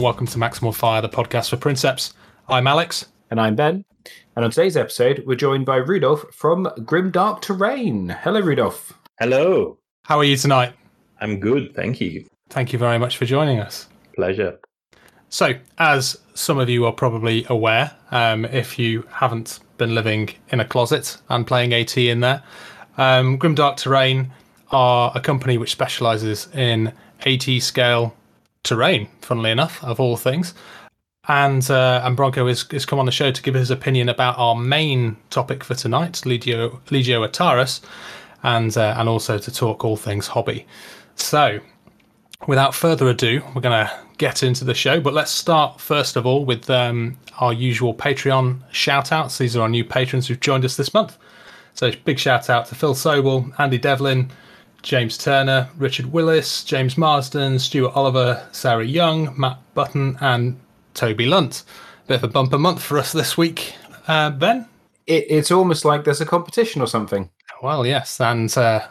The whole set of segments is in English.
Hello, and welcome to Maximal Fire, the podcast for Princeps. I'm Alex. And I'm Ben. And on today's episode, we're joined by Rudolph from Grimdark Terrain. Hello, Rudolph. Hello. How are you tonight? I'm good, thank you. Thank you very much for joining us. Pleasure. So, as some of you are probably aware, um, if you haven't been living in a closet and playing AT in there, um, Grimdark Terrain are a company which specialises in AT scale terrain, funnily enough, of all things. And uh, and Bronco has, has come on the show to give his opinion about our main topic for tonight, Legio, Legio Atarus, and, uh, and also to talk all things hobby. So, without further ado, we're going to get into the show. But let's start first of all with um, our usual Patreon shout outs. These are our new patrons who've joined us this month. So, big shout out to Phil Sobel, Andy Devlin, James Turner, Richard Willis, James Marsden, Stuart Oliver, Sarah Young, Matt Button, and Toby Lunt. Bit of a bumper month for us this week, uh, Ben. It, it's almost like there's a competition or something. Well, yes, and uh,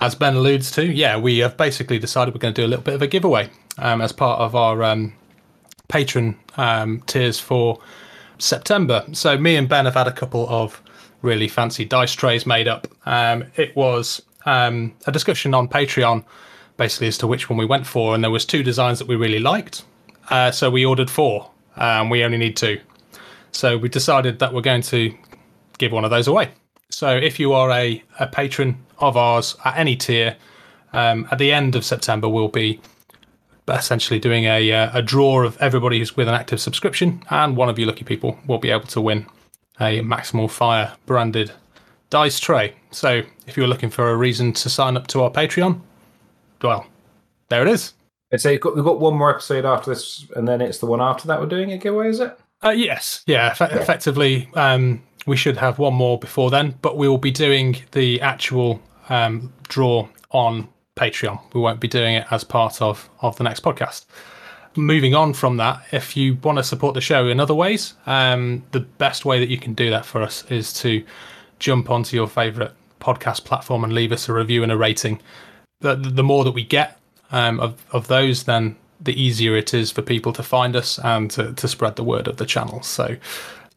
as Ben alludes to, yeah, we have basically decided we're going to do a little bit of a giveaway um, as part of our um, patron um, tiers for September. So me and Ben have had a couple of really fancy dice trays made up. Um, it was um, a discussion on Patreon, basically as to which one we went for, and there was two designs that we really liked. Uh, so we ordered four, and we only need two. So we decided that we're going to give one of those away. So if you are a, a patron of ours at any tier, um, at the end of September we'll be essentially doing a, uh, a draw of everybody who's with an active subscription, and one of you lucky people will be able to win a Maximal Fire branded dice tray. So if you're looking for a reason to sign up to our Patreon, well, there it is. And so you've got, we've got one more episode after this, and then it's the one after that we're doing a giveaway, is it? Uh, yes, yeah. Eff- Effectively, um, we should have one more before then, but we will be doing the actual um, draw on Patreon. We won't be doing it as part of of the next podcast. Moving on from that, if you want to support the show in other ways, um, the best way that you can do that for us is to jump onto your favorite podcast platform and leave us a review and a rating. The, the more that we get um, of, of those, then the easier it is for people to find us and to, to spread the word of the channel. So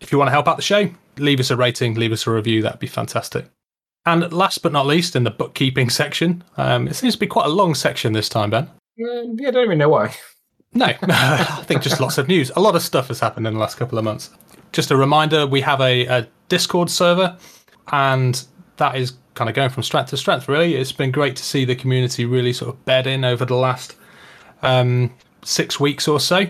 if you want to help out the show, leave us a rating, leave us a review. That'd be fantastic. And last but not least, in the bookkeeping section, um, it seems to be quite a long section this time, Ben. Mm, yeah, I don't even know why. No, I think just lots of news. A lot of stuff has happened in the last couple of months. Just a reminder we have a, a Discord server, and that is kind of going from strength to strength, really. It's been great to see the community really sort of bed in over the last um, six weeks or so.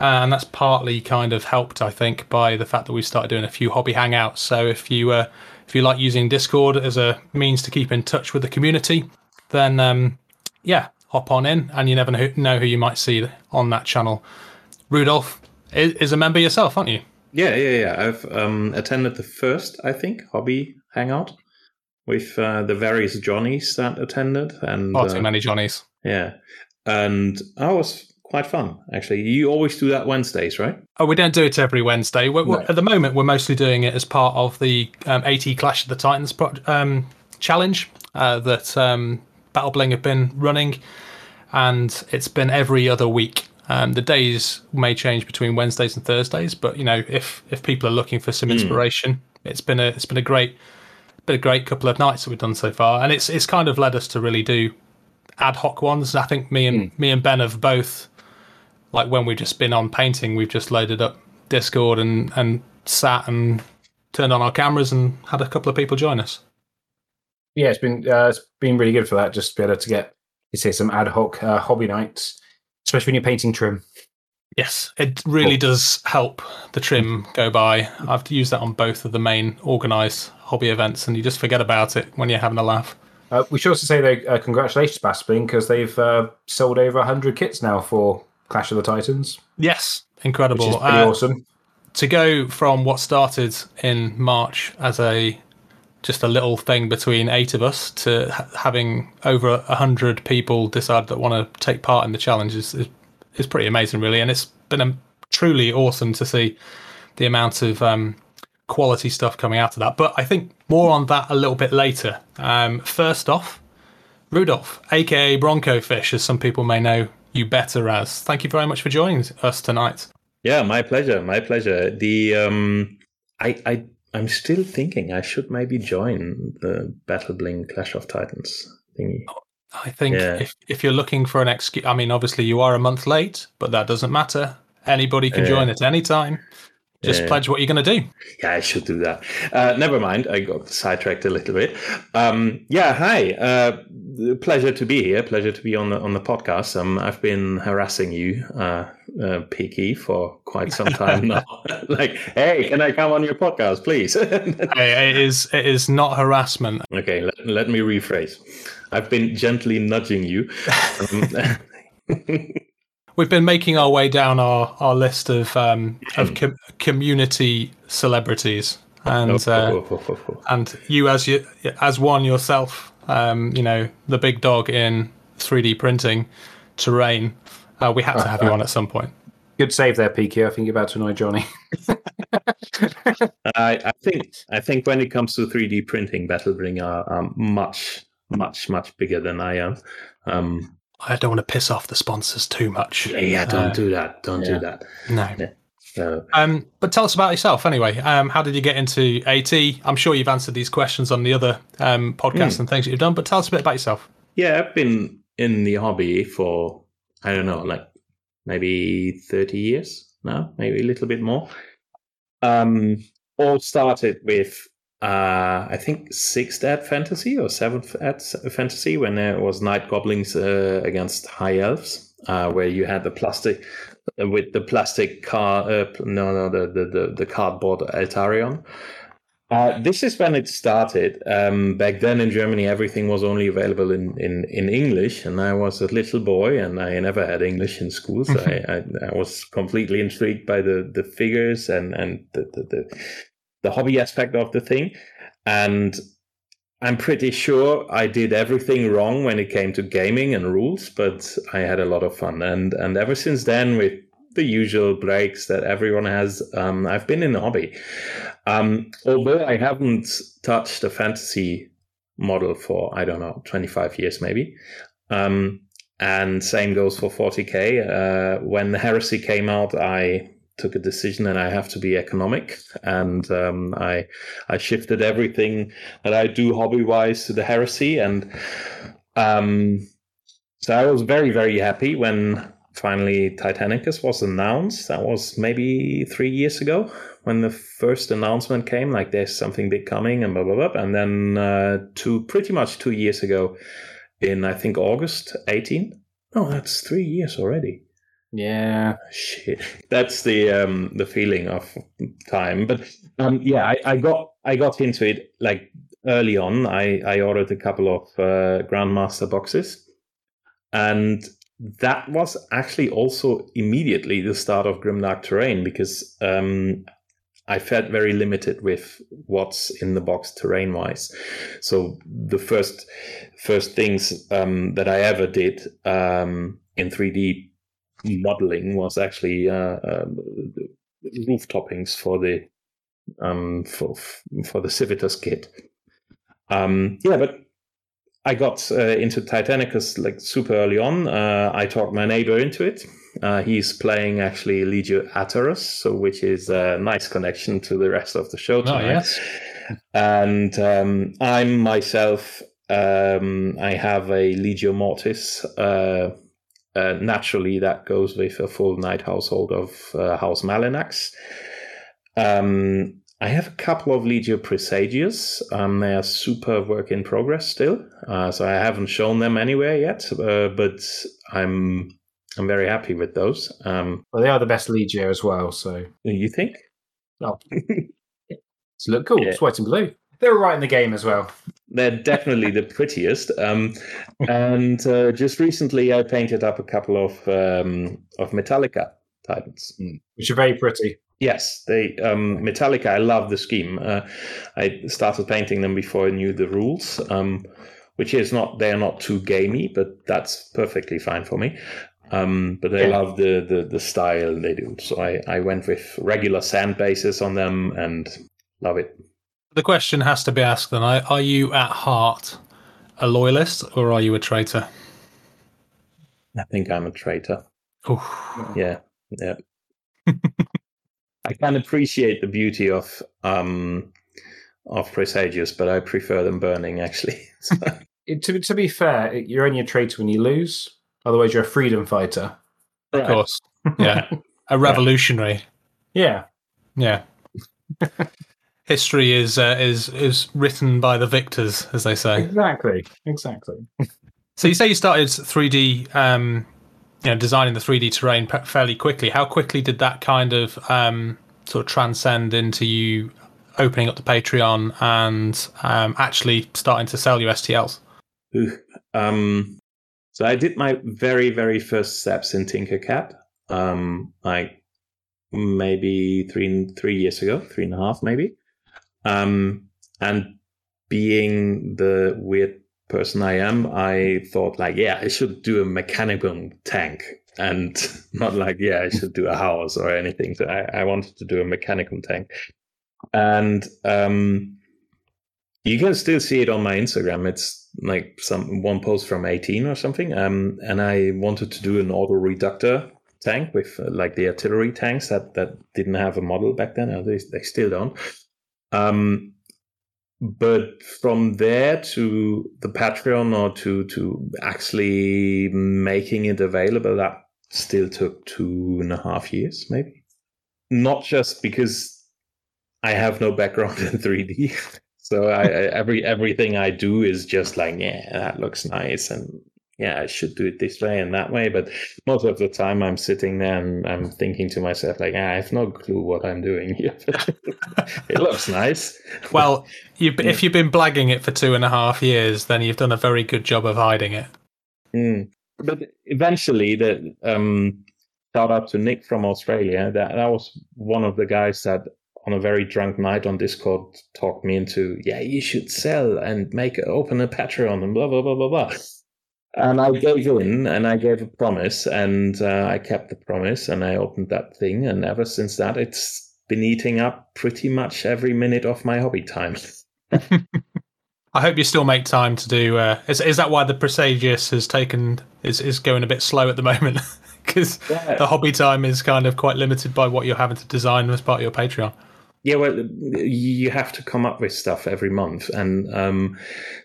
Uh, and that's partly kind of helped, I think, by the fact that we've started doing a few hobby hangouts. So if you uh, if you like using Discord as a means to keep in touch with the community, then um, yeah, hop on in, and you never know who you might see on that channel. Rudolph is a member yourself, aren't you? Yeah, yeah, yeah. I've um, attended the first, I think, hobby hangout with uh, the various Johnnies that attended, and Far too uh, many Johnnies. yeah, and that was quite fun. Actually, you always do that Wednesdays, right? Oh, we don't do it every Wednesday. We're, we're- At the moment, we're mostly doing it as part of the um, AT Clash of the Titans pro- um, challenge uh, that um, Battle Bling have been running, and it's been every other week. Um, the days may change between Wednesdays and Thursdays, but you know, if if people are looking for some inspiration, it's been a it's been a great been a great couple of nights that we've done so far, and it's it's kind of led us to really do ad hoc ones. I think me and me and Ben have both like when we've just been on painting, we've just loaded up Discord and and sat and turned on our cameras and had a couple of people join us. Yeah, it's been uh, it's been really good for that. Just to be able to get you say some ad hoc uh, hobby nights, especially when you're painting trim. Yes, it really Cool. does help the trim go by. I've used that on both of the main organised hobby events, and you just forget about it when you're having a laugh. Uh, we should also say though, uh, congratulations, Battle Bling, because they've uh, sold over hundred kits now for Clash of the Titans, Yes, which incredible. is pretty Uh, awesome. to go from what started in March as a just a little thing between eight of us to ha- having over a hundred people decide that want to take part in the challenge is, is is pretty amazing, really. And it's been a, truly awesome to see the amount of um, quality stuff coming out of that. But I think more on that a little bit later. Um, first off, Rudolph, aka Bronco Fish, as some people may know you better as. Thank you very much for joining us tonight. Yeah, my pleasure. My pleasure. The um, I I I'm still thinking I should maybe join the Battle Bling Clash of Titans thingy. I think Yeah. if, if you're looking for an excuse, I mean, obviously you are a month late, but that doesn't matter. Anybody can Yeah. join at any time. Just Yeah. pledge what you're going to do. Yeah, I should do that. Uh, never mind. I got sidetracked a little bit. Um, yeah, hi. Uh, pleasure to be here. Pleasure to be on the on the podcast. Um, I've been harassing you, uh, uh, Peaky, for quite some time now. like, hey, can I come on your podcast, please? Hey, it is it is not harassment. okay, let, let me rephrase. I've been gently nudging you. Um, We've been making our way down our, our list of um, of com- community celebrities, and uh, and you as you as one yourself, um, you know the big dog in 3D printing, terrain. Uh, we had to have you on at some point. Good save there, PQ. I think you're about to annoy Johnny. I, I think I think when it comes to 3D printing, Battle Bling are um, much much much bigger than I am. Um, I don't want to piss off the sponsors too much. yeah, yeah, don't Uh, do that. Don't yeah. do that. No. So, Um, but tell us about yourself anyway. Um, how did you get into AT? I'm sure you've answered these questions on the other um, podcasts and things that you've done, but tell us a bit about yourself. yeah, I've been in the hobby for I don't know, like maybe 30 years now, maybe a little bit more. Um, all started with uh, I think sixth ed fantasy or seventh ed fantasy when there was night goblins uh, against high elves, uh, where you had the plastic with the plastic car. Uh, no, no, the the the, the cardboard Altarion. Uh, this is when it started. Um, back then in Germany, everything was only available in, in, in English, and I was a little boy, and I never had English in school, so I, I, I was completely intrigued by the, the figures and and the, the, the the hobby aspect of the thing. And I'm pretty sure I did everything wrong when it came to gaming and rules, but I had a lot of fun. And and ever since then, with the usual breaks that everyone has, um, I've been in the hobby. Um, although I haven't touched a fantasy model for I don't know 25 years maybe. Um, and same goes for 40k. Uh, when the heresy came out, I took a decision and I have to be economic, and um, I I shifted everything that I do hobby wise to the heresy, and um, so I was very very happy when finally Titanicus was announced. That was maybe three years ago when the first announcement came, like there's something big coming and blah blah blah, and then uh, two pretty much two years ago, in I think August 18. No, that's three years already. Yeah. Shit, that's the um the feeling of time. But um yeah, I, I got I got into it like early on. I I ordered a couple of uh, Grandmaster boxes, and that was actually also immediately the start of Grimdark Terrain because um I felt very limited with what's in the box terrain wise. So the first first things um, that I ever did um, in 3D modeling was actually uh, um, roof toppings for the um, for for the Civitas kit. Um, yeah, but I got uh, into Titanicus like super early on. Uh, I talked my neighbor into it. Uh, he's playing actually Legio Atarus, so which is a nice connection to the rest of the show Oh, yes. And um, I'm myself. Um, I have a Legio Mortis. Uh, naturally, that goes with a full knight household of uh, House Malinax. Um, I have a couple of Legio Presagius. Um, they are super work in progress still, uh, so I haven't shown them anywhere yet. Uh, but I'm I'm very happy with those. Um, Well, they are the best Legio as well. So you think? oh. it's look cool. Yeah. It's white and blue. They were right in the game as well. They're definitely the prettiest. Um, and uh, just recently, I painted up a couple of um, of Metalica Titans. Which are very pretty. Yes, they um, Metalica. I love the scheme. Uh, I started painting them before I knew the rules, um, which is not they are not too gamey, but that's perfectly fine for me. Um, but I Yeah. love the, the the style they do, so I, I went with regular sand bases on them and love it. The question has to be asked then are are you at heart a loyalist or are you a traitor? I think I'm a traitor. Oof. Yeah, yeah. I can appreciate the beauty of um of Presagius, but I prefer them burning actually. So, It- to, to be fair, you're only a traitor when you lose. Otherwise, you're a freedom fighter. Of right. course. Yeah. A revolutionary. Yeah. Yeah. History is uh, is is written by the victors, as they say. Exactly. Exactly. So you say you started 3D, um, you know, designing the 3D terrain fairly quickly. How quickly did that kind of um, sort of transcend into you opening up the Patreon and um, actually starting to sell your STLs? Um, so I did my very, very first steps in Tinkercad, um, like maybe three three years ago, three and a half maybe. Um, and being the weird person I am, I thought like, yeah, I should do a mechanical tank, and not like, yeah, I should do a house or anything. So I, I wanted to do a mechanical tank, and um, you can still see it on my Instagram. It's like some one post from 18 or something. Um, and I wanted to do an auto reductor tank with uh, like the artillery tanks that that didn't have a model back then. They they still don't. Um, but from there to the Patreon or to to actually making it available, that still took two and a half years, maybe. Not just because I have no background in 3D. So I, I, every everything I do is just like, yeah, that looks nice, and yeah, I should do it this way and that way. But most of the time, I'm sitting there and I'm thinking to myself, like, ah, I have no clue what I'm doing here. it looks nice. Well, you, if you've been blagging it for two and a half years, then you've done a very good job of hiding it. Mm. But eventually, the um, shout out to Nick from Australia. That that was one of the guys that on a very drunk night on Discord talked me into, yeah, you should sell and make open a Patreon and blah blah blah blah blah. And I gave in and I gave a promise and uh, I kept the promise and I opened that thing. And ever since that, it's been eating up pretty much every minute of my hobby time. I hope you still make time to do. Uh, is is that why the Presagius has taken is is going a bit slow at the moment? Because Yeah. the hobby time is kind of quite limited by what you're having to design as part of your Patreon. Yeah, well, you have to come up with stuff every month, and um,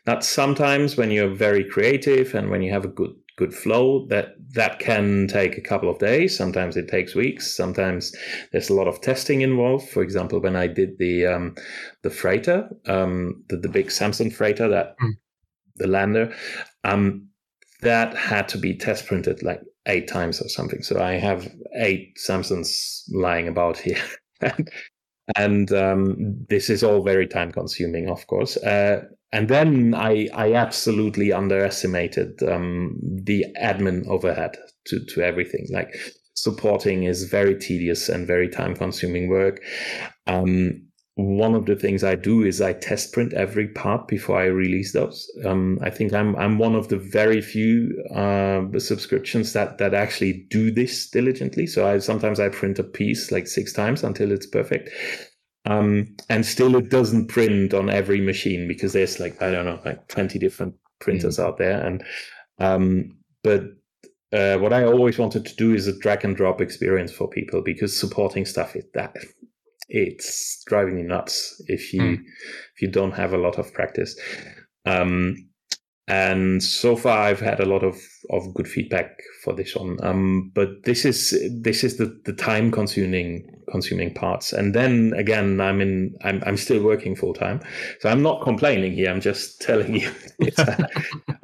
that's sometimes when you're very creative and when you have a good good flow that that can take a couple of days. Sometimes it takes weeks. Sometimes there's a lot of testing involved. For example, when I did the um, the freighter, um, the the big Samson freighter that Mm. the lander, um, that had to be test printed like eight times or something. So I have eight samsons lying about here. and um, this is all very time consuming, of course. Uh, and then I, I absolutely underestimated um, the admin overhead to, to everything. Like supporting is very tedious and very time consuming work. Um, one of the things I do is I test print every part before I release those. Um, I think I'm I'm one of the very few uh, subscriptions that that actually do this diligently. So I sometimes I print a piece like six times until it's perfect. Um, and still it doesn't print on every machine because there's like I don't know like 20 different printers out there and um, but uh, what I always wanted to do is a drag and drop experience for people because supporting stuff is that it's driving me nuts if you Mm. if you don't have a lot of practice. Um, and so far, I've had a lot of, of good feedback for this one. Um, but this is this is the, the time consuming consuming parts. And then again, I'm in I'm I'm still working full time, so I'm not complaining here. I'm just telling you, it's,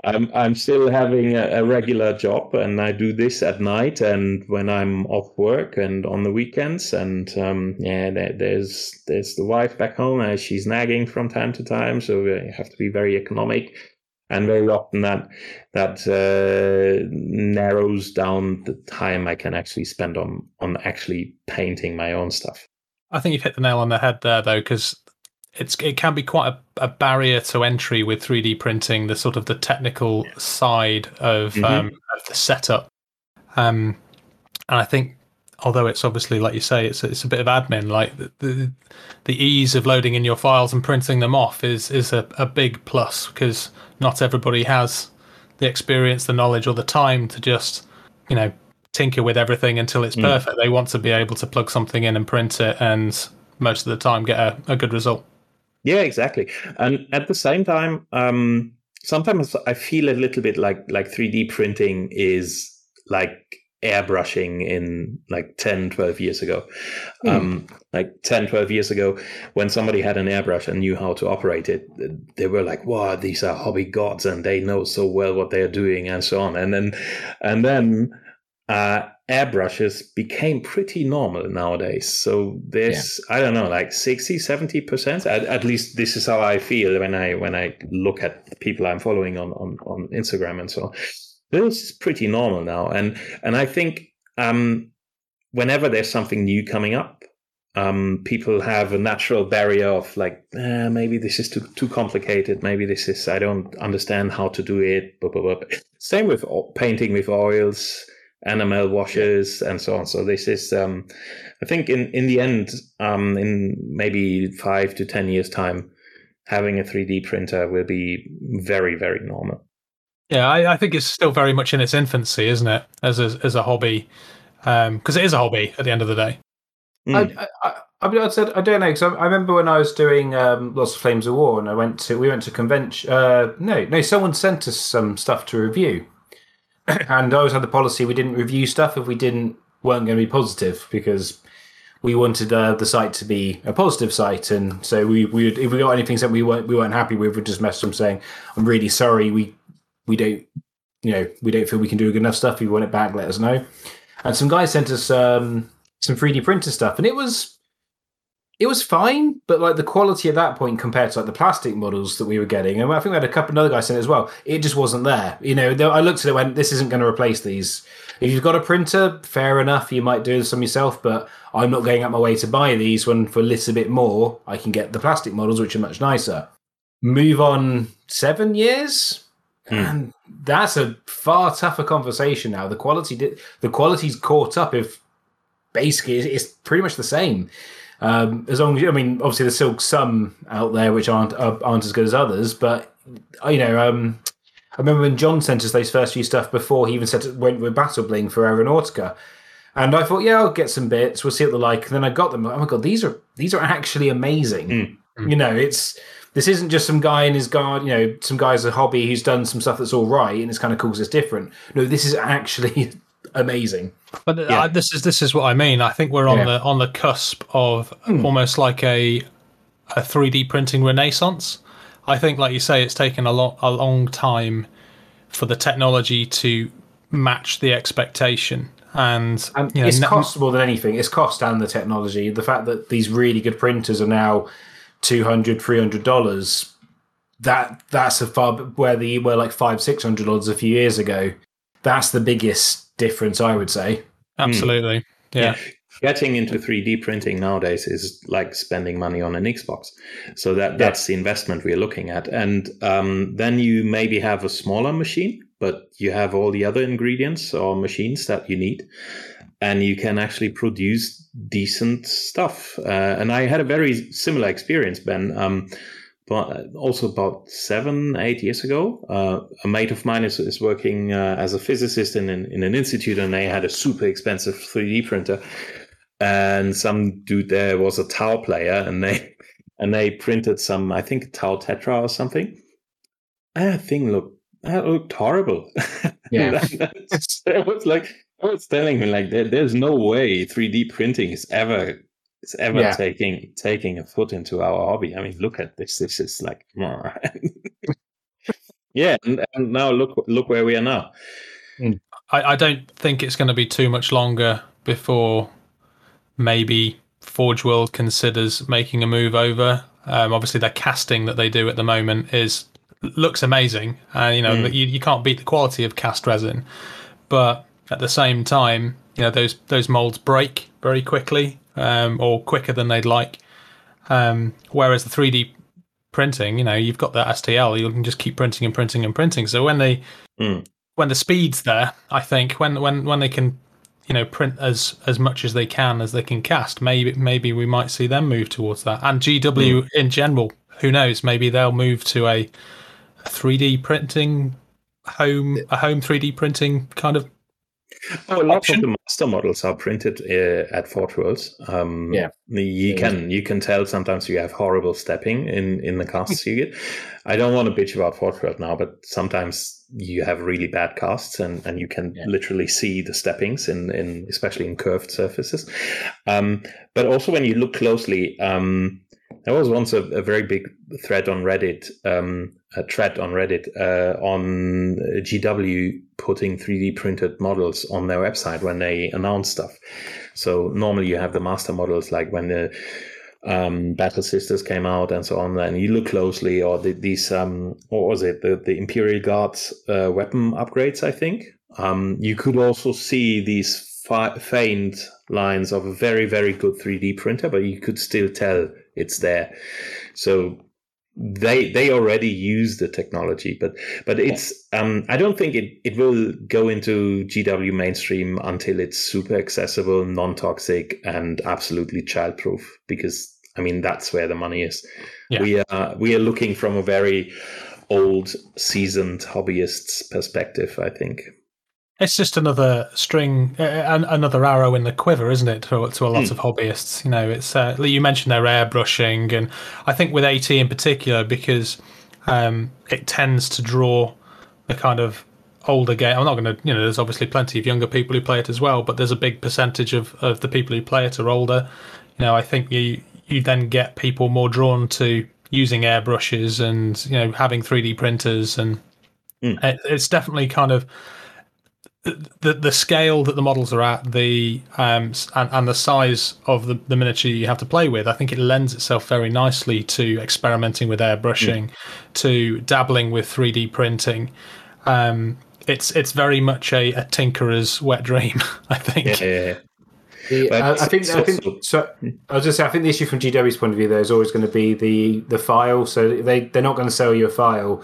I'm I'm still having a, a regular job, and I do this at night and when I'm off work and on the weekends. And um, yeah, there, there's there's the wife back home, and she's nagging from time to time, so we have to be very economic. And very often that that uh, narrows down the time I can actually spend on on actually painting my own stuff. I think you've hit the nail on the head there, though, because it's it can be quite a, a barrier to entry with 3D printing, the sort of the technical side of, Mhm. um, of the setup. Um, and I think, although it's obviously like you say, it's it's a bit of admin. Like the the, the ease of loading in your files and printing them off is is a, a big plus because not everybody has the experience, the knowledge, or the time to just you know tinker with everything until it's Mm. perfect. They want to be able to plug something in and print it, and most of the time get a, a good result. Yeah, exactly. And at the same time, um, sometimes I feel a little bit like like 3D printing is like airbrushing in like 10, 12 years ago. Hmm. Um, like 10, 12 years ago, when somebody had an airbrush and knew how to operate it, they were like, wow, these are hobby gods and they know so well what they're doing and so on. And then, and then, uh, airbrushes became pretty normal nowadays. So there's, I don't know, like 60, 70%. At, at least this is how I feel when I, when I look at people I'm following on, on, on Instagram and so on. This is pretty normal now. And, and I think, um, whenever there's something new coming up, um, people have a natural barrier of like, eh, maybe this is too too complicated. Maybe this is I don't understand how to do it. Blah, blah, blah. Same with painting with oils, enamel washes, and so on. So this is, um, I think, in in the end, um, in maybe five to ten years time, having a 3D printer will be very very normal. Yeah, I, I think it's still very much in its infancy, isn't it? As a, as a hobby, because it is a hobby at the end of the day. Mm. I, I, I, I, mean, I said I don't know because I, I remember when I was doing um, lots of Flames of War, and I went to we went to convention. Uh, no, no, someone sent us some stuff to review, and I always had the policy we didn't review stuff if we didn't weren't going to be positive because we wanted uh, the site to be a positive site, and so we we if we got anything that we weren't we weren't happy with, we'd just message them saying, "I'm really sorry, we we don't." You know, we don't feel we can do good enough stuff. If you want it back, let us know. And some guys sent us um, some 3D printer stuff, and it was it was fine, but like the quality at that point compared to like the plastic models that we were getting, and I think we had a couple another guys in it as well. It just wasn't there. You know, I looked at it and went, "This isn't going to replace these." If you've got a printer, fair enough, you might do some yourself, but I'm not going out my way to buy these when for a little bit more I can get the plastic models, which are much nicer. Move on seven years, Hmm. and that's a far tougher conversation now. The quality, di- the quality's caught up. If basically it's pretty much the same. Um, as long as I mean, obviously there's still some out there which aren't uh, aren't as good as others, but uh, you know, um, I remember when John sent us those first few stuff before he even said went with Battle Bling for Aeronautica, and I thought, yeah, I'll get some bits. We'll see what they're like. And then I got them. Oh my god, these are these are actually amazing. Mm. You know, it's this isn't just some guy in his garden. You know, some guy's a hobby who's done some stuff that's all right, and it's kind of cool 'cause it's different. No, this is actually amazing. But Yeah. uh, this is this is what I mean. I think we're on Yeah. the on the cusp of almost like a a 3D printing renaissance. I think, like you say, it's taken a lot a long time for the technology to match the expectation. And, And you know, it's ne- cost more than anything. It's cost and the technology. The fact that these really good printers are now 200 300 dollars that that's a far where the were like five six hundred dollars a few years ago. That's the biggest difference, I would say. absolutely, yeah. Getting into 3D printing nowadays is like spending money on an Xbox. So that that's the investment we're looking at. And um, then you maybe have a smaller machine, but you have all the other ingredients or machines that you need. And you can actually produce decent stuff. Uh, and I had a very similar experience, Ben. Um, but also about seven, eight years ago, uh, a mate of mine is, is working uh, as a physicist in an, in an institute, and they had a super expensive 3D printer. And some dude there was a Tau player, and they and they printed some, I think, Tau Tetra or something. And that thing looked that looked horrible. Yeah. it was like I was telling him like there, there's no way 3D printing is ever is ever Yeah. taking taking a foot into our hobby. I mean, look at this. This is like yeah, and, and now look look where we are now. I, I don't think it's going to be too much longer before maybe Forge World considers making a move over. Um, obviously, their casting that they do at the moment is looks amazing, and you know Mm. you, you can't beat the quality of cast resin. But at the same time, you know those those molds break very quickly, um, or quicker than they'd like. Um, whereas the 3D printing, you know, you've got that STL, you can just keep printing and printing and printing. So when they Mm. when the speed's there, I think when when when they can, you know, print as as much as they can as they can cast, maybe maybe we might see them move towards that. And GW in general, who knows? Maybe they'll move to a, a 3D printing home a home 3D printing kind of Oh, lots of the master models are printed uh, at Forge Worlds. Um, Yeah. you Yeah. can you can tell sometimes you have horrible stepping in in the casts you get. I don't want to bitch about Forge World now, but sometimes you have really bad casts, and and you can Yeah. literally see the steppings in in especially in curved surfaces. Um, but also when you look closely, um, there was once a, a very big thread on Reddit, um, a thread on Reddit uh, on GW putting 3D printed models on their website when they announce stuff. So normally you have the master models, like when the um, Battle Sisters came out and so on, and you look closely, or the, these, um, what was it, the, the Imperial Guards uh, weapon upgrades, I think. Um, you could also see these fi- faint lines of a very, very good 3D printer, but you could still tell it's there. So they they already use the technology, but but it's um, I don't think it, it will go into GW mainstream until it's super accessible, non toxic, and absolutely childproof. Because I mean that's where the money is. Yeah. We are we are looking from a very old, seasoned hobbyist's perspective. I think. It's just another string, uh, another arrow in the quiver, isn't it? To, to a lot Hmm. of hobbyists, you know. It's uh, you mentioned their airbrushing, and I think with AT in particular because um, it tends to draw the kind of older game. I'm not going to, you know, there's obviously plenty of younger people who play it as well, but there's a big percentage of, of the people who play it are older. You know, I think you you then get people more drawn to using airbrushes and you know having 3D printers, and Mm. it, it's definitely kind of the the scale that the models are at, the um and, and the size of the, the miniature you have to play with, I think it lends itself very nicely to experimenting with airbrushing, to dabbling with 3D printing. Um, it's it's very much a, a tinkerer's wet dream, I think. Yeah, yeah, yeah. The, But I, I think. I think. also- So I was just. say, I think the issue from GW's point of view, though, is always going to be the the file. So they they're not going to sell you a file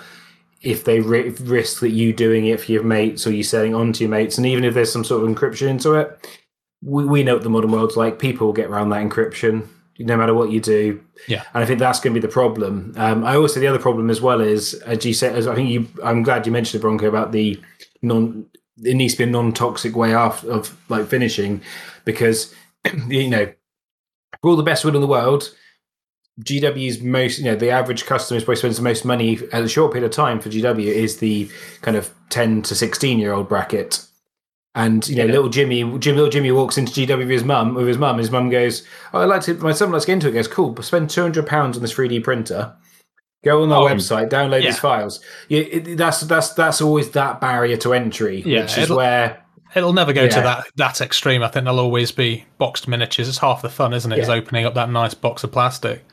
if they ri- risk that you doing it for your mates or you selling on to your mates, and even if there's some sort of encryption into it, we we know what the modern world's like. People will get around that encryption no matter what you do. Yeah. And I think that's going to be the problem. Um, I also the other problem as well is, as you said, as I think you. I'm glad you mentioned it, Bronco about the non. It needs to be a non-toxic way off of like finishing, because you know, for all the best will in the world, GW's most you know the average customer who probably spends the most money at a short period of time for GW is the kind of ten to sixteen year old bracket. And you know, Yeah. little Jimmy, Jim, little Jimmy walks into GW with his mum. With his mum, his mum goes, "Oh, I like to." My son likes to get into it. Goes, "Cool, but spend two hundred pounds on this three D printer. Go on our Oh, website, download yeah. these files." Yeah, it, that's that's that's always that barrier to entry, Yeah, which is it'll- where It'll never go to that that extreme. I think there'll always be boxed miniatures. It's half the fun, isn't it? Is Yeah. opening up that nice box of plastic.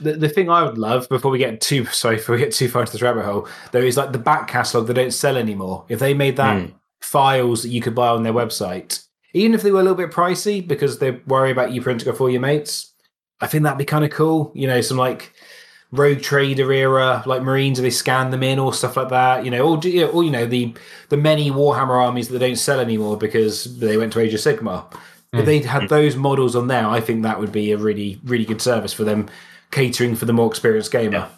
The, the thing I would love before we get too sorry before we get too far into this rabbit hole though is like the back catalog they don't sell anymore. If they made that Hmm. files that you could buy on their website, even if they were a little bit pricey because they worry about you printing off all your mates, I think that'd be kind of cool. You know, some like Rogue Trader era, like Marines, they scan them in or stuff like that. You know, or, you know, or you know the the many Warhammer armies that they don't sell anymore because they went to Age of Sigmar. If they had those models on there, I think that would be a really really good service for them, catering for the more experienced gamer.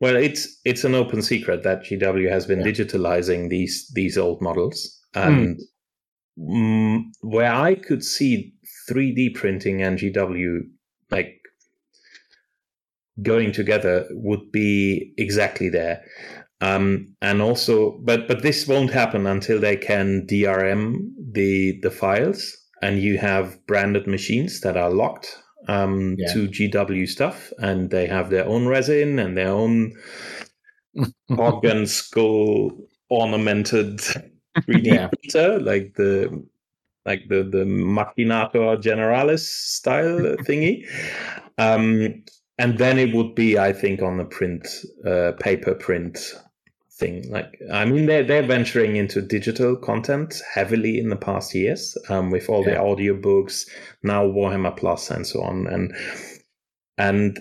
Well, it's it's an open secret that GW has been digitalizing these these old models, and mm, where I could see 3D printing and GW like going together would be exactly there. Um, and also, but but this won't happen until they can DRM the the files, and you have branded machines that are locked um, Yeah. to GW stuff, and they have their own resin and their own organ skull ornamented 3D Yeah. printer, like the like the the Machinator Generalis style thingy. Um, and then it would be, I think, on the print uh, paper print thing. Like, I mean, they're they're venturing into digital content heavily in the past years, um, with all the Yeah. audiobooks, now Warhammer Plus, and so on. And and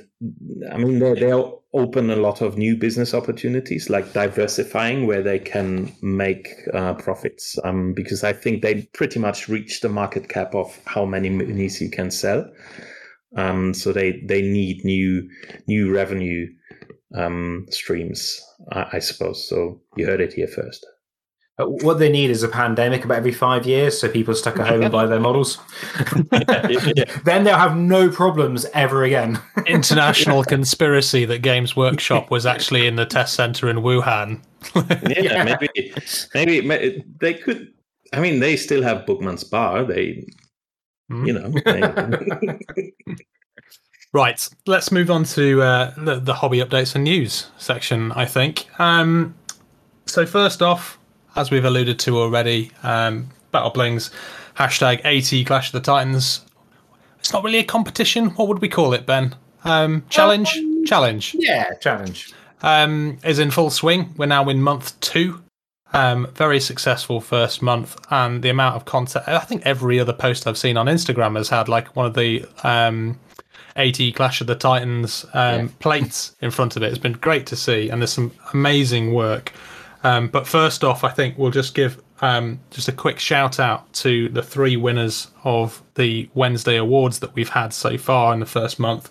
I mean, they they open a lot of new business opportunities, like diversifying where they can make uh, profits. Um, because I think they pretty much reached the market cap of how many minis you can sell. Um, so they they need new new revenue um, streams, I, I suppose. So you heard it here first. Uh, What they need is a pandemic about every five years, so people stuck at home and buy their models. then they'll have no problems ever again. International conspiracy that Games Workshop was actually in the test center in Wuhan. yeah, Yeah. maybe, maybe ma- they could. I mean, they still have Bugman's Bar. They, Hmm. you know, they, Right, let's move on to uh, the, the hobby updates and news section, I think. Um, so, first off, as we've alluded to already, um, Battle Blings hashtag AT Clash of the Titans. It's not really a competition. What would we call it, Ben? Um, challenge? challenge. yeah, challenge. um, is in full swing. We're now in month two. Um, very successful first month, and the amount of content. I think every other post I've seen on Instagram has had like one of the um, AT Clash of the Titans um, plates in front of it. It's been great to see, and there's some amazing work. Um, but first off, I think we'll just give um, just a quick shout out to the three winners of the Wednesday awards that we've had so far in the first month.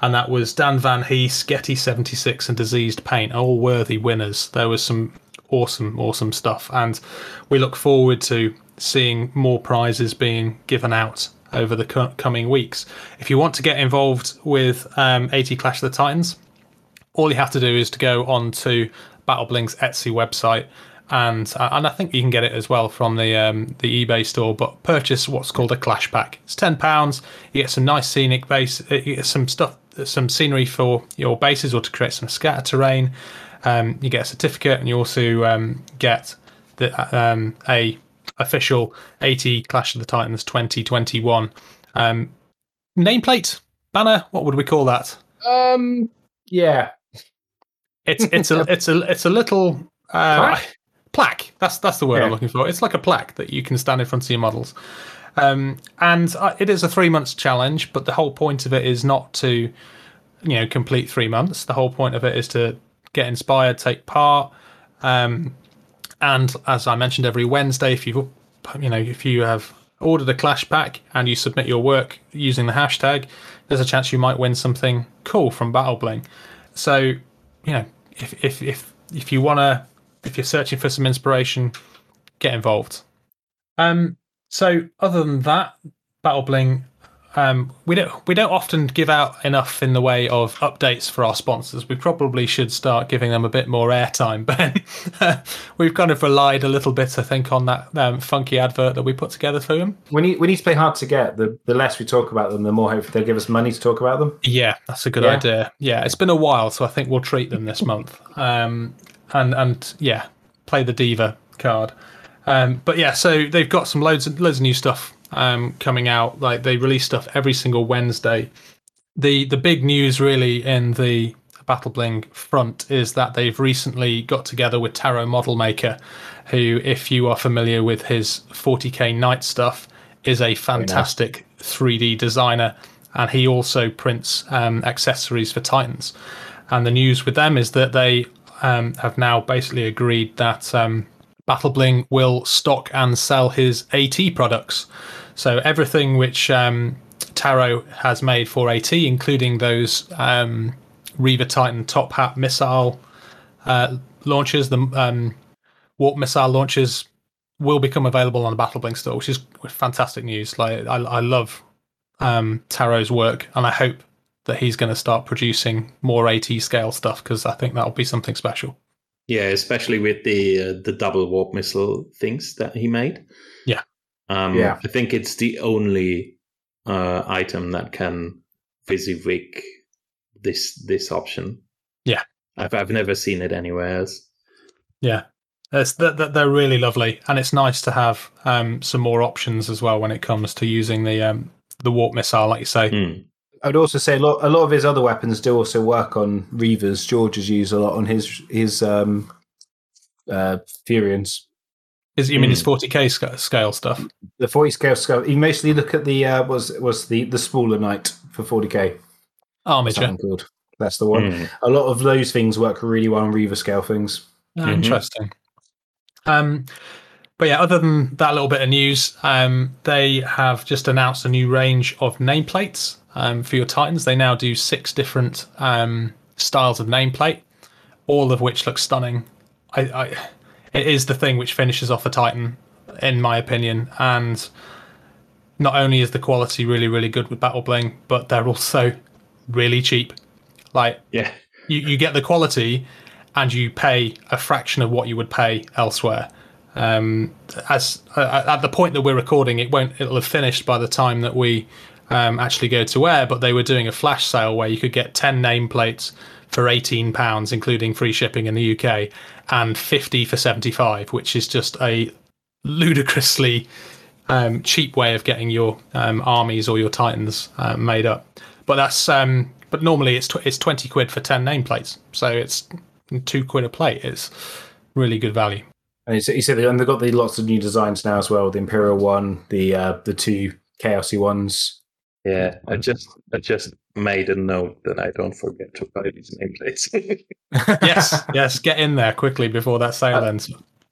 And that was Dan Van Hees, Getty76, and Diseased Paint, all worthy winners. There was some awesome, awesome stuff. And we look forward to seeing more prizes being given out over the co- coming weeks. If you want to get involved with um, AT Clash of the Titans, all you have to do is to go on to BattleBling's Etsy website, and uh, and I think you can get it as well from the um, the eBay store. But purchase what's called a Clash Pack. It's ten pounds. You get some nice scenic base, uh, you get some stuff, some scenery for your bases, or to create some scatter terrain. Um, you get a certificate, and you also um, get the um, a official AT Clash of the Titans 2021 um, nameplate banner. What would we call that? Um, yeah, It's it's a it's a it's a little uh, Plaque? plaque. That's that's the word I'm looking for. It's like a plaque that you can stand in front of your models. Um, and uh, it is a three months challenge, but the whole point of it is not to, you know, complete three months. The whole point of it is to get inspired, take part, um, and as I mentioned, every Wednesday, if you you know if you have ordered a clash pack and you submit your work using the hashtag, there's a chance you might win something cool from BattleBling. So you know if if if if you wanna if you're searching for some inspiration, get involved. Um. So other than that, BattleBling. Um, we don't we don't often give out enough in the way of updates for our sponsors. We probably should start giving them a bit more airtime. Ben, we've kind of relied a little bit, I think, on that um, funky advert that we put together for them. we need we need to play hard to get. The the less we talk about them, the more hopefully they'll give us money to talk about them. Yeah, that's a good Yeah. idea. Yeah, it's been a while, so I think we'll treat them this month. Um, and and yeah, play the diva card. Um, but yeah, so they've got some loads of loads of new stuff um, coming out. Like they release stuff every single Wednesday. The the big news really in the Battle Bling front is that they've recently got together with Tarot Model Maker, who, if you are familiar with his 40k Knight stuff, is a fantastic 3D designer, and he also prints um, accessories for Titans. And the news with them is that they um, have now basically agreed that um, BattleBling will stock and sell his AT products. So everything which um, Tarot has made for AT, including those um, Reaver Titan top hat missile uh, launchers, the um, warp missile launchers, will become available on the BattleBling store, which is fantastic news. Like I, I love um, Tarot's work, and I hope that he's going to start producing more AT scale stuff because I think that'll be something special. Yeah, especially with the uh, the double warp missile things that he made. Yeah. um, Yeah. I think it's the only uh, item that can WYSIWYG this this option. Yeah. I've I've never seen it anywhere else. Yeah, it's, they're, they're really lovely, and it's nice to have um, some more options as well when it comes to using the um, the warp missile, like you say. Hmm. I'd also say a lot, a lot of his other weapons do also work on Reavers. George has used a lot on his his um, uh, Furians. Is you mean his Hmm. 40k sc- scale stuff? The forty scale scale. You mostly look at the uh, was was the the smaller knight for forty k. Armiger. Something called. That's the one. Hmm. A lot of those things work really well on Reaver scale things. Ah, Mhm. Interesting. Um, but yeah, other than that little bit of news, um, they have just announced a new range of nameplates um, for your Titans. They now do six different um, styles of nameplate, all of which look stunning. I, I, it is the thing which finishes off a Titan, in my opinion. And not only is the quality really, really good with Battle Bling, but they're also really cheap. Like Yeah. you, you get the quality and you pay a fraction of what you would pay elsewhere. Um, as uh, at the point that we're recording, it won't. It'll have finished by the time that we um, actually go to air. But they were doing a flash sale where you could get ten nameplates for eighteen pounds, including free shipping in the UK, and fifty for seventy five, which is just a ludicrously um, cheap way of getting your um, armies or your titans uh, made up. But that's um, but normally it's tw- it's twenty quid for ten nameplates, so it's two quid a plate. It's really good value. And he said, he said and they've got the lots of new designs now as well. The Imperial one, the uh, the two Chaosy ones. Yeah. I just I just made a note that I don't forget to buy these nameplates. Yes, yes, get in there quickly before that sale Uh, ends.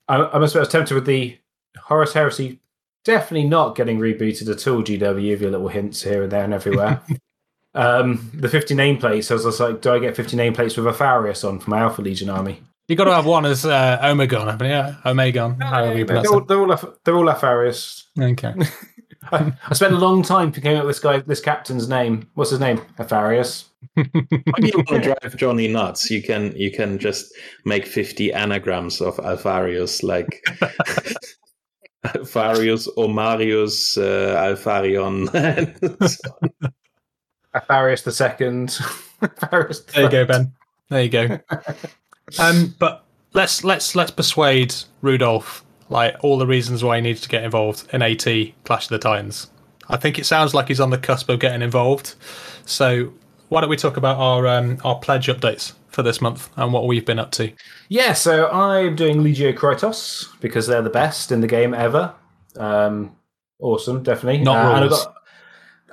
I, I must admit, I was tempted with the Horus Heresy. Definitely not getting rebooted at all. GW, with your little hints here and there and everywhere. um, the 50 nameplates. I was just like, do I get 50 nameplates with Alpharius on for my Alpha Legion army? You got to have one as uh, Omegon, haven't you? Yeah, Omegon. however you they're, pronounce all, they're all Aph- they're all Alpharius. Okay. I, I spent a long time thinking out this guy, this captain's name. What's his name? Alpharius. when you want to drive Johnny nuts, you can you can just make fifty anagrams of Alpharius, like Alpharius, Omarius, uh, Alfarion. and so on. Alpharius the second. Alpharius the There you go. Ben. There you go. Um, but let's let's let's persuade Rudolph like all the reasons why he needs to get involved in AT Clash of the Titans. I think it sounds like he's on the cusp of getting involved. So why don't we talk about our um, our pledge updates for this month and what we've been up to? Yeah, so I'm doing Legio Krytos because they're the best in the game ever. Um, awesome, definitely. Not Uh, I've rules.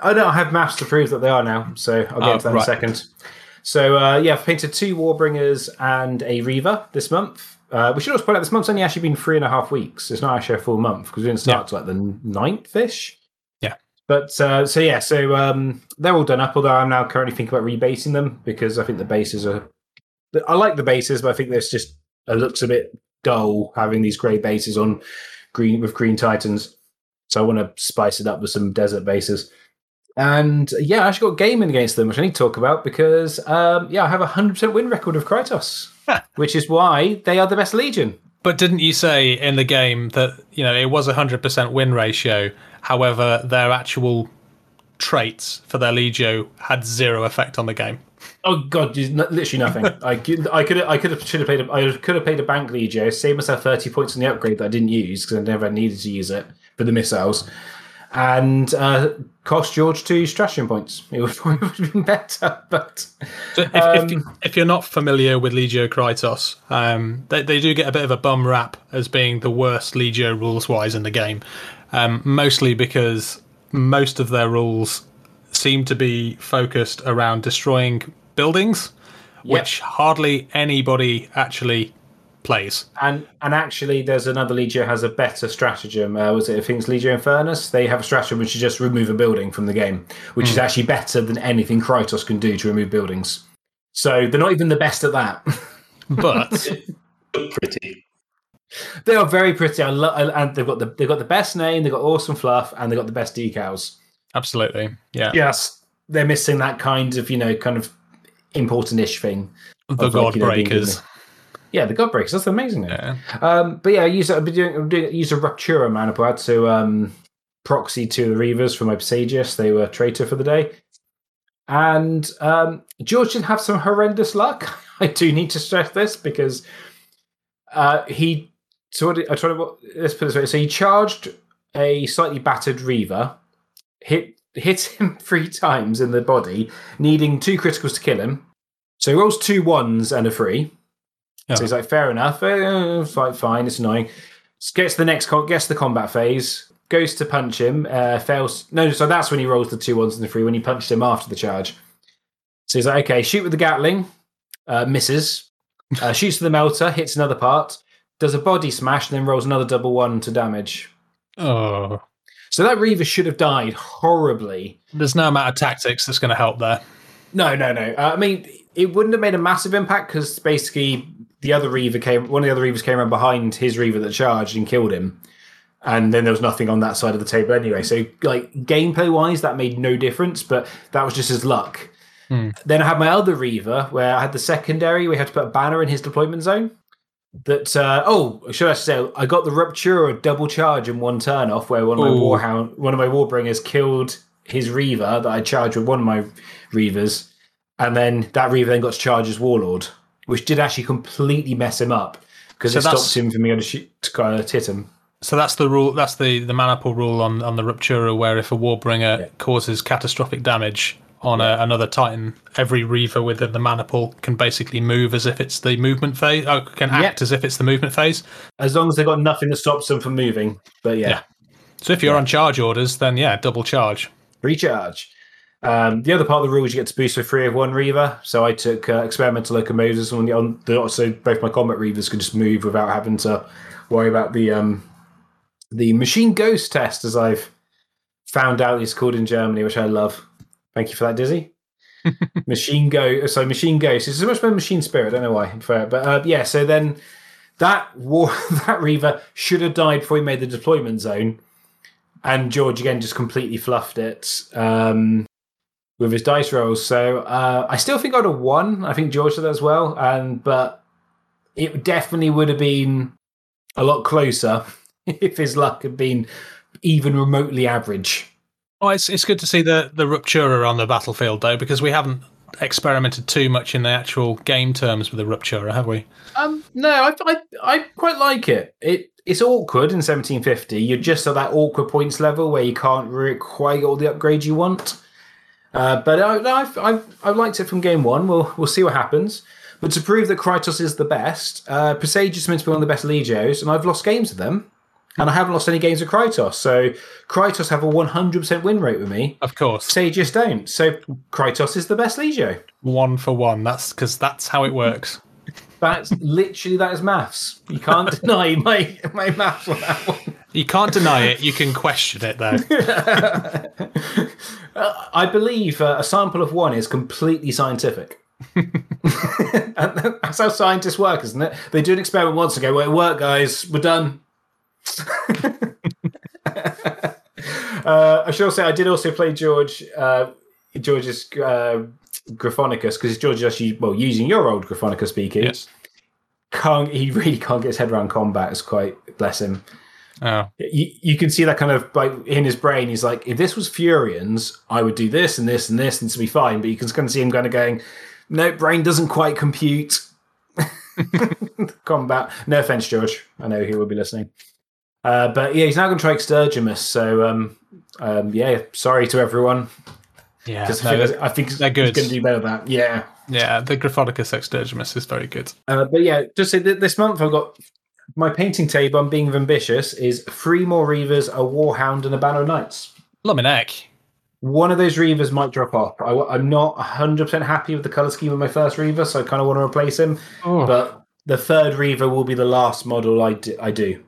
I don't have maps to prove that they are now, so I'll get Oh, into that in a second. So uh, yeah, I've painted two Warbringers and a Reaver this month. Uh, we should also point out this month's only actually been three and a half weeks. It's not actually a full month because we didn't start to like the ninth ish. Yeah. But uh, so yeah, so um, they're all done up. Although I'm now currently thinking about rebasing them because I think the bases are. I like the bases, but I think this just it looks a bit dull having these grey bases on green with green titans. So I want to spice it up with some desert bases. And yeah, I actually got gaming against them, which I need to talk about because um, yeah, I have a hundred percent win record of Krytos, which is why they are the best legion. But didn't you say in the game that you know it was a hundred percent win ratio? However, their actual traits for their legio had zero effect on the game. Oh god, there's literally nothing. I could, I could, I could have should have played. A, I could have played a bank legio, saved myself thirty points on the upgrade that I didn't use because I never needed to use it for the missiles, and uh, cost George two stratagem points. It would probably have been better, but So if, if, Um, if you're not familiar with Legio Krytos, um, they, they do get a bit of a bum rap as being the worst Legio rules wise in the game, um, mostly because most of their rules seem to be focused around destroying buildings, which hardly anybody actually plays. And and actually, there's another Legio has a better stratagem. Uh, was it? I think it's Legio Infernus. They have a stratagem which is just remove a building from the game, which is actually better than anything Krytos can do to remove buildings. So they're not even the best at that. But pretty. they are very pretty. I lo- and they've got the they've got the best name. They've got awesome fluff, and they've got the best decals. absolutely, yeah, Yes, they're missing that kind of you know kind of important-ish thing. the of, like, God you know, Breakers. in Yeah, the God Breakers. That's amazing. Yeah. Um, but yeah, I use I've been doing, I'm doing use a Ruptura Manipulad to um, proxy to the Reavers from my Psagius. They were traitor for the day. And um, George did have some horrendous luck. I do need to stress this because uh, he sort of I try to let's put this way. So he charged a slightly battered Reaver, hit hit him three times in the body, needing two criticals to kill him. So he rolls two ones and a three. Yeah. So he's like, fair enough, uh, fine, fine, it's annoying. Gets the next, gets the combat phase, goes to punch him, uh, fails. No, so that's when he rolls the two ones and the three, when he punched him after the charge. So he's like, okay, shoot with the Gatling, uh, misses, uh, shoots with the melter, hits another part, does a body smash, and then rolls another double one to damage. Oh, So that Reaver should have died horribly. there's no amount of tactics that's going to help there. No, no, no. Uh, I mean, it wouldn't have made a massive impact because basically the other Reaver came. One of the other Reavers came around behind his Reaver that charged and killed him. And then there was nothing on that side of the table anyway. So, like gameplay wise, that made no difference. But that was just his luck. Then I had my other Reaver where I had the secondary. We had to put a banner in his deployment zone. That uh, oh, should I say I got the Ruptura double charge in one turn off where one of my Ooh. Warhound, one of my Warbringers killed his Reaver that I charged with one of my Reavers, and then that Reaver then got to charge as Warlord, which did actually completely mess him up because So it stopped him from being able to shoot to kind of hit him. So that's the rule. That's the the Maniple rule on on the Ruptura, where if a Warbringer Yeah. causes catastrophic damage on a, another Titan, every Reaver within the Maniple can basically move as if it's the movement phase. Or can act Yep. as if it's the movement phase. As long as they've got nothing that stops them from moving. But yeah. Yeah. So if you're on charge orders, then yeah, double charge. recharge. Um, the other part of the rule is you get to boost for three of one Reaver. So I took uh, experimental locomotives on the on the so both my combat Reavers could just move without having to worry about the um, the machine ghost test, as I've found out it's called in Germany, which I love. Thank you for that, Dizzy. machine go so machine ghost. It's so much better machine spirit. I don't know why, but uh, yeah. So then that war that Reaver should have died before he made the deployment zone and George again just completely fluffed it um, with his dice rolls. So uh, I still think I'd have won. I think George did as well, and but it definitely would have been a lot closer if his luck had been even remotely average. Oh, it's it's good to see the the Ruptura on the battlefield though, because we haven't experimented too much in the actual game terms with the Ruptura, have we? Um, no, I, I I quite like it. It it's awkward in 1750. You're just at that awkward points level where you can't really quite get all the upgrades you want. Uh, but I, I've, I've I've liked it from game one. We'll we'll see what happens. But to prove that Krytos is the best, uh, Presage is meant to be one of the best Legios, and I've lost games with them, and I haven't lost any games with Krytos. So Krytos have a 100% win rate with me. Of course, Sages don't. So Krytos is the best Legio. one for one. That's because that's how it works. That's literally that is maths. You can't deny my my maths on that one. You can't deny it. You can question it though. I believe uh, a sample of one is completely scientific. that's how scientists work, isn't it? They do an experiment once and go, "Well, it worked, guys. We're done." uh, I should also say I did also play George uh, George's uh, Gryphonicus because George is actually well using your old Gryphonicus speakers. Yes. Can't he really can't get his head around combat? It's quite bless him. Oh, you, you can see that kind of like in his brain. He's like, if this was Furians, I would do this and this and this, and to be fine. But you can kind of see him kind of going, no, brain doesn't quite compute combat. No offense, George. I know he will be listening. Uh, but yeah, he's now going to try Extergimus. So um, um, yeah, sorry to everyone. Yeah. no, I think, I think they're good. going to do better than that. Yeah. yeah, the Gryphonicus Extergimus is very good. Uh, but yeah, just say that this month I've got my painting table. I'm being ambitious. Is three more Reavers, a Warhound, and a Banner of Knights. Luminek. One of those Reavers might drop off. I, am not 100% happy with the color scheme of my first Reaver, so I kind of want to replace him. Oh. But the third Reaver will be the last model I do. I do.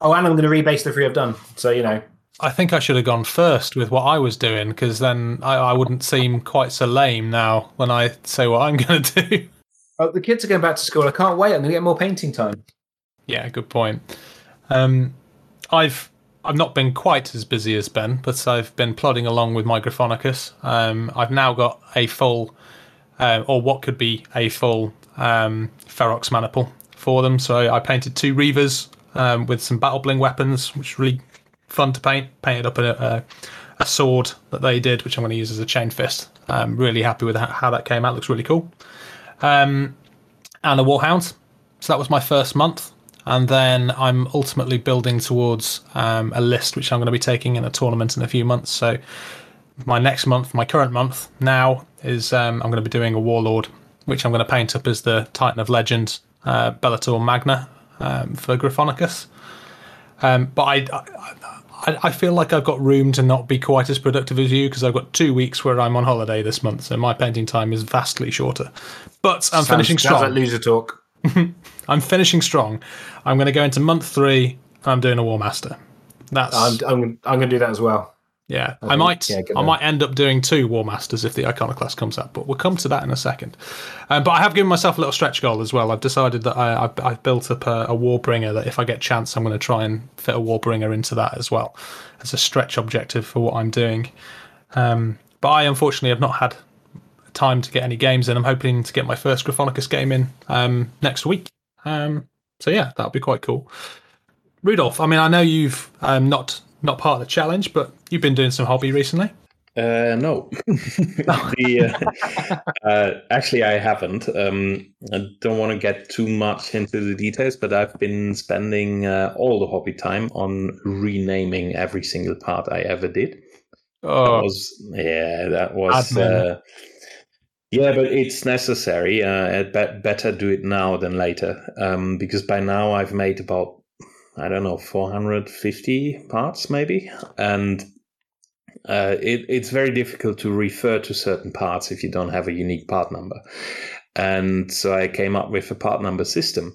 Oh, and I'm going to rebase the three I've done. So, you know. I think I should have gone first with what I was doing because then I, I wouldn't seem quite so lame now when I say what I'm going to do. Oh, the kids are going back to school. I can't wait. I'm going to get more painting time. Yeah, good point. Um, I've I've not been quite as busy as Ben, but I've been plodding along with my Gryphonicus. Um, I've now got a full, uh, or what could be a full um, Ferox Maniple for them. So I painted two Reavers um, with some Battle Bling weapons, which really fun to paint. Painted up a, a, a sword that they did, which I'm going to use as a chain fist. I'm really happy with how, that came out. Looks really cool. Um, and a Warhound. So that was my first month. And then I'm ultimately building towards um, a list which I'm going to be taking in a tournament in a few months. So my next month, my current month now, is um, I'm going to be doing a Warlord, which I'm going to paint up as the Titan of Legend, uh, Bellator Magna um, for Gryphonicus. Um, but I, I, I feel like I've got room to not be quite as productive as you because I've got two weeks where I'm on holiday this month, so my painting time is vastly shorter. But I'm finishing Sounds strong. like loser talk. I'm finishing strong. I'm going to go into month three. and I'm doing a War Master. That's I'm, I'm, I'm going to do that as well. Yeah, I, think- might. yeah, I might end up doing two War Masters if the Iconoclast comes up, but we'll come to that in a second. Um, but I have given myself a little stretch goal as well. I've decided that I, I've, I've built up a, a Warbringer that if I get chance, I'm going to try and fit a Warbringer into that as well as a stretch objective for what I'm doing. Um, but I unfortunately have not had time to get any games in. I'm hoping to get my first Gryphonicus game in um, next week. Um, so yeah, that'll be quite cool. Rudolph, I mean, I know you've um, not not part of the challenge, but you've been doing some hobby recently. Uh, no. the, uh, uh, actually, I haven't. Um, I don't want to get too much into the details, but I've been spending uh, all the hobby time on renaming every single part I ever did. That Oh, was yeah, that was. Uh, yeah, but it's necessary. Uh, I'd bet better do it now than later, um, because by now I've made about I don't know 450 parts maybe, and uh, it, it's very difficult to refer to certain parts if you don't have a unique part number. And so I came up with a part number system.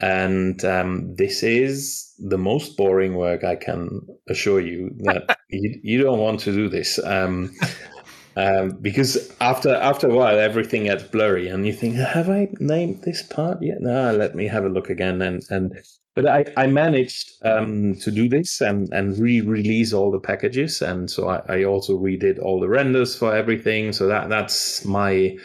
And um, this is the most boring work I can assure you that you, you don't want to do this. Um, um, because after after a while, everything gets blurry, and you think, "Have I named this part yet?" No, let me have a look again. And and but I, I managed um, to do this and, and re-release all the packages, and so I, I also redid all the renders for everything. So that that's my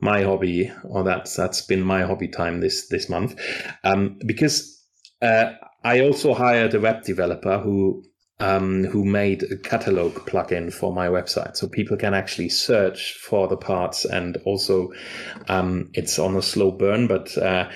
my hobby, or that's that's been my hobby time this this month, um, because uh, I also hired a web developer who um, who made a catalog plugin for my website, so people can actually search for the parts, and also um, it's on a slow burn, but uh,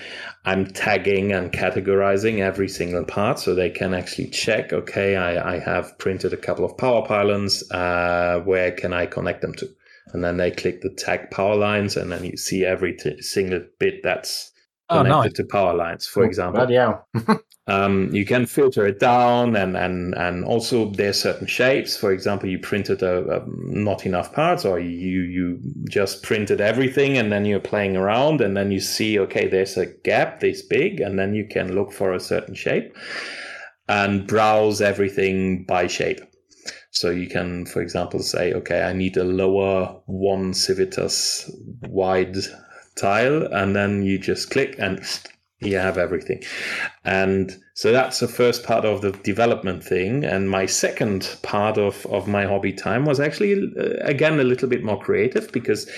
I'm tagging and categorizing every single part, so they can actually check. Okay, I, I have printed a couple of power pylons. Uh, where can I connect them to? And then they click the tag power lines, and then you see every t- single bit that's oh, connected nice. to power lines, for example Bloody hell. um, you can filter it down and, and, and also there's certain shapes. For example you printed a, a not enough parts or you you just printed everything and then you're playing around and then you see okay there's a gap this big and then you can look for a certain shape and browse everything by shape. So you can for example say okay i need a lower one civitas wide tile and then you just click and you have everything. And so that's the first part of the development thing. And my second part of, of my hobby time was actually uh, again a little bit more creative because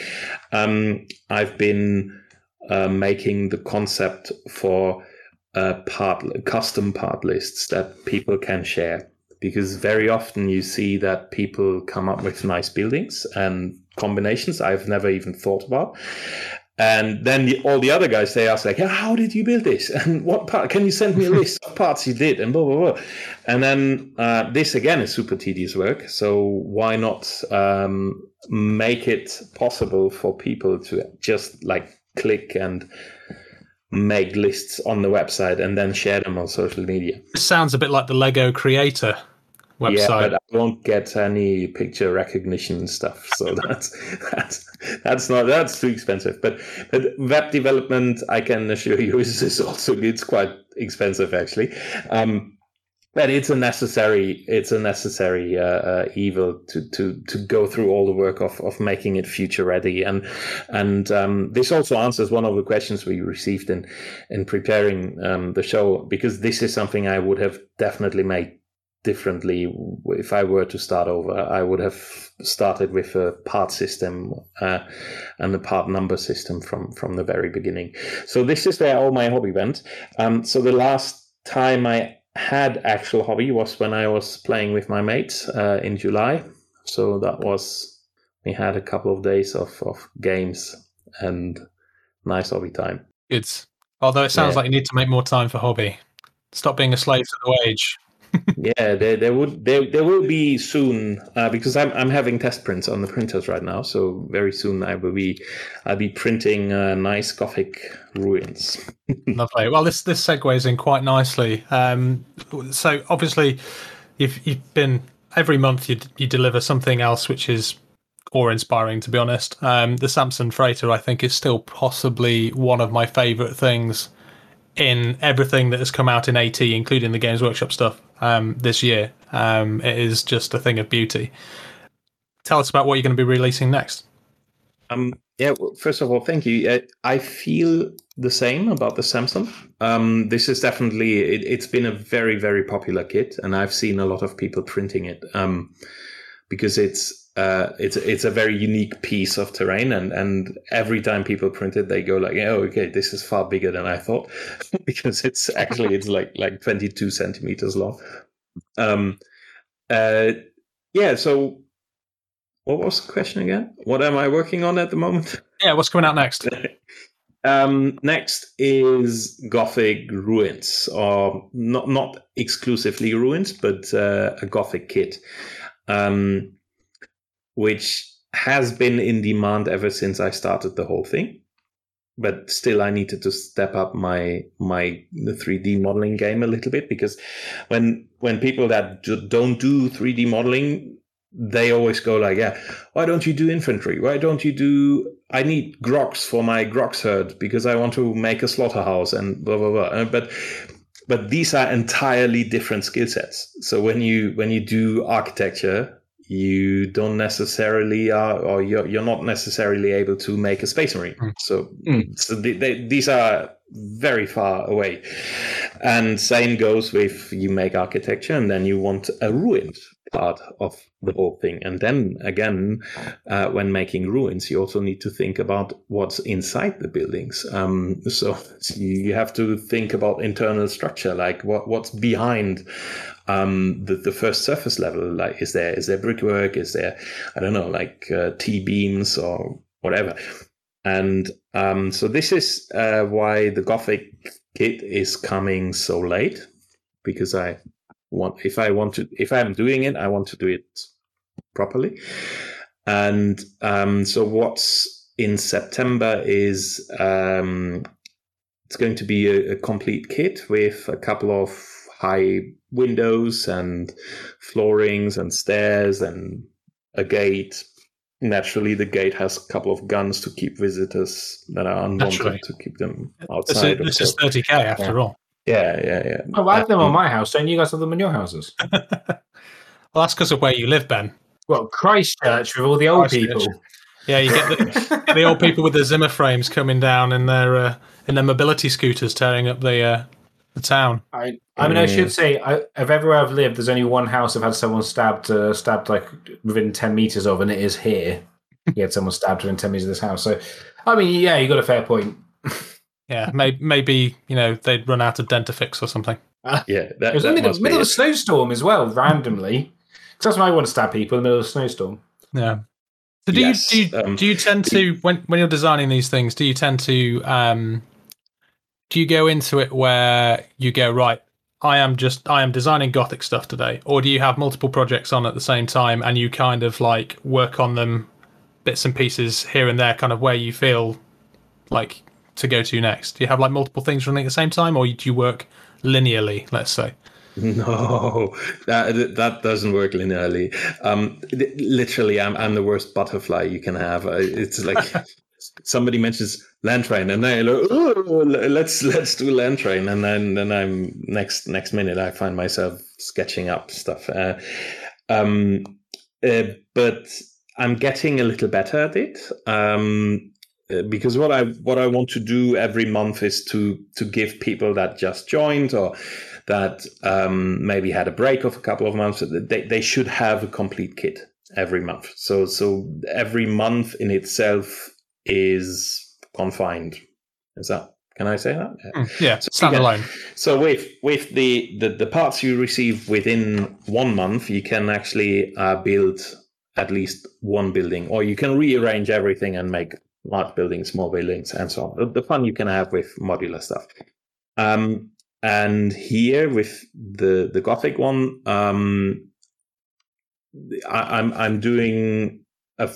um, i've been uh, making the concept for uh, part custom part lists that people can share. Because very often you see that people come up with nice buildings and combinations I've never even thought about. And then the, all the other guys they ask like, "Yeah, "How did you build this? And what part? Can you send me a list of parts you did?" And blah blah blah. And then uh, this again is super tedious work. So why not um, make it possible for people to just like click and make lists on the website and then share them on social media? This sounds a bit like the Lego Creator Yeah, but I won't get any picture recognition stuff, so that's that's that's not that's too expensive. But but web development, I can assure you, is, is also it's quite expensive actually. Um, but it's a necessary it's a necessary uh, uh, evil to, to to go through all the work of, of making it future ready and and um, this also answers one of the questions we received in in preparing um, the show because this is something I would have definitely made differently if I were to start over. I would have started with a part system uh, and a part number system from from the very beginning. So this is where all my hobby went. Um, so the last time I had actual hobby was when I was playing with my mates uh, in July. So that was we had a couple of days of of games and nice hobby time. It's although it sounds Yeah. like you need to make more time for hobby. Stop being a slave to the wage. Yeah, there, there would there, there will be soon uh, because I'm I'm having test prints on the printers right now. So very soon I will be I'll be printing uh, nice Gothic ruins. Lovely. Well, this this segues in quite nicely. Um, so obviously, you've you've been every month you you deliver something else which is awe-inspiring. To be honest, um, the Samson Freighter I think is still possibly one of my favourite things in everything that has come out in AT, including the Games Workshop stuff. Um, this year. Um, it is just a thing of beauty. Tell us about what you're going to be releasing next. Um, yeah, well, first of all, thank you. I feel the same about the Samson. Um, this is definitely it, has been a very very popular kit, and I've seen a lot of people printing it um, because it's uh, it's it's a very unique piece of terrain, and and every time people print it, they go like, oh, okay, this is far bigger than I thought, because it's actually it's like like twenty two centimeters long. Um, uh, yeah, so what was the question again? What am I working on at the moment? Yeah, what's coming out next? um, next is Gothic Ruins, or not not exclusively Ruins, but uh, a Gothic kit. Um, which has been in demand ever since I started the whole thing. But still, I needed to step up my my the 3D modeling game a little bit because when when people that don't do 3D modeling, they always go like, "Yeah, why don't you do infantry? Why don't you do? I need grogs for my grogs herd because I want to make a slaughterhouse and blah blah blah." Uh, but but these are entirely different skill sets. So when you when you do architecture, you don't necessarily are, or you're, you're not necessarily able to make a space marine. Mm. So, mm. so they, they, these are very far away. And same goes with you make architecture and then you want a ruined part of the whole thing. And then again, uh, when making ruins, you also need to think about what's inside the buildings. Um, so, you have to think about internal structure, like what, what's behind um, the, the first surface level. Like, is there is there brickwork? Is there I don't know, like uh, T beams or whatever. And um, so this is uh, why the Gothic kit is coming so late, because I want if I want to if I'm doing it, I want to do it properly. And um, so what's in September is um, it's going to be a, a, complete kit with a couple of high windows and floorings and stairs and a gate. Naturally, the gate has a couple of guns to keep visitors that are unwanted Naturally. to keep them outside. This is, this is 30k after yeah. all. Yeah, yeah, yeah. Oh, I have them on my house. Don't you guys have them on your houses? well, that's because of where you live, Ben. Well, Christchurch with all the old people. Yeah, you get the, the, old people with the Zimmer frames coming down in their uh, in their mobility scooters, tearing up the uh, the town. I I mean, I should say, I, of everywhere I've lived, there's only one house I've had someone stabbed, uh, stabbed like within ten meters of, and it is here. he had someone stabbed within ten meters of this house. So, I mean, yeah, you got a fair point. Yeah, maybe, maybe you know they'd run out of dentifix or something. Uh, yeah, that, it was in the middle, middle of a snowstorm as well, randomly. Because that's why I want to stab people in the middle of a snowstorm. Yeah. So do yes, you do you, um, do you tend to when when you're designing these things? Do you tend to um, do you go into it where you go right? I am just I am designing gothic stuff today, or do you have multiple projects on at the same time and you kind of like work on them bits and pieces here and there, kind of where you feel like to go to next? Do you have like multiple things running at the same time, or do you work linearly? Let's say. No, that that doesn't work linearly. Um, literally, I'm I'm the worst butterfly you can have. It's like somebody mentions land train and I like, oh, let's let's do land train and then then I'm next next minute I find myself sketching up stuff uh, um, uh, but I'm getting a little better at it um, because what I what I want to do every month is to to give people that just joined or that um, maybe had a break of a couple of months they, they should have a complete kit every month so so every month in itself is confined. Is that can I say that? Yeah, mm, yeah so standalone. So with with the, the the parts you receive within one month, you can actually uh, build at least one building, or you can rearrange everything and make large buildings, small buildings, and so on. The fun you can have with modular stuff. Um, and here with the the Gothic one, um, I, I'm I'm doing a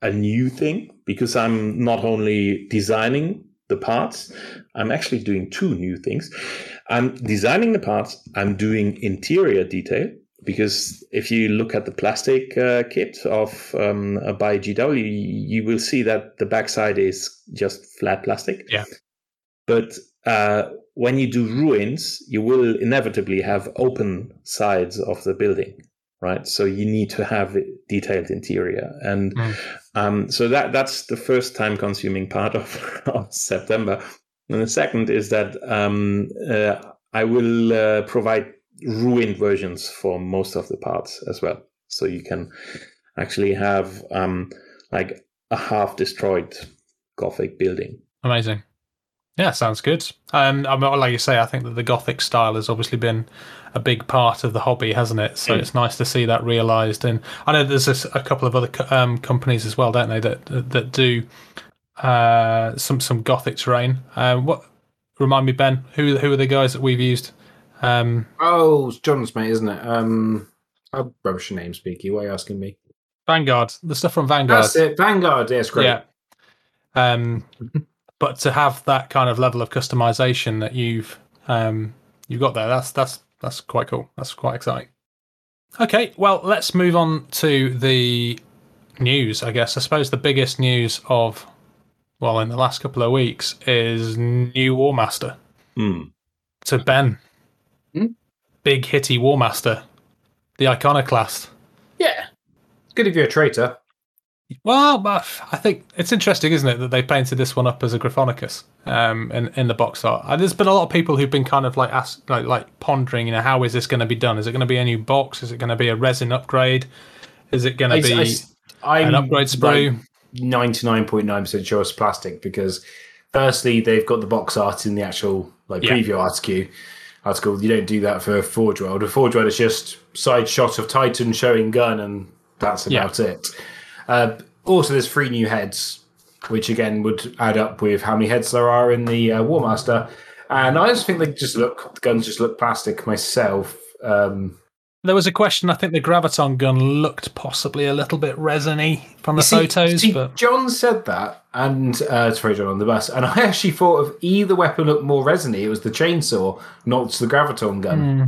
a new thing because I'm not only designing the parts, I'm actually doing two new things. I'm designing the parts, I'm doing interior detail because if you look at the plastic uh, kit of um, by GW, you will see that the backside is just flat plastic. Yeah. But uh, when you do ruins, you will inevitably have open sides of the building, right? So you need to have detailed interior, and Mm. um, so that that's the first time-consuming part of, of September. And the second is that um, uh, I will uh, provide ruined versions for most of the parts as well, so you can actually have um, like a half destroyed Gothic building. Amazing. Yeah, sounds good. Um, I mean, like you say, I think that the Gothic style has obviously been a big part of the hobby, hasn't it? So Mm. it's nice to see that realised. And I know there's this, a couple of other co- um, companies as well, don't they, that that do uh, some some Gothic terrain. Um, what remind me, Ben? Who who are the guys that we've used? Um, Oh, it's John's mate, isn't it? Um, I'm rubbish your name, Speaky. Why are you asking me? Vanguard, the stuff from Vanguard. That's it. Vanguard. Yes, great. Yeah. Um, but to have that kind of level of customization that you've um, you've got there, that's that's that's quite cool. That's quite exciting. Okay, well, let's move on to the news. I guess I suppose the biggest news of well in the last couple of weeks is new War Master. Hmm. So Ben, Hmm? big hitty War Master, the Iconoclast. Yeah. Good if you're a traitor. Well, I think it's interesting, isn't it, that they painted this one up as a Gryphonicus um, in in the box art. And there's been a lot of people who've been kind of like ask, like like pondering, you know, how is this going to be done? Is it going to be a new box? Is it going to be a resin upgrade? Is it going to be I'm an upgrade sprue? Ninety-nine point nine percent sure it's plastic because, firstly, they've got the box art in the actual like Yeah. preview article. Article. You don't do that for Forge World. A Forge World is just side shot of Titan showing gun, and that's Yeah. about it. Uh, also, there's three new heads, which again would add up with how many heads there are in the uh, War Master. And I just think they just look the guns just look plastic myself. Um, There was a question. I think the graviton gun looked possibly a little bit resiny from the see- photos, see, but John said that, and uh, throw John on the bus, and I actually thought of either weapon looked more resiny. It was the chainsaw, not the graviton gun. Hmm.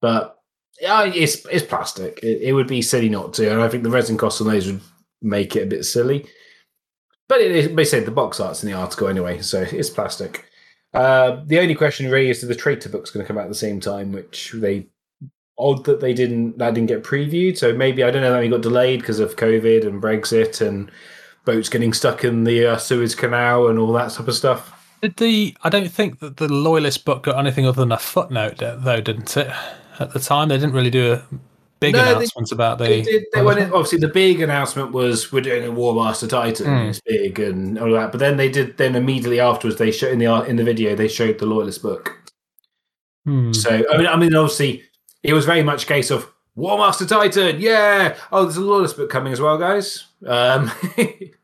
But yeah, it's it's plastic. It, it would be silly not to, and I think the resin cost on those would make it a bit silly. But it is, they said the box art's in the article anyway, so it's plastic. Uh, the only question really is: the traitor book's going to come out at the same time, which they odd that they didn't that didn't get previewed. So maybe I don't know. Maybe it got delayed because of COVID and Brexit and boats getting stuck in the uh, Suez Canal and all that type of stuff. did the I don't think that the Loyalist book got anything other than a footnote, though, didn't it? At the time, they didn't really do a big No, they- announcement about the. They did. They went obviously, the big announcement was we're doing a War Master Titan. Mm. It's big and all that. But then they did. Then immediately afterwards, they showed in the in the video they showed the Loyalist book. Hmm. So I mean, I mean, obviously, it was very much a case of War Master Titan. Yeah. Oh, there's a Loyalist book coming as well, guys. Um,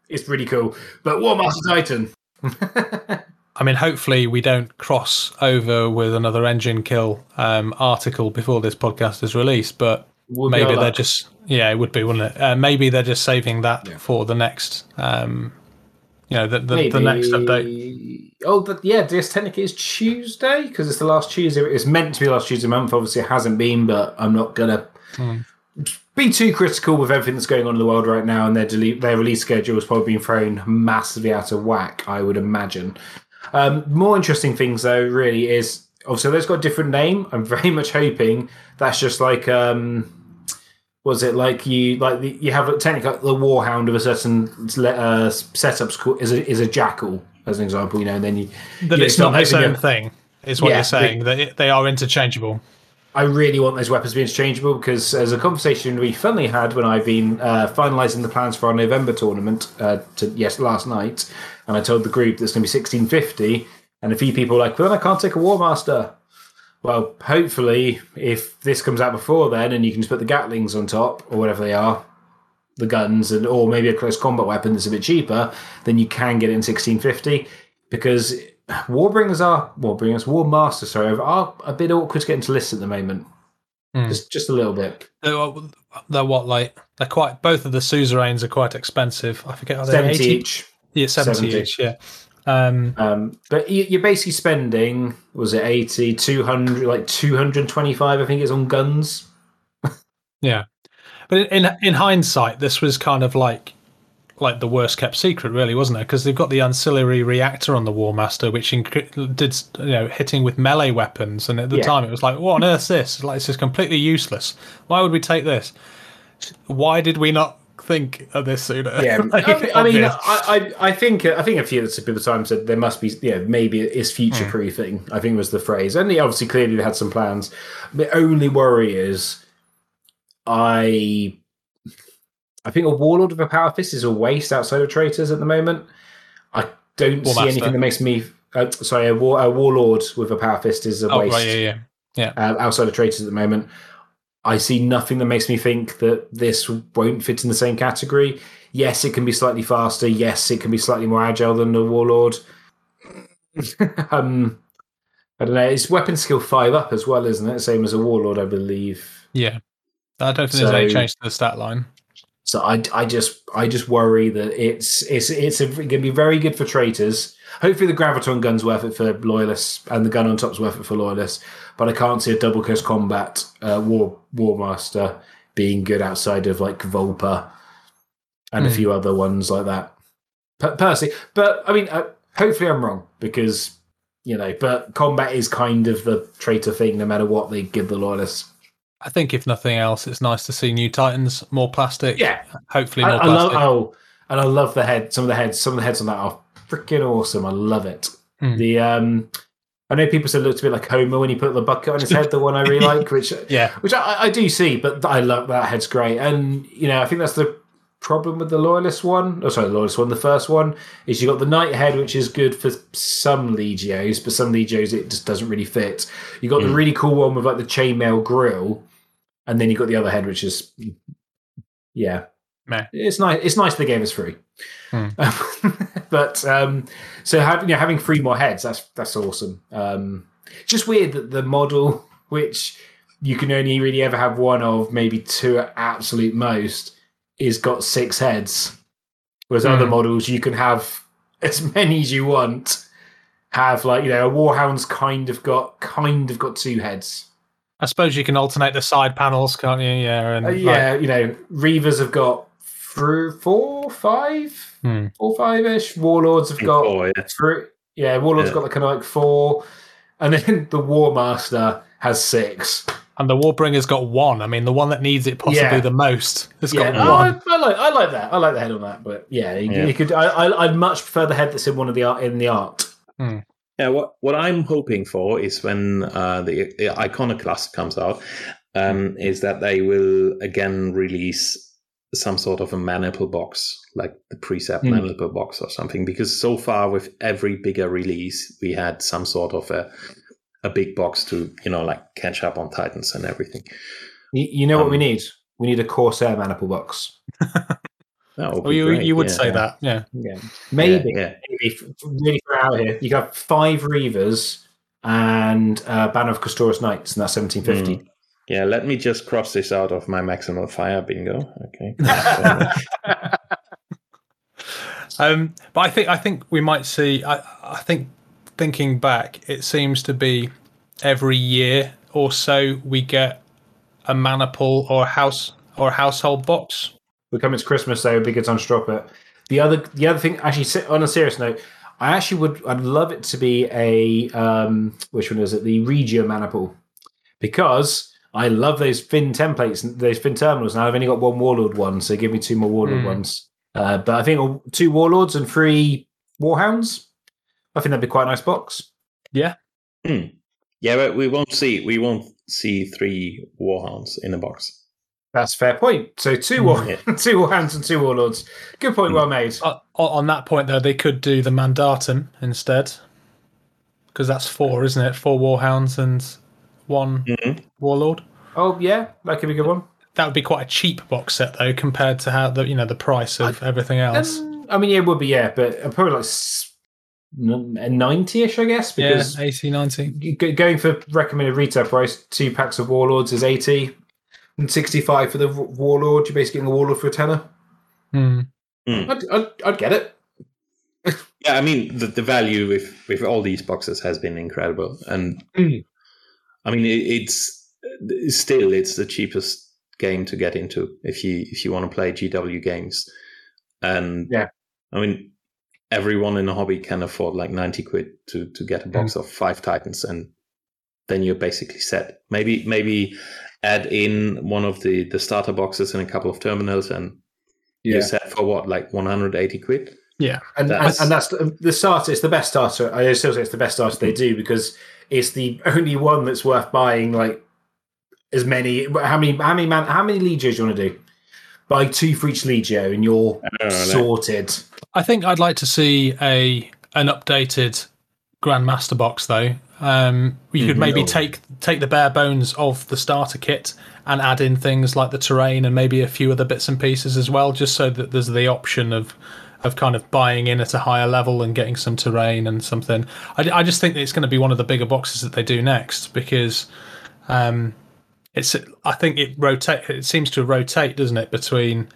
it's pretty cool. But War Master Titan. I mean, hopefully we don't cross over with another engine kill um, article before this podcast is released, but Would maybe they're just yeah, it would be, wouldn't it? Uh, maybe they're just saving that Yeah. for the next, um, you know, the the, the next update. Oh, the, yeah. This technically is Tuesday because it's the last Tuesday. It's meant to be the last Tuesday month. Obviously, it hasn't been, but I'm not gonna Hmm. be too critical with everything that's going on in the world right now. And their delete, their release schedule has probably been thrown massively out of whack. I would imagine. Um, more interesting things though, really, is obviously they've got a different name. I'm very much hoping that's just like. Um, was it like you like the, you have a, technically the warhound of a certain uh, setups is a, is a jackal as an example, you know, and then you That it's not the same thing, is what Yeah, you're saying. that it, they are interchangeable. I really want those weapons to be interchangeable because there's a conversation we funnily had when I've been uh, finalising the plans for our November tournament. Uh, to, yes, last night, and I told the group that's going to be 1650, and a few people were like, "Well, then I can't take a War Master." Well, hopefully, if this comes out before then, and you can just put the Gatlings on top or whatever they are, the guns, and or maybe a close combat weapon that's a bit cheaper, than you can get in 1650 because Warbringers are Warbringers, War Masters, sorry, are a bit awkward to get into lists at the moment. Hmm. Just, just a little bit. They're, they're what like they're quite. Both of the suzerains are quite expensive. I forget. Are they 70 80? each. Yeah, 70, 70. each. Yeah. Um, Um, but you- you're basically spending, was it 80, 200, like 225, I think it's on guns. Yeah, but in in hindsight, this was kind of like like the worst kept secret, really, wasn't it? Because they've got the ancillary reactor on the War Master, which inc- did you know hitting with melee weapons, and at the Yeah. time it was like, what on earth's this? Like, it's just completely useless. Why would we take this? Why did we not think of this sooner? Yeah, Like, I, mean- I mean. I, I, I think, I think a few of the time said there must be, yeah, maybe it's future proofing. I think was the phrase, and they obviously clearly they had some plans. The only worry is, I, I think a warlord with a power fist is a waste outside of traitors at the moment. I don't War see Master. anything that makes me. Uh, sorry, a, war, a warlord with a power fist is a oh waste right, yeah, yeah. uh, outside of traitors at the moment. I see nothing that makes me think that this won't fit in the same category. Yes, it can be slightly faster. Yes, it can be slightly more agile than the warlord. um, I don't know. It's weapon skill five up as well, isn't it? Same as a warlord, I believe. Yeah. I don't think there's any change to the stat line. So I, I just I just worry that it's it's it's going to be very good for traitors. Hopefully the graviton gun's worth it for loyalists, and the gun on top's worth it for loyalists. But I can't see a double curse combat uh, war war master being good outside of like Vulpa and a Hmm. few other ones like that. Per- Personally, but I mean, uh, hopefully I'm wrong because you know. But combat is kind of the traitor thing, no matter what they give the loyalists. I think if nothing else, it's nice to see new Titans, more plastic. Yeah, Hopefully more I love plastic. oh, and I love the head. Some of the heads, some of the heads on that are freaking awesome. I love it. Hmm. The um, I know people said it looked a bit like Homer when he put the bucket on his head. The one I really like, which yeah. which I, I do see, but I love that head's great. And you know, I think that's the problem with the loyalist one. Oh, sorry, the loyalist one. The first one is you got the knight head, which is good for some legios, but some legios it just doesn't really fit. You got the Mm. really cool one with like the chainmail grill, and then you got the other head, which is yeah, Meh. it's nice. It's nice they gave us free. Hmm. but um, so having you know, having three more heads, that's that's awesome. Um, just weird that the model, which you can only really ever have one of, maybe two at absolute most, is got six heads. Whereas other Hmm. models, you can have as many as you want. Have like you know, a warhound's kind of got kind of got two heads. I suppose you can alternate the side panels, can't you? Yeah. And Uh, like- yeah, you know, Reavers have got through four, five, Hmm. four, five ish. Warlords have got Oh, yeah. Three, yeah, Warlord's Yeah. got like kind of like four, and then the War Master has six. and the Warbringer's got one. I mean, the one that needs it possibly Yeah. the most. It's Yeah, got oh, I, one. I like I like that. I like the head on that, but yeah, you, Yeah. you could. I, I I'd much prefer the head that's in one of the art in the art. Yeah, what what I'm hoping for is when uh, the, the Iconoclast comes out, um, is that they will again release some sort of a maniple box, like the precept Hmm. maniple box or something. Because so far, with every bigger release, we had some sort of a a big box to you know like catch up on Titans and everything. You, you know what we Um, need? We need a Corsair maniple box. That would Oh, be you, great, you would yeah. say that, yeah. Yeah, maybe. Yeah, Maybe really for out here, you got five Reavers and uh, Banner of Castorus Knights, and that's seventeen fifty. Mm. yeah. Let me just cross this out of my maximal fire bingo. Okay. Um, but I think I think we might see. I, I think thinking back, it seems to be every year or so we get a maniple or a house or a household box. We're coming to Christmas, so it'd be good time to drop it. The other, the other thing, actually, on a serious note, I actually would, I'd love it to be a, um, which one is it? The Regio Maniple, because I love those fin templates, and those fin terminals. Now I've only got one Warlord one, so give me two more Warlord Hmm. ones. Uh, but I think two Warlords and three Warhounds. I think that'd be quite a nice box. Yeah, Yeah, but we won't see we won't see three warhounds in a box. That's a fair point. So two war, Yeah. two Warhounds and two Warlords. Good point, well made. Uh, on on that point, though, they could do the mandatum instead, because that's four, isn't it? Four warhounds and one Mhm. warlord. Oh yeah, that could be a good one. That would be quite a cheap box set, though, compared to how the you know the price of everything else. Um, I mean, yeah, it would be, yeah, but uh, probably like s- n- a 90-ish, I guess, yeah, because 80, 90. going for recommended retail price, two packs of Warlords is 80 and 65 for the Warlord. You're basically getting the Warlord for a tenner. Hmm. I'd, I'd, I'd get it. Yeah, I mean the, the value with with all these boxes has been incredible, and Mm. I mean it, it's still it's the cheapest game to get into if you if you want to play GW games. and Yeah. I mean, everyone in the hobby can afford like ninety quid to to get a box of five Titans, and then you're basically set. Maybe maybe add in one of the the starter boxes and a couple of terminals, and you're set for what like one hundred eighty quid. Yeah. And, That's- and and that's the, the starter. It's the best starter. I still say it's the best starter they mm-hmm. do because it's the only one that's worth buying. Like as many, how many, how many man, how many legios you want to do? Buy two for each legio, and you're don't know, sorted. I think I'd like to see a an updated Grandmaster box though. Um, you could Mhm. maybe take take the bare bones of the starter kit and add in things like the terrain and maybe a few other bits and pieces as well, just so that there's the option of of kind of buying in at a higher level and getting some terrain and something. I, I just think that it's going to be one of the bigger boxes that they do next because um, it's I think it rotate it seems to rotate, doesn't it, between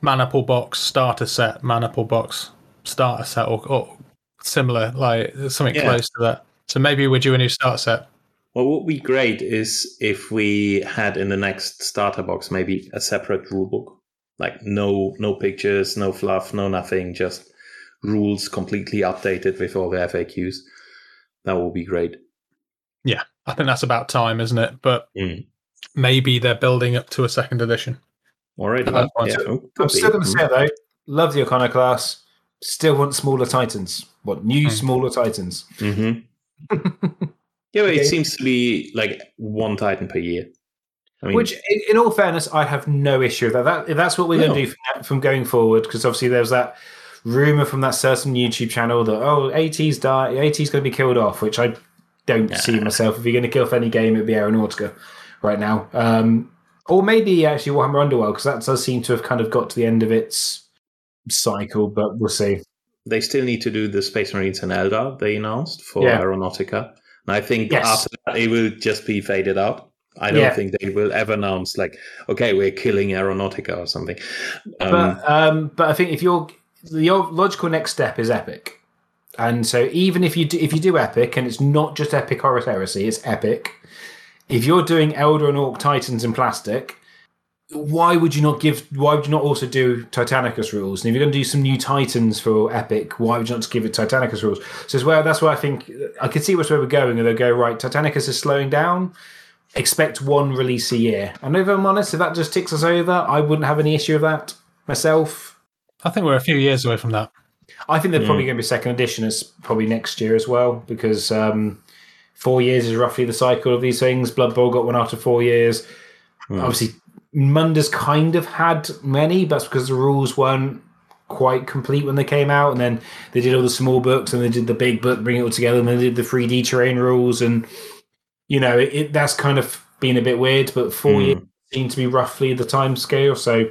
Maniple box starter set, Maniple box starter set, or, or similar, like something Yeah. close to that. So maybe we're due a new starter set. Well, what would be great is if we had in the next starter box maybe a separate rule book, like no no pictures, no fluff, no nothing, just rules completely updated with all the FAQs. That would be great. Yeah, I think that's about time, isn't it? But Mm. maybe they're building up to a second edition. All right, At yeah, oh, I'm still going to Mm. say though. Love the Iconoclast. Still want smaller Titans. Want new Hmm. smaller Titans? Mhm. Yeah, but it seems to be like one Titan per year. I mean, Which, in, all fairness, I have no issue with that. that if that's what we're going to do from, from going forward, because obviously there's that rumor from that certain YouTube channel that oh, AT's die, AT's going to be killed off, which I don't see myself. If you're going to kill off any game, it'd be Aeronautica right now, um, or maybe actually Warhammer Underworld, because that does seem to have kind of got to the end of its cycle. But we'll see. They still need to do the Space Marines and Eldar they announced for Yeah. Aeronautica. And I think Yes. after that, it will just be faded out. I don't Yeah. think they will ever announce like, okay, we're killing Aeronautica or something. Um, but um, but I think if you're the logical next step is epic, and so even if you do, if you do epic and it's not just epic Horus Heresy, it's epic. If you're doing Eldar and Orc Titans in plastic, why would you not give? Why would you not also do Titanicus rules? And if you're going to do some new Titans for epic, why would you not give it Titanicus rules? So as well, that's why I think I can see where we're going, and they'll go right. Titanicus is slowing down. Expect one release a year. And if I'm honest, if that just ticks us over, I wouldn't have any issue with that myself. I think we're a few years away from that. I think they're probably going to be second edition as probably next year as well because um, four years is roughly the cycle of these things. Blood Bowl got one after four years. Obviously, Munda's kind of had many, but that's because the rules weren't quite complete when they came out. And then they did all the small books and they did the big book, bring it all together, and they did the 3D terrain rules. And, you know, it, it that's kind of been a bit weird, but four Hmm. years seemed to be roughly the time scale. So,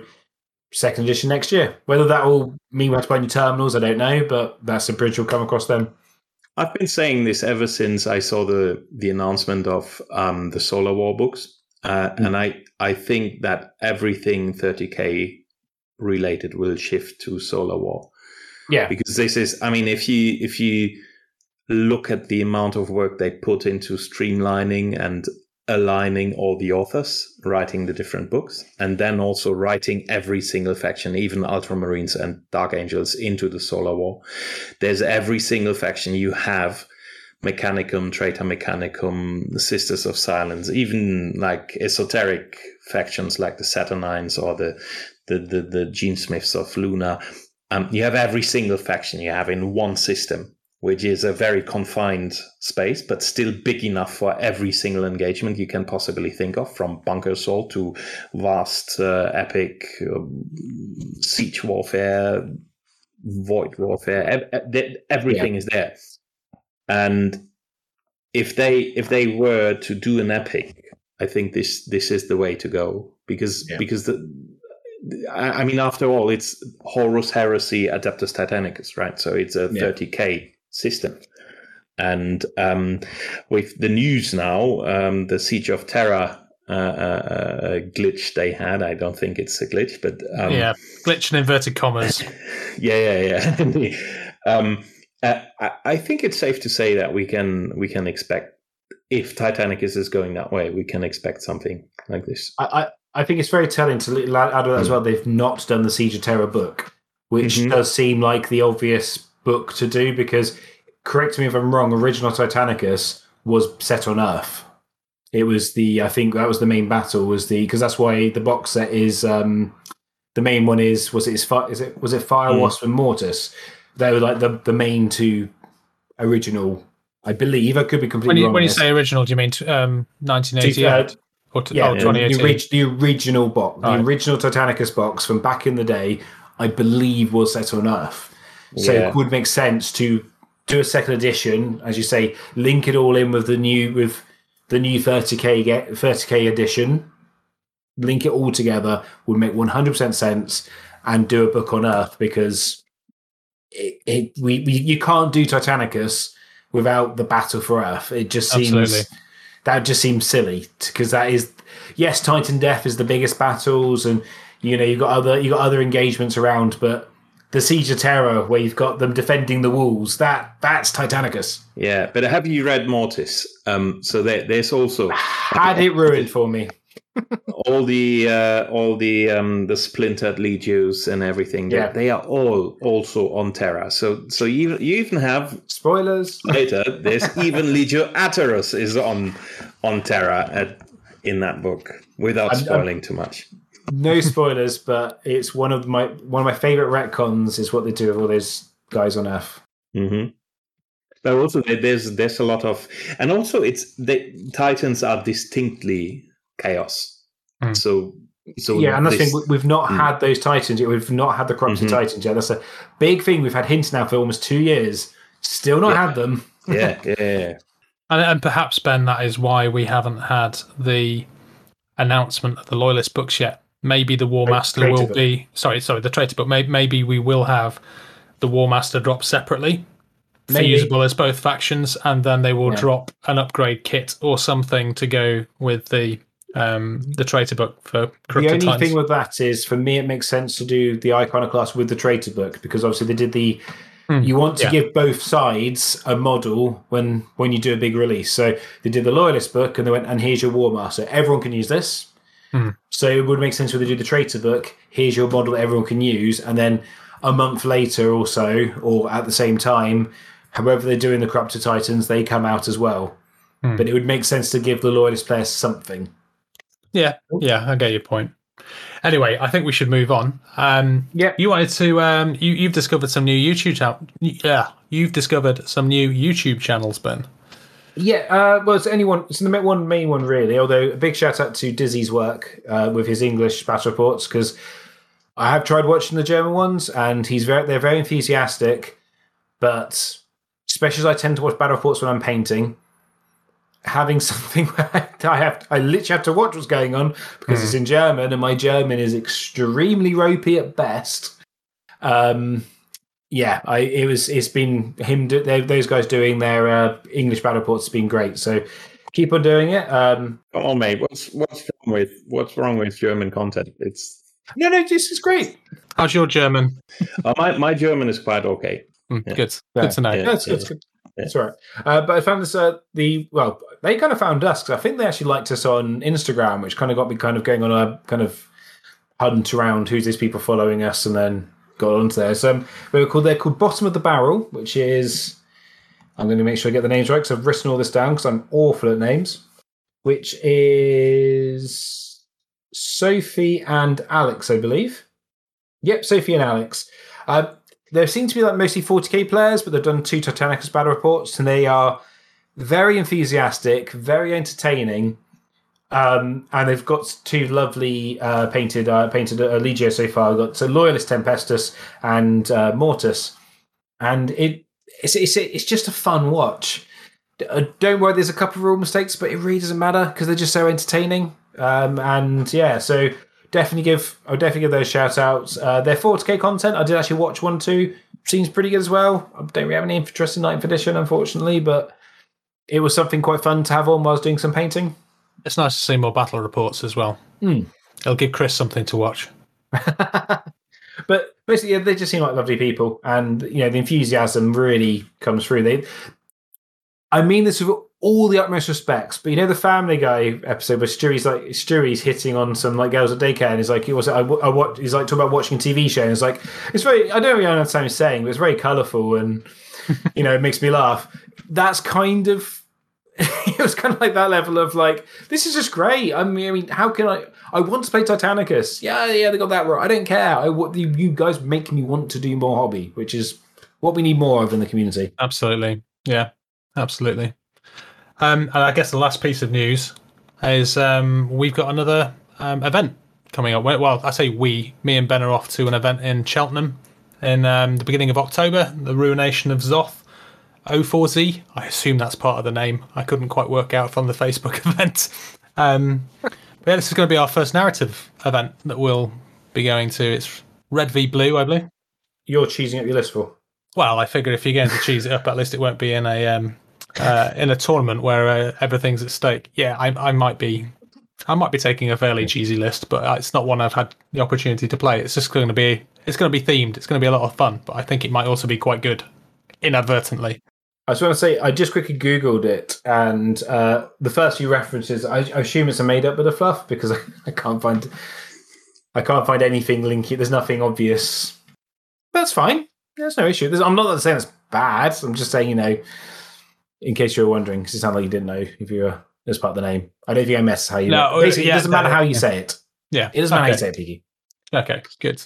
second edition next year. Whether that will mean we have to buy new terminals, I don't know, but that's a bridge we'll come across then. I've been saying this ever since I saw the the announcement of um, the Solar War books, uh, and I I think that everything 30k related will shift to Solar War. Yeah, because this is I mean if you if you look at the amount of work they put into streamlining and aligning all the authors writing the different books and then also writing every single faction even ultramarines and dark angels into the solar war there's every single faction you have mechanicum traitor mechanicum sisters of silence even like esoteric factions like the saturnines or the the the, the gene smiths of luna um, you have every single faction you have in one system which is a very confined space, but still big enough for every single engagement you can possibly think of, from bunker assault to vast, uh, epic um, siege warfare, void warfare. Ev- ev- everything is there, and if they if they were to do an epic, I think this this is the way to go because Yeah. because the I I mean, after all, it's Horus Heresy Adeptus Titanicus, right? So it's a Yeah. 30k system. And um, with the news now, um, the Siege of Terra uh, uh, uh, glitch they had, I don't think it's a glitch, but um, yeah, glitch and inverted commas. yeah, yeah, yeah. uh, I, I think it's safe to say that we can we can expect if Titanicus is going that way, we can expect something like this. I, I, I think it's very telling to add to that as well. They've not done the Siege of Terra book. which Mhm. does seem like the obvious book to do because, correct me if I'm wrong, original Titanicus was set on Earth. It was the I think that was the main battle was the because that's why the box set is um the main one is was it is, is it was it Fire Mm. Wasp and Mortis they were like the the main two original I believe I could be completely When you wrong when you say original, do you mean t- um, 1988 uh, or t- yeah, oh, the- 2018? the, orig- the original box, the Right. original Titanicus box from back in the day, I believe was set on Earth. So Yeah. it would make sense to do a second edition, as you say, link it all in with the new with the new 30k get 30k edition, link it all together would make 100% sense, and do a book on Earth because it, it we, we you can't do Titanicus without the battle for Earth. It just seems Absolutely. that just seems silly because that is yes, Titandeath is the biggest battles, and you know you've got other you got other engagements around, but the Siege of Terra where you've got them defending the walls that that's Titanicus. Yeah, but have you read Mortis? Um, so there, there's also Had it ruined for me. All the uh, all the um, the splintered legios and everything. Yeah. they are all also on Terra. So so you you even have Spoilers. later. There's even Legio Atarus is on on Terra at, in that book without I'm- I'm- spoiling too much. No spoilers, but it's one of my one of my favorite retcons is what they do with all those guys on Earth. hmm But also there's there's a lot of and also it's the Titans are distinctly chaos. Mm. So so yeah, and that's the this- thing. we- We've not Mm. had those Titans yet. We've not had the corrupted Mhm. Titans yet. That's a big thing. We've had hints now for almost two years. Still not Yeah. had them. yeah yeah. yeah. And, and perhaps Ben, that is why we haven't had the announcement of the Loyalist books yet. Maybe the War Master Traitor will book. be sorry, sorry, the traitor book. Maybe, maybe we will have the War Master drop separately, Maybe. feasible as both factions, and then they will Yeah. drop an upgrade kit or something to go with the um the traitor book for The Corrupted only Titans. thing with that is, for me, it makes sense to do the Iconoclast with the Traitor book because obviously they did the. Hmm, You want to yeah. give both sides a model when when you do a big release. So they did the Loyalist book, and they went, and here's your War Master. Everyone can use this. Hmm. So it would make sense when they do the Traitor book. Here's your model that everyone can use, and then a month later or so, or at the same time, however they're doing the Corrupted Titans, they come out as well. Hmm. But it would make sense to give the Loyalist players something. Yeah, yeah, I get your point. Anyway, I think we should move on. Um, Yeah. you wanted to. Um, you you've discovered some new YouTube channel. Yeah, you've discovered some new YouTube channels, Ben. Yeah, uh, well, it's anyone. It's the one main one, really. Although a big shout out to Dizzy's work uh, with his English battle reports because I have tried watching the German ones, and he's very they're very enthusiastic. But especially as I tend to watch battle reports when I'm painting, having something where I have I literally have to watch what's going on because it's in German, and my German is extremely ropey at best. Um, yeah, I it was it's been him do, they, those guys doing their uh, English battle reports has been great. So keep on doing it. Um, Come on, mate. What's what's wrong with what's wrong with German content? It's no, no, this is great. How's your German? uh, my my German is quite okay. Mm, Yeah. Good, Yeah. good to know. Yeah. That's, that's good. That's right. Uh, but I found this uh, the well, they kind of found us because I think they actually liked us on Instagram, which kind of got me kind of going on a kind of hunt around who's these people following us, and then got onto there. So um, they were called they're called Bottom of the Barrel, which is I'm going to make sure I get the names right because I've written all this down because I'm awful at names. Which is Sophie and Alex, I believe. Yep, Sophie and Alex. Uh, there seem to be like mostly 40k players, but they've done two Titanicus battle reports, and they are very enthusiastic, very entertaining, um, and they've got two lovely uh, painted uh, painted uh, Legio so far. Got so Loyalist Tempestus and uh, Mortis, and it it's, it's it's just a fun watch. Uh, Don't worry, there's a couple of rule mistakes, but it really doesn't matter because they're just so entertaining. Um, and yeah, so definitely give I'll definitely give those shout outs. Uh, their 40k content, I did actually watch one too. Seems pretty good as well. I don't really have any interest in 9th edition, unfortunately, but it was something quite fun to have on while I was doing some painting. It's nice to see more battle reports as well. Hmm. It'll give Chris something to watch. but basically, yeah, they just seem like lovely people, and you know the enthusiasm really comes through. They, I mean this with all the utmost respects. But you know the Family Guy episode where Stewie's like Stewie's hitting on some like girls at daycare, and he's like, was I, I watch, he's like talking about watching a TV show, and it's like it's very I don't really understand what he's saying, but it's very colourful and you know it makes me laugh. That's kind of it was kind of like that level of like this is just great. I mean, I mean, how can I? I want to play Titanicus. Yeah, yeah, they got that right. I don't care. I what you guys make me want to do more hobby, which is what we need more of in the community. Absolutely. Yeah, absolutely. Um, and I guess the last piece of news is um, we've got another um, event coming up. Well, I say we, me and Ben are off to an event in Cheltenham in um, the beginning of October, the Ruination of Zoth. O4Z, I assume that's part of the name. I couldn't quite work out from the Facebook event. Um, but yeah, this is going to be our first narrative event that we'll be going to. It's Red v Blue, I believe. You're cheesing up your list for. Well, I figure if you're going to cheese it up, at least it won't be in a um, uh, in a tournament where uh, everything's at stake. Yeah, I, I might be, I might be taking a fairly cheesy list, but it's not one I've had the opportunity to play. It's just going to be, it's going to be themed. It's going to be a lot of fun, but I think it might also be quite good, inadvertently. I just want to say, I just quickly Googled it, and uh, the first few references, I, I assume it's a made up bit of fluff because I, I can't find, I can't find anything linking. There's nothing obvious. That's fine. There's no issue. There's, I'm not saying it's bad. I'm just saying, you know, in case you were wondering, because it sounded like you didn't know if you were as part of the name. I don't think I mess how you. No, basically, yeah, it doesn't matter how you yeah. say it. Yeah, It doesn't matter how you say it, Piggy. Okay, good.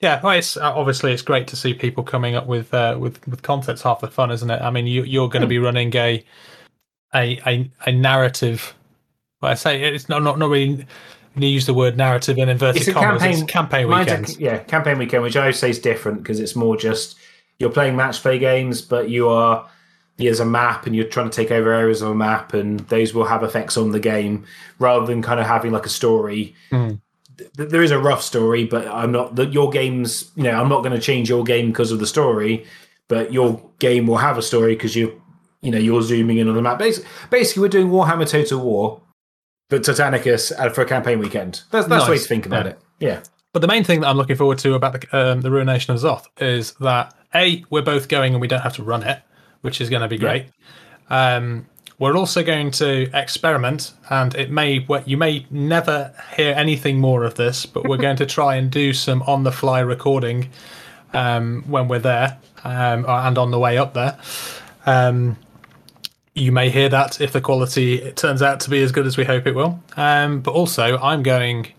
Yeah, well, it's uh, obviously it's great to see people coming up with uh, with with content. Half the fun, isn't it? I mean, you, you're going to be running a a a, a narrative. Well, I say it's not not not really. You use the word narrative in inverted It's a commas. campaign- it's campaign Mine's a- yeah, campaign weekend, which I always say is different because it's more just you're playing match play games, but you are there's a map and you're trying to take over areas of a map, and those will have effects on the game rather than kind of having like a story. Mhm. Th- There is a rough story, but I'm not that your game's. You know, I'm not going to change your game because of the story, but your game will have a story because you, you know, you're zooming in on the map. Basically, basically, we're doing Warhammer Total War, but Titanicus uh, for a campaign weekend. That's that's the way to think about Yeah. it. Yeah. But the main thing that I'm looking forward to about the um, the ruination of Zoth is that a we're both going and we don't have to run it, which is going to be great. Um, we're also going to experiment, and it may you may never hear anything more of this, but we're going to try and do some on the fly recording um, when we're there um, and on the way up there. Um, you may hear that if the quality turns out to be as good as we hope it will. Um, but also, I'm going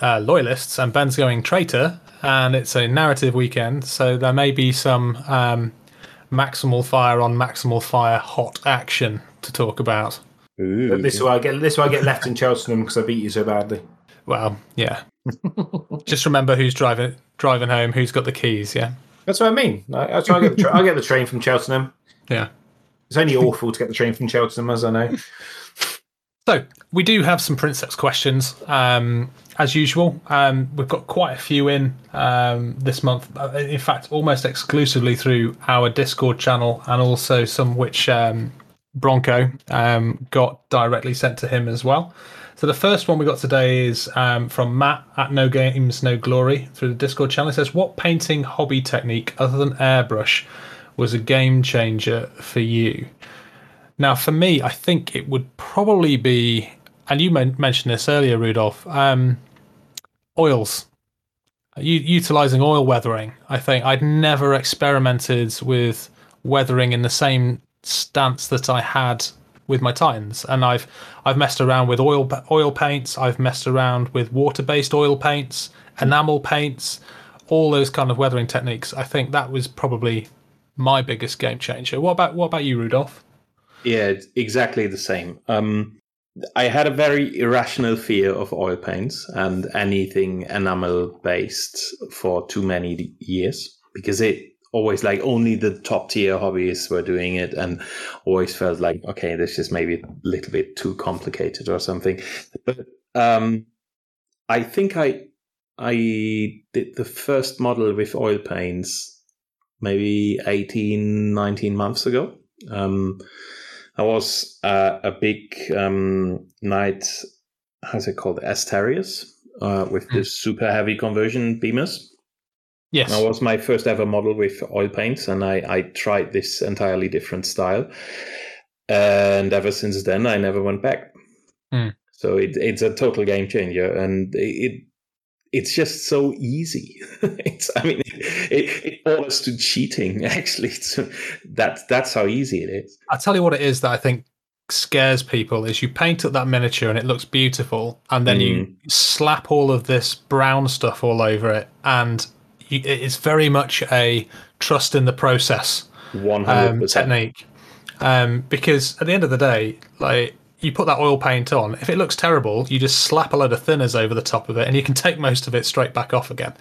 uh, loyalists and Ben's going traitor, and it's a narrative weekend, so there may be some um, maximal fire on maximal fire hot action to talk about. Ooh. This is why I get this is why I get left in Cheltenham because I beat you so badly. Well, yeah. Just remember who's driving driving home, who's got the keys. Yeah, That's what I mean. I, I, try, I, get the tra- I get the train from Cheltenham. yeah. It's only awful to get the train from Cheltenham, as I know. So we do have some Princeps questions, um, as usual. Um, we've got quite a few in um, this month. Uh, In fact, almost exclusively through our Discord channel, and also some which um, Bronco um, got directly sent to him as well. So the first one we got today is um, from Matt at No Games No Glory through the Discord channel. It says, "What painting hobby technique other than airbrush was a game changer for you?" Now, for me, I think it would probably be, and you men- mentioned this earlier, Rudolph, um, oils. U- utilizing oil weathering. I think I'd never experimented with weathering in the same stance that I had with my Titans, and I've I've messed around with oil oil paints. I've messed around with water based oil paints, enamel paints, all those kind of weathering techniques. I think that was probably my biggest game changer. What about what about you, Rudolph? Yeah, exactly the same. Um, I had a very irrational fear of oil paints and anything enamel based for too many years because it always like only the top tier hobbyists were doing it and always felt like okay this is maybe a little bit too complicated or something. But um i think i i did the first model with oil paints maybe 18 19 months ago. Um I was uh, a big um, knight, how's it called, Asterius, uh, with the super heavy conversion beamers. Yes. That was my first ever model with oil paints, and I, I tried this entirely different style. and ever since then, I never went back. Hmm. So it, it's a total game changer, and it it's just so easy. it's I mean it, it borders to cheating actually. So that that's how easy it is. I'll tell you what it is that I think scares people is you paint up that miniature and it looks beautiful and then you Mm. slap all of this brown stuff all over it and you, it's very much a trust in the process One hundred um, technique um, because at the end of the day like you put that oil paint on if it looks terrible you just slap a load of thinners over the top of it and you can take most of it straight back off again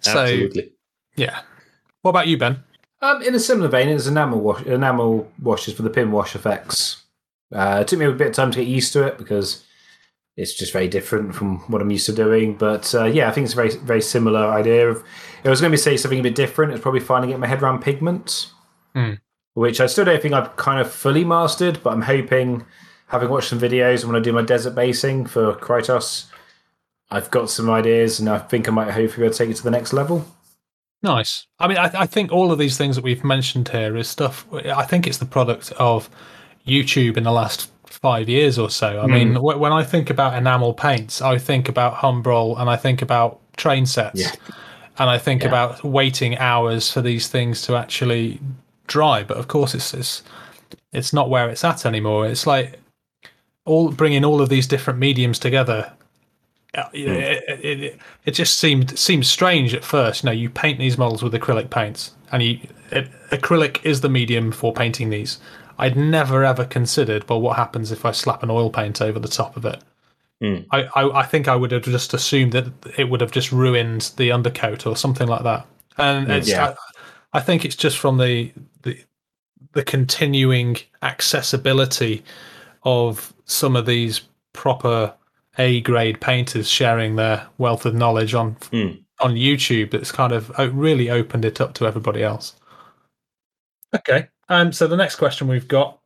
so Absolutely. Yeah what about you ben Um, in a similar vein, it's enamel wash, enamel washes for the pin wash effects. Uh, it took me a bit of time to get used to it because it's just very different from what I'm used to doing. But uh, yeah, I think it's a very very similar idea. Of if I was going to be say something a bit different, it's probably finally getting my head around pigment, Hmm. which I still don't think I've kind of fully mastered. But I'm hoping, having watched some videos and when I do my desert basing for Krytos, I've got some ideas, and I think I might hopefully be able to take it to the next level. Nice. I mean, I, I think all of these things that we've mentioned here is stuff. I think it's the product of YouTube in the last five years or so. I mean, hmm. wh- when I think about enamel paints, I think about Humbrol and I think about train sets, Yeah. and I think Yeah. about waiting hours for these things to actually dry. But of course, it's it's it's not where it's at anymore. It's like all bringing all of these different mediums together uh, it, it, it, it just seemed seemed strange at first. You know, you paint these models with acrylic paints, and you it, acrylic is the medium for painting these. I'd never ever considered, well, what happens if I slap an oil paint over the top of it? Mm. I, I I think I would have just assumed that it would have just ruined the undercoat or something like that. And it's, Yeah. I, I think it's just from the the the continuing accessibility of some of these proper A grade painters sharing their wealth of knowledge on Hmm. on YouTube that's kind of really opened it up to everybody else. Okay, um, so the next question we've got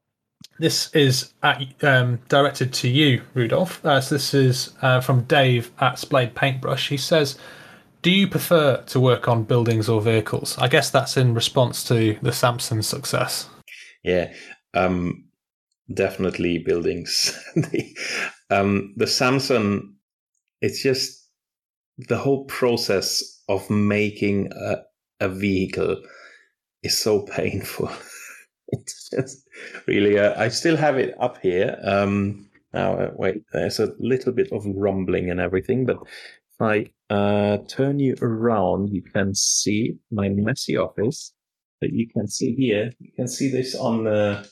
this is at, um, directed to you, Rudolph. Uh, so this is uh, from Dave at Splade Paintbrush. He says, "Do you prefer to work on buildings or vehicles?" I guess that's in response to the Samson success. Yeah, um, definitely buildings. um, the Samson, it's just the whole process of making a, a vehicle is so painful. it's just really. Uh, I still have it up here. Um, now, uh, wait, there's a little bit of rumbling and everything, but if I uh, turn you around, you can see my messy office that you can see here. You can see this on the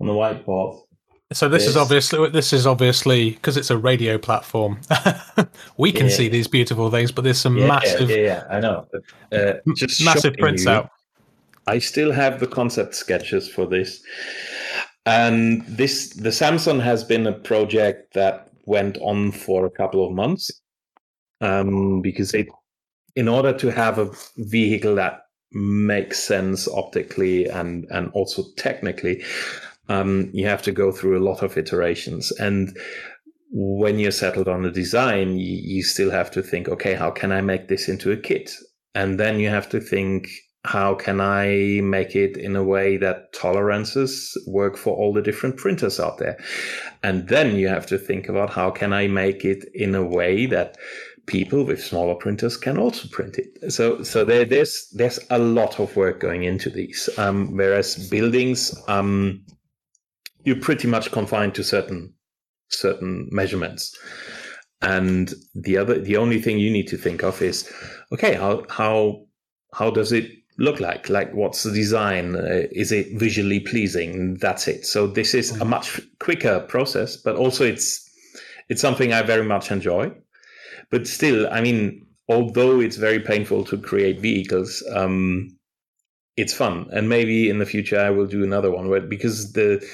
on the whiteboard. So this is obviously this is obviously because it's a radio platform. we can Yeah. see these beautiful things, but there's some Yeah, massive, yeah, yeah, I know. Uh, just massive prints you, out. I still have the concept sketches for this, and this the Samson has been a project that went on for a couple of months, um, because it, in order to have a vehicle that makes sense optically and and also technically, um, you have to go through a lot of iterations and when you're settled on a design, you, you still have to think, okay, how can I make this into a kit? And then you have to think, how can I make it in a way that tolerances work for all the different printers out there? And then you have to think about how can I make it in a way that people with smaller printers can also print it. So, so there, there's there's a lot of work going into these. Um, whereas buildings, um, you're pretty much confined to certain certain measurements. And the other, the only thing you need to think of is, okay, how how how does it look like? Like, what's the design? Uh, is it visually pleasing? That's it. So this is a much quicker process, but also it's it's something I very much enjoy. But still, I mean, although it's very painful to create vehicles, um, it's fun. And maybe in the future I will do another one where because the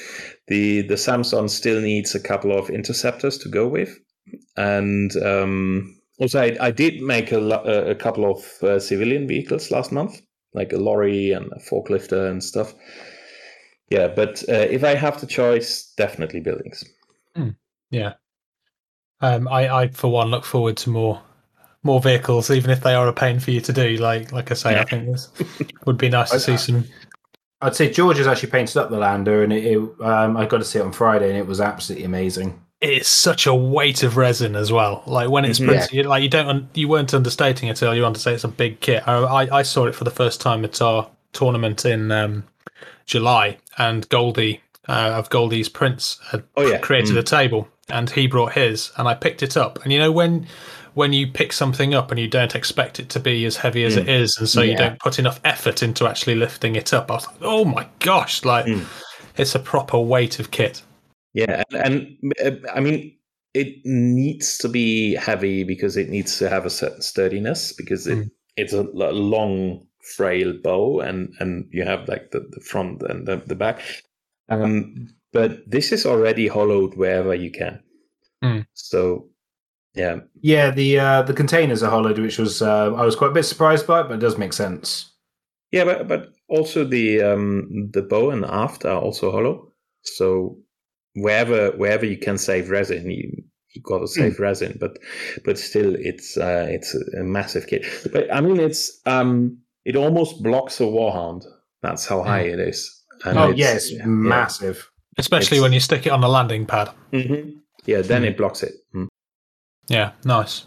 the the Samson still needs a couple of interceptors to go with, and um, also I, I did make a, a couple of uh, civilian vehicles last month, like a lorry and a forklifter and stuff. Yeah, but uh, if I have the choice, definitely buildings. Yeah. Um, I, I for one look forward to more more vehicles, even if they are a pain for you to do. Like like I say, I think this would be nice to see some I'd say George has actually painted up the lander, and it, it, um, I got to see it on Friday, and it was absolutely amazing. It's such a weight of resin as well. Like when it's Mhm. printed, you, like you don't, you weren't understating it earlier on to say it's a big kit. I, I, I saw it for the first time at our tournament in um, July, and Goldie uh, of Goldie's Prince had Oh, yeah. created Mm. a table, and he brought his, and I picked it up. And you know when when you pick something up and you don't expect it to be as heavy as it is, and so you don't put enough effort into actually lifting it up, I was like, oh my gosh, like Mm. it's a proper weight of kit. Yeah, and, and uh, I mean, it needs to be heavy because it needs to have a certain sturdiness because it, Mm. it's a long, frail bow, and and you have like the, the front and the, the back. Um, but this is already hollowed wherever you can. Mm. So, yeah, Yeah, the uh, the containers are hollowed, which was uh, I was quite a bit surprised by, it, but it does make sense. yeah, but but also the um the bow and aft are also hollow. So wherever wherever you can save resin, you you got to save resin. But but still, it's uh, it's a massive kit. But I mean, it's um it almost blocks a warhound. That's how high it is. And oh it's- yes, yeah. massive. Especially It's- when you stick it on the landing pad. Mhm. Yeah, then it blocks it. Mm. Yeah, nice.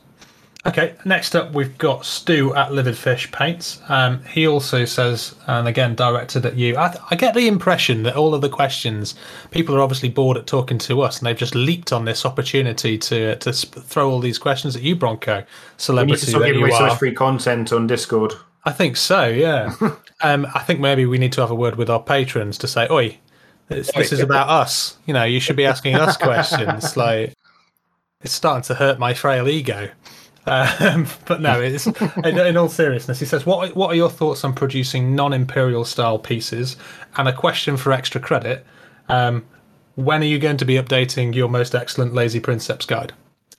Okay, next up we've got Stu at Livid Fish Paints. Um, he also says, and again directed at you. I, I get the impression that all of the questions, people are obviously bored at talking to us, and they've just leaped on this opportunity to to sp- throw all these questions at you, Bronco, We need to giving away so much free content on Discord. I think so. Yeah. um, I think maybe we need to have a word with our patrons to say, "Oi, this, this is about us. You know, you should be asking us questions." Like, it's starting to hurt my frail ego. Um, but no, it's in, in all seriousness. He says, "What what are your thoughts on producing non-imperial style pieces?" And a question for extra credit: um, When are you going to be updating your most excellent Lazy Princeps guide?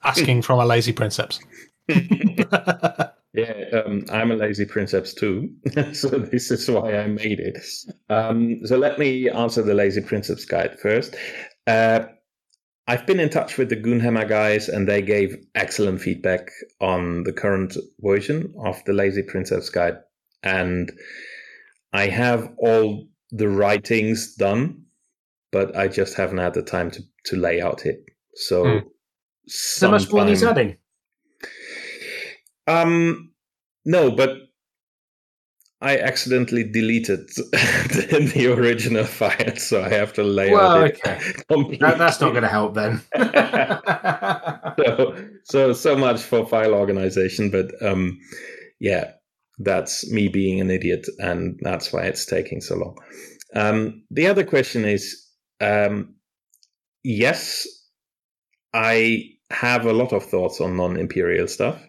Asking from a Lazy Princeps. Yeah, um, I'm a lazy princeps too, so this is why I made it. Um, so let me answer the lazy princeps guide first. Uh, I've been in touch with the Goonhammer guys, and they gave excellent feedback on the current version of the lazy princeps guide, and I have all the writings done, but I just haven't had the time to to lay out it. So. Hmm. So much more needs adding. Um, no, but I accidentally deleted the, the original file, so I have to lay Well, out it okay. completely. That, that's not going to help then. so, so so much for file organization, but um, yeah, that's me being an idiot, and that's why it's taking so long. Um, the other question is, um, yes, I have a lot of thoughts on non-imperial stuff,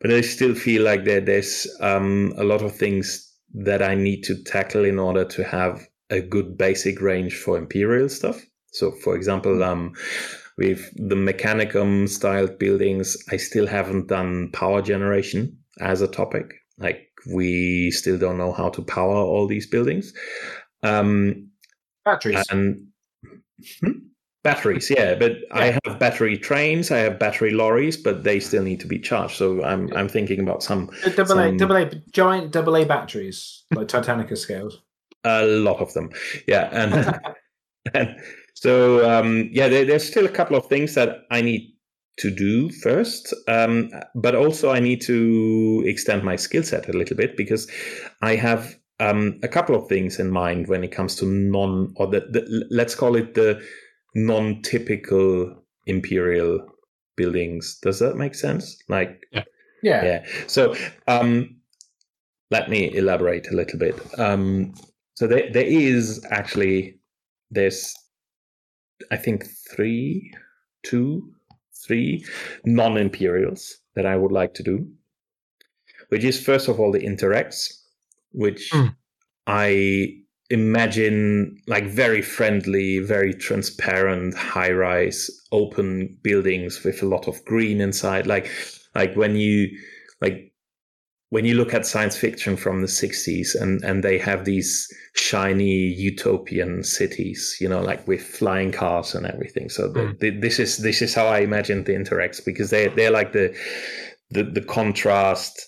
but I still feel like there, there's um, a lot of things that I need to tackle in order to have a good basic range for imperial stuff. So, for example, um, with the mechanicum styled buildings, I still haven't done power generation as a topic. Like we still don't know how to power all these buildings. Um, Batteries. and Hmm? Batteries, yeah, but I have battery trains, I have battery lorries, but they still need to be charged. So I'm I'm thinking about some double A, double A, giant double A batteries, like Titanica scales. a lot of them, yeah, and, and so um, yeah, there, there's still a couple of things that I need to do first, um, but also I need to extend my skill set a little bit because I have um, a couple of things in mind when it comes to non or the, the let's call it the non-typical imperial buildings. Does that make sense? Like Yeah. yeah. So um, let me elaborate a little bit. Um, so there, there is actually there's I think three, two, three non-imperials that I would like to do, which is first of all the Interex, which Hmm. I imagine like very friendly, very transparent, high-rise, open buildings with a lot of green inside. Like, like when you like when you look at science fiction from the 60s and and they have these shiny utopian cities you know like with flying cars and everything so the, Mm. the, this is this is how i imagine the Interex because they they're like the the, the contrast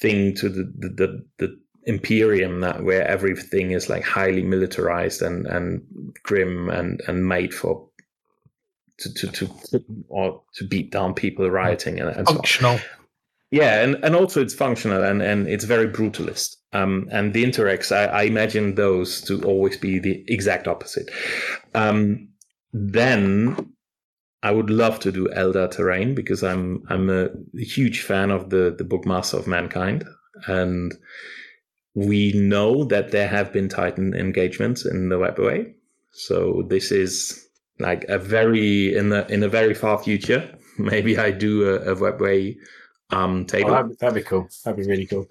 thing to the, the the the Imperium that where everything is like highly militarized and and grim and and made for to to, to or to beat down people rioting and, and Functional. So yeah, and, and also it's functional and, and it's very brutalist. Um, and the Interex, I, I imagine those to always be the exact opposite. Um, then I would love to do Eldar terrain because I'm I'm a huge fan of the the book Master of Mankind, and we know that there have been Titan engagements in the webway. So this is like a very in the in a very far future. Maybe I do a, a webway um table. Oh, that'd, that'd be cool. That'd be really cool.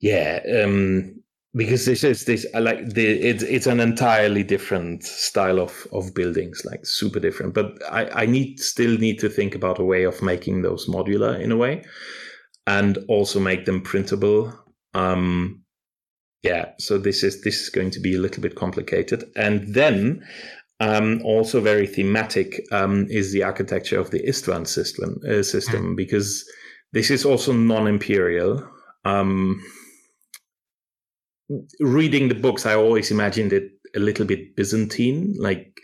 Yeah, um, because this is this like the it's it's an entirely different style of of buildings, like super different. But I I need still need to think about a way of making those modular in a way, and also make them printable. Um, yeah, so this is this is going to be a little bit complicated, and then. Um, also very thematic um, is the architecture of the Istvan system, uh, system because this is also non-imperial. Um, reading the books, I always imagined it a little bit Byzantine, like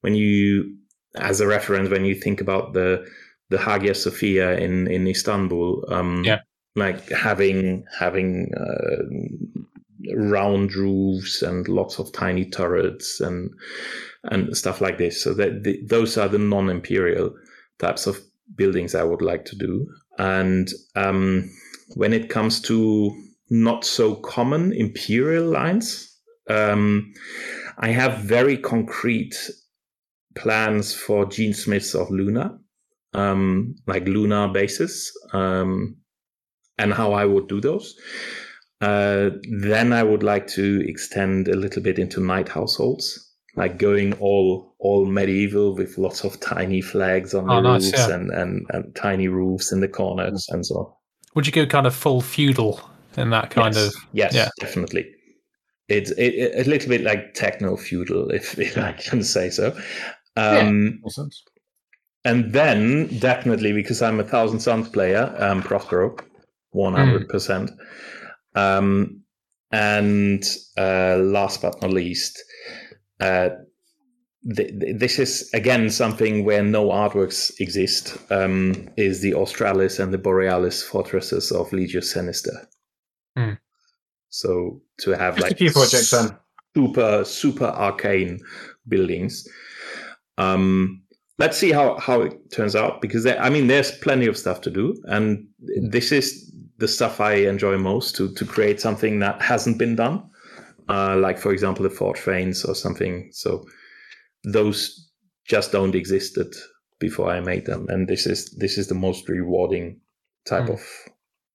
when you, as a reference, when you think about the the Hagia Sophia in in Istanbul, um, Yeah. Like having having uh, round roofs and lots of tiny turrets and and stuff like this. So that the, those are the non-imperial types of buildings I would like to do. And um, when it comes to not so common imperial lines, um, I have very concrete plans for Gene Smiths of Luna, um, like Luna bases, um, and how I would do those. Uh, then I would like to extend a little bit into knight households, like going all all medieval with lots of tiny flags on the Oh, nice, roofs yeah. and, and, and tiny roofs in the corners and so on. Would you go kind of full feudal in that kind yes. of? yes, yeah. definitely. It's it, it- a little bit like techno feudal, if, if I can say so. Um, Makes sense. And then definitely because I'm a Thousand Suns player, um, Prospero, one hundred percent. Um, and uh, last but not least, uh, th- th- this is again something where no artworks exist. Um, is the Australis and the Borealis fortresses of Legio Sinister. Hmm. So to have like projects then. super super arcane buildings. Um, let's see how how it turns out because there, I mean there's plenty of stuff to do, and this is the stuff I enjoy most to to create something that hasn't been done, uh, like for example the Ford Trains or something. So those just don't existed before I made them, and this is this is the most rewarding type Hmm. of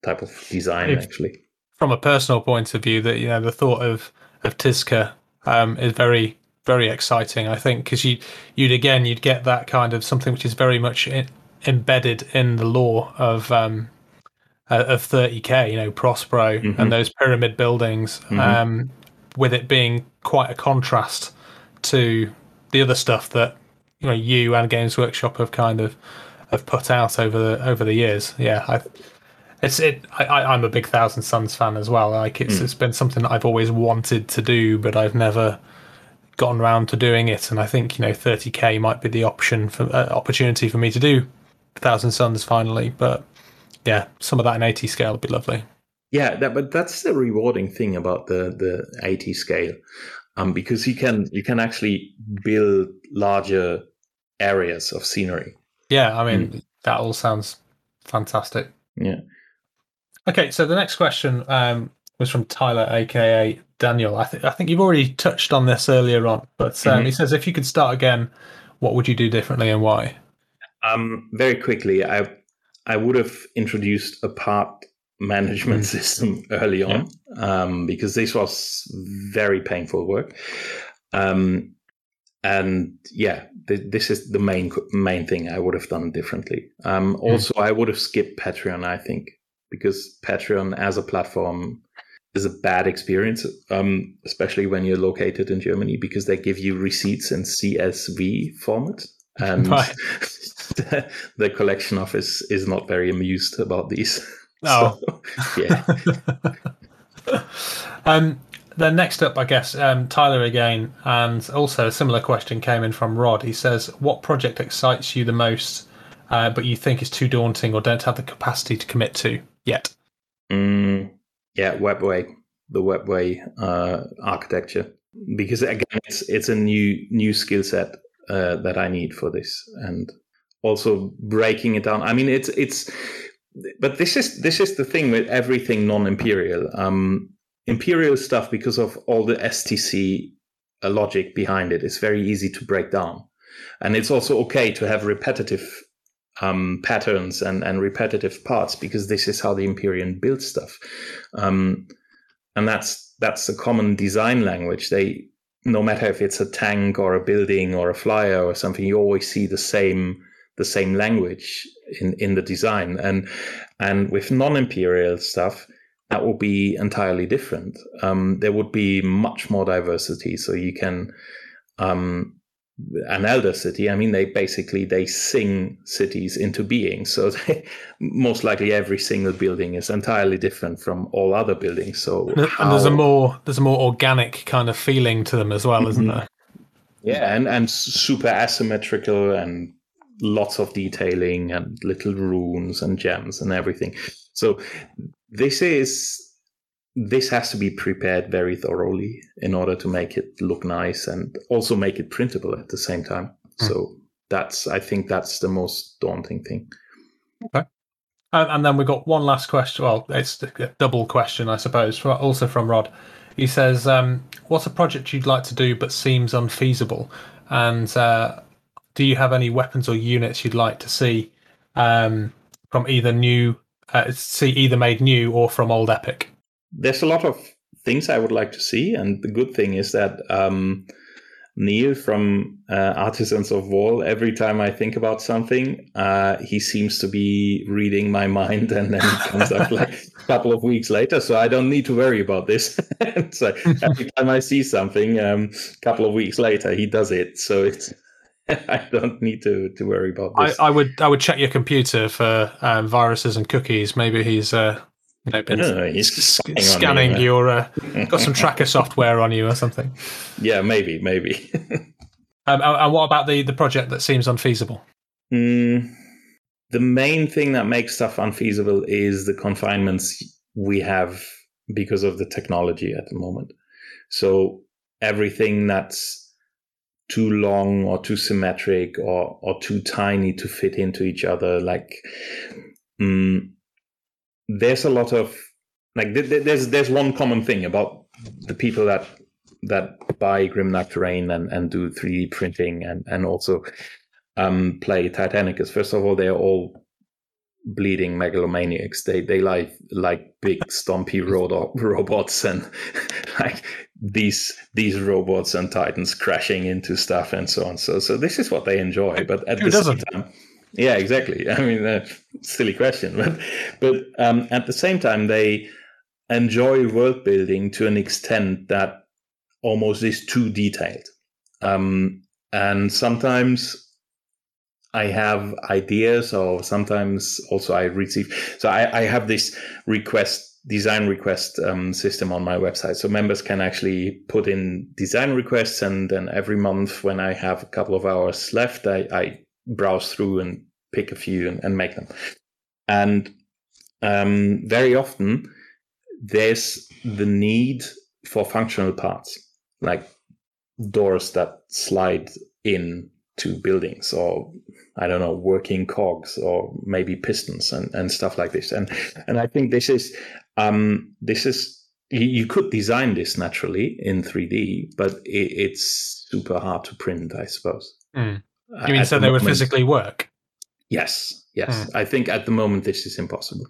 type of design If- actually. From a personal point of view, that you know the thought of of Tizca um, is very very exciting. I think because you you'd again you'd get that kind of something which is very much in, embedded in the lore of um, uh, of 30k. You know, Prospero Mhm. and those pyramid buildings, Mhm. um, with it being quite a contrast to the other stuff that you know you and Games Workshop have kind of have put out over the over the years. Yeah, I, it's it. I, I'm a big Thousand Suns fan as well. Like it's it's been something that I've always wanted to do, but I've never gotten around to doing it. And I think you know 30k might be the option for uh, opportunity for me to do Thousand Suns finally. But yeah, some of that in 80 scale would be lovely. Yeah, that, but that's the rewarding thing about the the 80 scale, um, because you can you can actually build larger areas of scenery. Yeah, I mean that all sounds fantastic. Yeah. Okay, so the next question um, was from Tyler, aka Daniel. I, th- I think you've already touched on this earlier on, but um, Mhm. he says if you could start again, what would you do differently and why? Um, very quickly, I I would have introduced a part management system early on um, because this was very painful work. Um, and yeah, th- this is the main main thing I would have done differently. Um, also, I would have skipped Patreon. I think because Patreon as a platform is a bad experience, um, especially when you're located in Germany, because they give you receipts in CSV format, and Right. the collection office is not very amused about these. Oh. So, yeah. um, then next up, I guess um, Tyler again, and also a similar question came in from Rod. He says, "What project excites you the most, uh, but you think is too daunting or don't have the capacity to commit to yet?" Mm, yeah, Webway, the Webway uh, architecture, because again, it's it's a new new skill set uh, that I need for this, and also breaking it down. I mean, it's it's, but this is this is the thing with everything non-imperial. Um, imperial stuff because of all the STC logic behind it. It's very easy to break down, and it's also okay to have repetitive um, patterns and and repetitive parts because this is how the Imperium builds stuff, um, and that's that's a common design language. They no matter if it's a tank or a building or a flyer or something, you always see the same the same language in in the design and and with non-imperial stuff that will be entirely different. Um, there would be much more diversity. So you can, um, an Eldar city. I mean, they basically they sing cities into being. So they, most likely every single building is entirely different from all other buildings. So and how, there's a more there's a more organic kind of feeling to them as well, isn't Mhm. there? yeah, and and super asymmetrical and lots of detailing and little runes and gems and everything. So this is this has to be prepared very thoroughly in order to make it look nice and also make it printable at the same time. Mm. So that's I think that's the most daunting thing. Okay. And, and then we've got one last question. Well, it's a double question, I suppose, fro- also from Rod. He says, um, "What's a project you'd like to do but seems unfeasible?" And uh, do you have any weapons or units you'd like to see um, from either new, uh, see either made new or from old Epic? There's a lot of things I would like to see, and the good thing is that um, Neil from uh, Artisans of Wall, every time I think about something, uh, he seems to be reading my mind, and then it comes up like a couple of weeks later. So I don't need to worry about this. so every time I see something, a um, couple of weeks later, he does it. So it's I don't need to to worry about I, this. I would I would check your computer for um, viruses and cookies. Maybe he's uh, you know, been No, no, he's s- spying me, scanning your uh, got some tracker software on you or something. yeah, maybe, maybe. Um, and and what about the the project that seems unfeasible? Mm, the main thing that makes stuff unfeasible is the confinements we have because of the technology at the moment. So everything that's too long or too symmetric or, or too tiny to fit into each other, like mm, there's a lot of like th- th- there's there's one common thing about the people that that buy Grimnack Terrain and, and do 3D printing and, and also um, play Titanicus. First of all, they're all bleeding megalomaniacs. They they like like big stompy ro- robots and like these these robots and titans crashing into stuff and so on. So so this is what they enjoy. But at Who the same doesn't? time, yeah, exactly. I mean, uh, silly question, but but um, at the same time, they enjoy world building to an extent that almost is too detailed. Um, and sometimes I have ideas, or sometimes also I receive. So I, I have this request design request um, system on my website, so members can actually put in design requests, and then every month when I have a couple of hours left, I, I browse through and pick a few and, and make them. And um, very often there's the need for functional parts, like doors that slide in to buildings or I don't know, working cogs or maybe pistons and, and stuff like this. And and I think this is um, this is you, you could design this naturally in 3D, but it, it's super hard to print, I suppose. Mm. You mean At so the they would physically work? Yes, yes. I think at the moment this is impossible.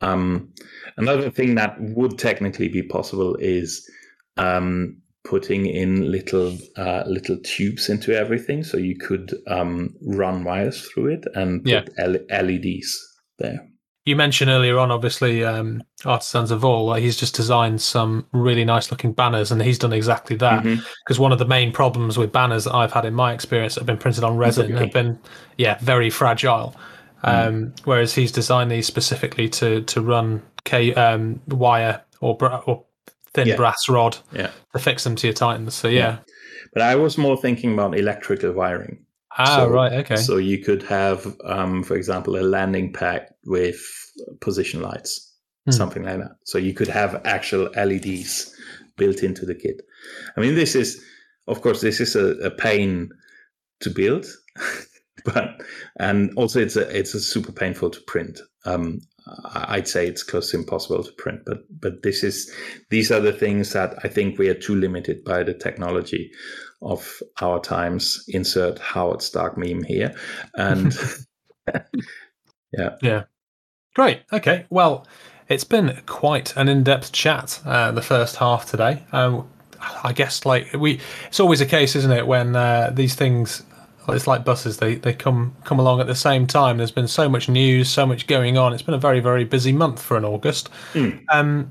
Um, another thing that would technically be possible is um, putting in little uh, little tubes into everything, so you could um, run wires through it and Yeah. put L- LEDs there. You mentioned earlier on, obviously, um, Artisans of All. Like he's just designed some really nice looking banners, and he's done exactly that. Because one of the main problems with banners that I've had in my experience have been printed on resin Okay. have been, yeah, very fragile. Um, whereas he's designed these specifically to to run K um, wire or bra- or thin Yeah. brass rod Yeah. to fix them to your Titans. So yeah. But I was more thinking about electrical wiring. Ah, So- right. Okay. So you could have, um, for example, a landing pad with position lights, Hmm. something like that. So you could have actual LEDs built into the kit. I mean, this is, of course, this is a, a pain to build, but and also it's a it's a super painful to print. Um, I'd say it's close to impossible to print, but but this is these are the things that I think we are too limited by the technology of our times. Insert Howard Stark meme here, and yeah. Yeah. Great. Okay. Well, it's been quite an in-depth chat. Uh, the first half today. Um, I guess like we, it's always a case, isn't it, when uh, these things. It's like buses; they they come come along at the same time. There's been so much news, so much going on. It's been a very very busy month for an August. Mm. Um,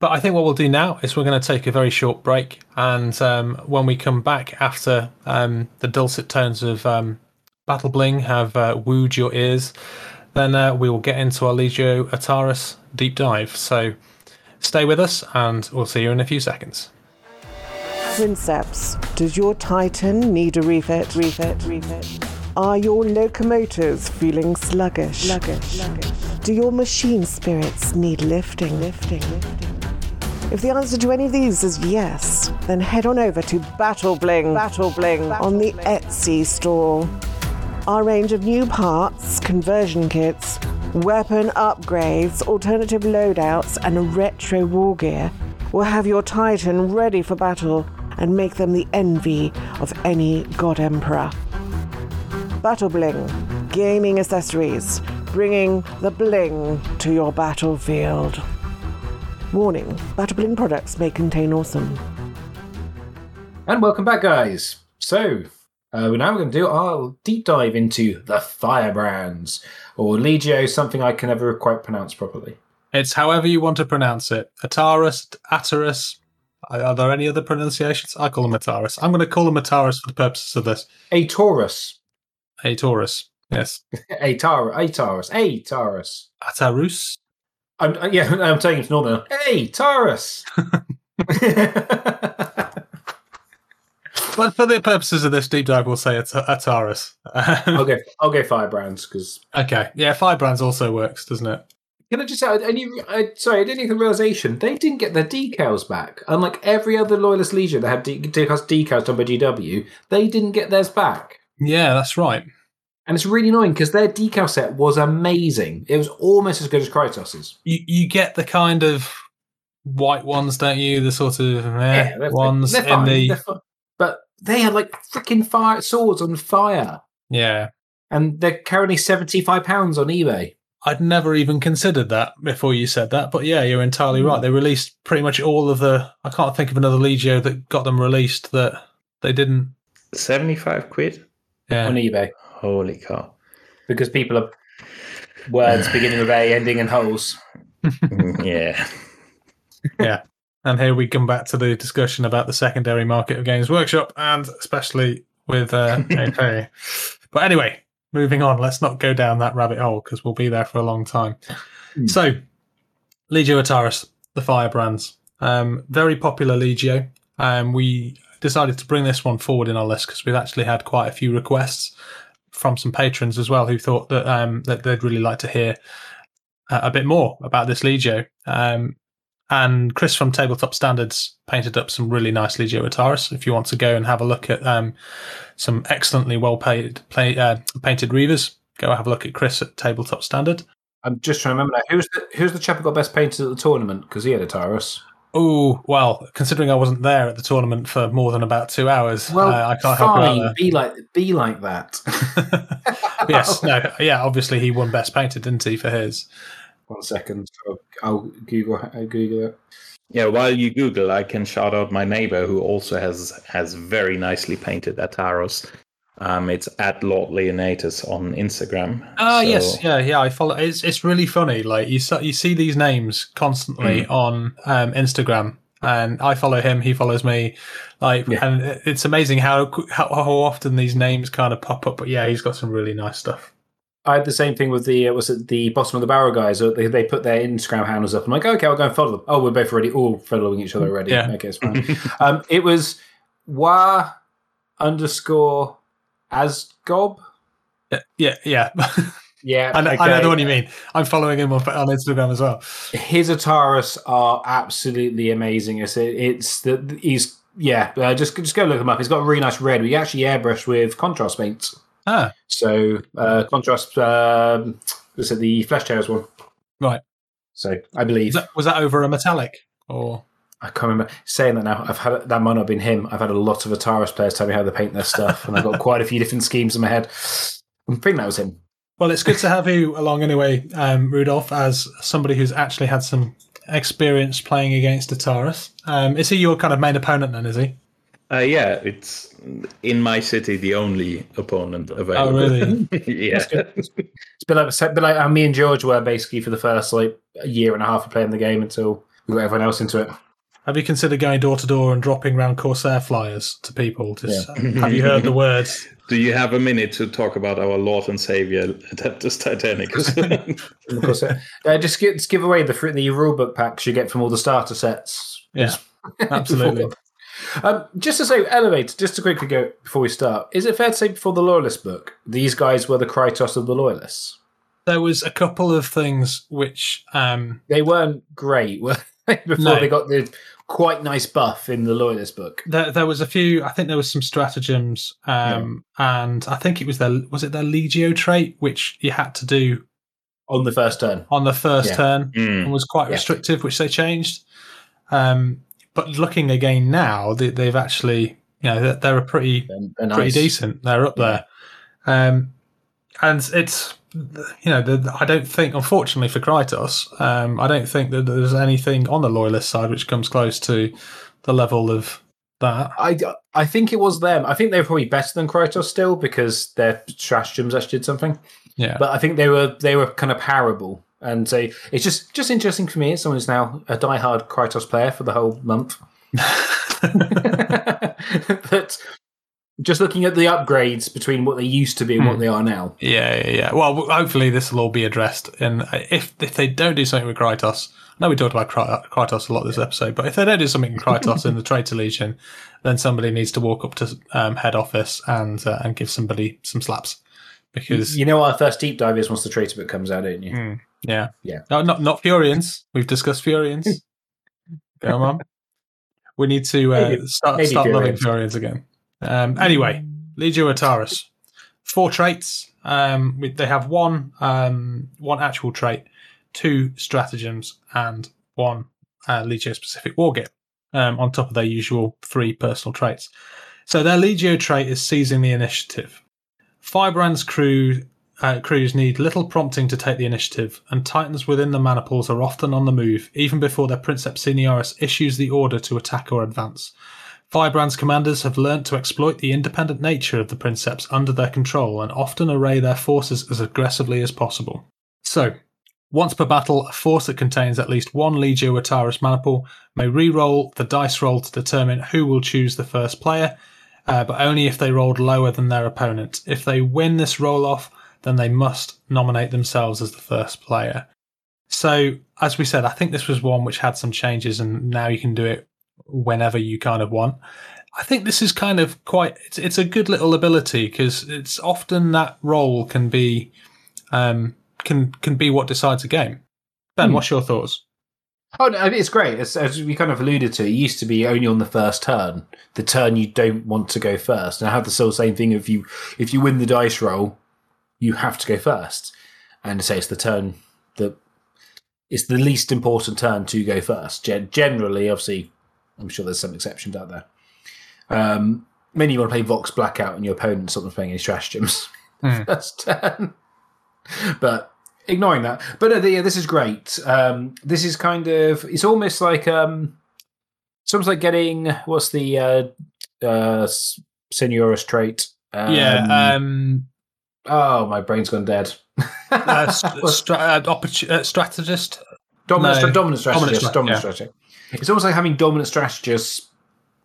but I think what we'll do now is we're going to take a very short break, and um, when we come back after um, the dulcet tones of um, Battle Bling have uh, wooed your ears, then uh, we will get into our Legio Atarus deep dive. So stay with us, and we'll see you in a few seconds. Princeps, does your Titan need a refit? Refit, refit. Are your locomotives feeling sluggish? Sluggish, sluggish. Do your machine spirits need lifting? Lifting, lifting. If the answer to any of these is yes, then head on over to Battle Bling, Battle Bling on the Etsy store. Our range of new parts, conversion kits, weapon upgrades, alternative loadouts, and retro war gear will have your Titan ready for battle and make them the envy of any God Emperor. Battle Bling, gaming accessories, bringing the bling to your battlefield. Warning Battle Bling products may contain awesome. And welcome back, guys. So, uh, now we're going to do our deep dive into the firebrands, or Legio, something I can never quite pronounce properly. It's however you want to pronounce it. Ataris, Ataris. Are are there any other pronunciations? I call them Ataris. I'm going to call them Ataris for the purposes of this. A Taurus. A Taurus. Yes. A Tar- A Taurus. Atarus. I'm, uh, yeah, I'm taking it to northern. Hey, Taurus. But for the purposes of this deep dive, we'll say it's Ataris. I'll go. I'll go firebrands because okay. Yeah, Firebrands also works, doesn't it? Can I just say, I, you, I, sorry, I didn't even realization they didn't get their decals back. Unlike every other Loyalist Legion that had de- decals, decals done by GW, they didn't get theirs back. Yeah, that's right. And it's really annoying because their decal set was amazing. It was almost as good as Krytos's. You you get the kind of white ones, don't you? The sort of eh, they're, ones they're in fine, the they're fine. But they had like freaking fire swords on fire. yeah. And they're currently £75 on eBay. I'd never even considered that before you said that, but yeah, you're entirely right. They released pretty much all of the. I can't think of another Legio that got them released that they didn't. 75 quid? Yeah, On eBay. Holy cow. Because people are words beginning with A, ending in holes. Mm, yeah. yeah. And here we come back to the discussion about the secondary market of Games Workshop, and especially with uh, AP. But anyway, moving on. Let's not go down that rabbit hole because we'll be there for a long time. Hmm. So, Legio Atarus, the firebrands, um, very popular Legio. Um, we decided to bring this one forward in our list because we've actually had quite a few requests from some patrons as well who thought that um, that they'd really like to hear uh, a bit more about this Legio. Um, and Chris from Tabletop Standards painted up some really nice Legio Atarus. If you want to go and have a look at um, some excellently well paid, play, uh, painted Reavers, go have a look at Chris at Tabletop Standard. I'm just trying to remember now. Who's the, who's the chap who got best painted at the tournament? Because he had a Taurus. Oh, well, considering I wasn't there at the tournament for more than about two hours, uh, I can't help fine. but Be like, be like that. yes, no, yeah, obviously he won best painted, didn't he, for his? One second. I'll, I'll Google. I'll Google it. Yeah, while you Google, I can shout out my neighbor who also has has very nicely painted Ataros. Um, it's at Lord Leonatus on Instagram. Ah, So- yes, yeah, yeah. I follow. It's it's really funny. Like you see, you see these names constantly on um, Instagram, and I follow him. He follows me. Like, Yeah. and it's amazing how, how how often these names kind of pop up. But yeah, he's got some really nice stuff. I had the same thing with the uh, was it the bottom of the barrel guys? They, they put their Instagram handles up. I'm like, okay, I'll go and follow them. Oh, we're both already all following each other already. Yeah. Okay, it's fine. um, it was wa underscore asgob. Yeah, yeah, yeah. Yeah, I, know, I know the one you mean. I'm following him on, on Instagram as well. His Ataris are absolutely amazing. It's it's the he's yeah. Uh, just just go look him up. He's got a really nice red. We actually airbrush with contrast paints. Ah, So uh, contrast um, was it the Flesh Tearers one? Right. So I believe was that, was that over a metallic or? I can't remember saying that now. I've had that might not have been him. I've had a lot of Ataris players tell me how they paint their stuff, and I've got quite a few different schemes in my head. I think that was him. Well, it's good to have you along anyway, um, Rudolph, as somebody who's actually had some experience playing against Ataris. Um, is he your kind of main opponent then? Is he? Uh, yeah, it's in my city the only opponent available. Oh, available. really? yeah. It's been like, it's been like how me and George were basically for the first like a year and a half of playing the game until we got everyone else into it. Have you considered going door to door and dropping round Corsair flyers to people? Just have you heard the words? Do you have a minute to talk about our Lord and Savior Adeptus Titanicus? Of course, uh, uh, just, give, just give away the free, the rulebook packs you get from all the starter sets. Yeah, absolutely. Um, just to say, Elevate, just to quickly go before we start, is it fair to say before the Loyalist book, these guys were the Krytos of the Loyalists? There was a couple of things which um, They weren't great were they, before No. they got the quite nice buff in the Loyalist book. there, there was a few. I think there was some stratagems, um, and I think it was their was it their Legio trait, which you had to do On the first turn. on the first Yeah. turn Mm. and was quite Yeah. restrictive, which they changed. Um, but looking again now, they, they've actually, you know, they're, they're a pretty They're, they're pretty decent. They're up there, um, and it's you know, the, I don't think, unfortunately for Krytos, um, I don't think that there's anything on the loyalist side which comes close to the level of that. I, I think it was them. I think they were probably better than Krytos still because their stratagems actually did something. Yeah, But I think they were they were kind of parable. And so it's just just interesting for me as someone who's now a diehard Krytos player for the whole month. but just looking at the upgrades between what they used to be and what Hmm. they are now. Yeah, yeah, yeah. Well, hopefully this will all be addressed. And if if they don't do something with Krytos, I know we talked about Kry- Krytos a lot this episode, but if they don't do something with Krytos in the Traitor Legion, then somebody needs to walk up to um, head office and uh, and give somebody some slaps because You know our first deep dive is once the traitor book comes out, don't you? Hmm. yeah, Yeah. no, not not Fureans. We've discussed Fureans. Come on, we need to uh, Maybe- start maybe start loving Fureans. Fureans again. Um, anyway, Legio Atarus, four traits. Um, they have one um, one actual trait, two stratagems, and one uh, Legio specific wargear um, on top of their usual three personal traits. So their Legio trait is seizing the initiative. Firebrand's crew uh, crews need little prompting to take the initiative, and Titans within the maniples are often on the move, even before their Princeps Senioris issues the order to attack or advance. Firebrand's commanders have learnt to exploit the independent nature of the Princeps under their control and often array their forces as aggressively as possible. So, once per battle, a force that contains at least one Legio Atarus maniple may re-roll the dice roll to determine who will choose the first player, uh, but only if they rolled lower than their opponent. If they win this roll off, then they must nominate themselves as the first player. So, as we said, I think this was one which had some changes, and now you can do it whenever you kind of want. I think this is kind of quite. It's, it's a good little ability because it's often that role can be um, can can be what decides a game. Ben, Hmm. what's your thoughts? Oh, no, it's great. As, as we kind of alluded to, it used to be only on the first turn, the turn you don't want to go first. And I have the sort of same thing. If you if you win the dice roll, you have to go first. And say it's the turn that it's the least important turn to go first. Gen- generally, obviously, I'm sure there's some exceptions out there. Um, mainly, you want to play Vox Blackout, and your opponent's not playing any stratagems Hmm. first turn. but ignoring that, but uh, yeah, this is great. Um, this is kind of it's almost like um, it's almost like getting what's the uh, uh, trait? Um, yeah, um, oh, my brain's gone dead. uh, st- stra- uh, opportu- uh, strategist. dominant, no, dominant strategist. dominant Dominant, stra- strategist. It's almost like having dominant strategist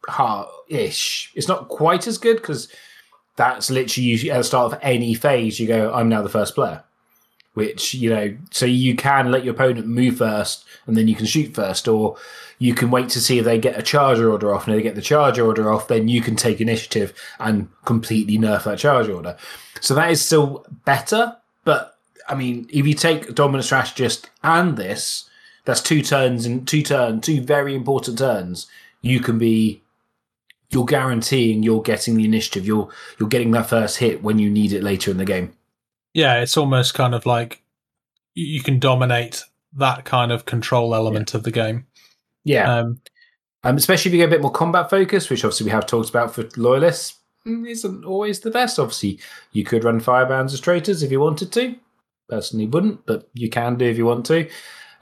heart ish. It's not quite as good because that's literally at the start of any phase. You go, I'm now the first player, which you know, so you can let your opponent move first, and then you can shoot first, or you can wait to see if they get a charger order off, and if they get the charger order off, then you can take initiative and completely nerf that charge order. So that is still better, but I mean, if you take dominant strategist and this, that's two turns and two turn, two very important turns. You can be, you're guaranteeing you're getting the initiative. You're you're getting that first hit when you need it later in the game. Yeah, it's almost kind of like you can dominate that kind of control element of the game. Yeah, Um, um, especially if you get a bit more combat focus, which obviously we have talked about for loyalists, mm, isn't always the best. Obviously, you could run Firebrands as traitors if you wanted to. Personally, wouldn't, but you can do if you want to.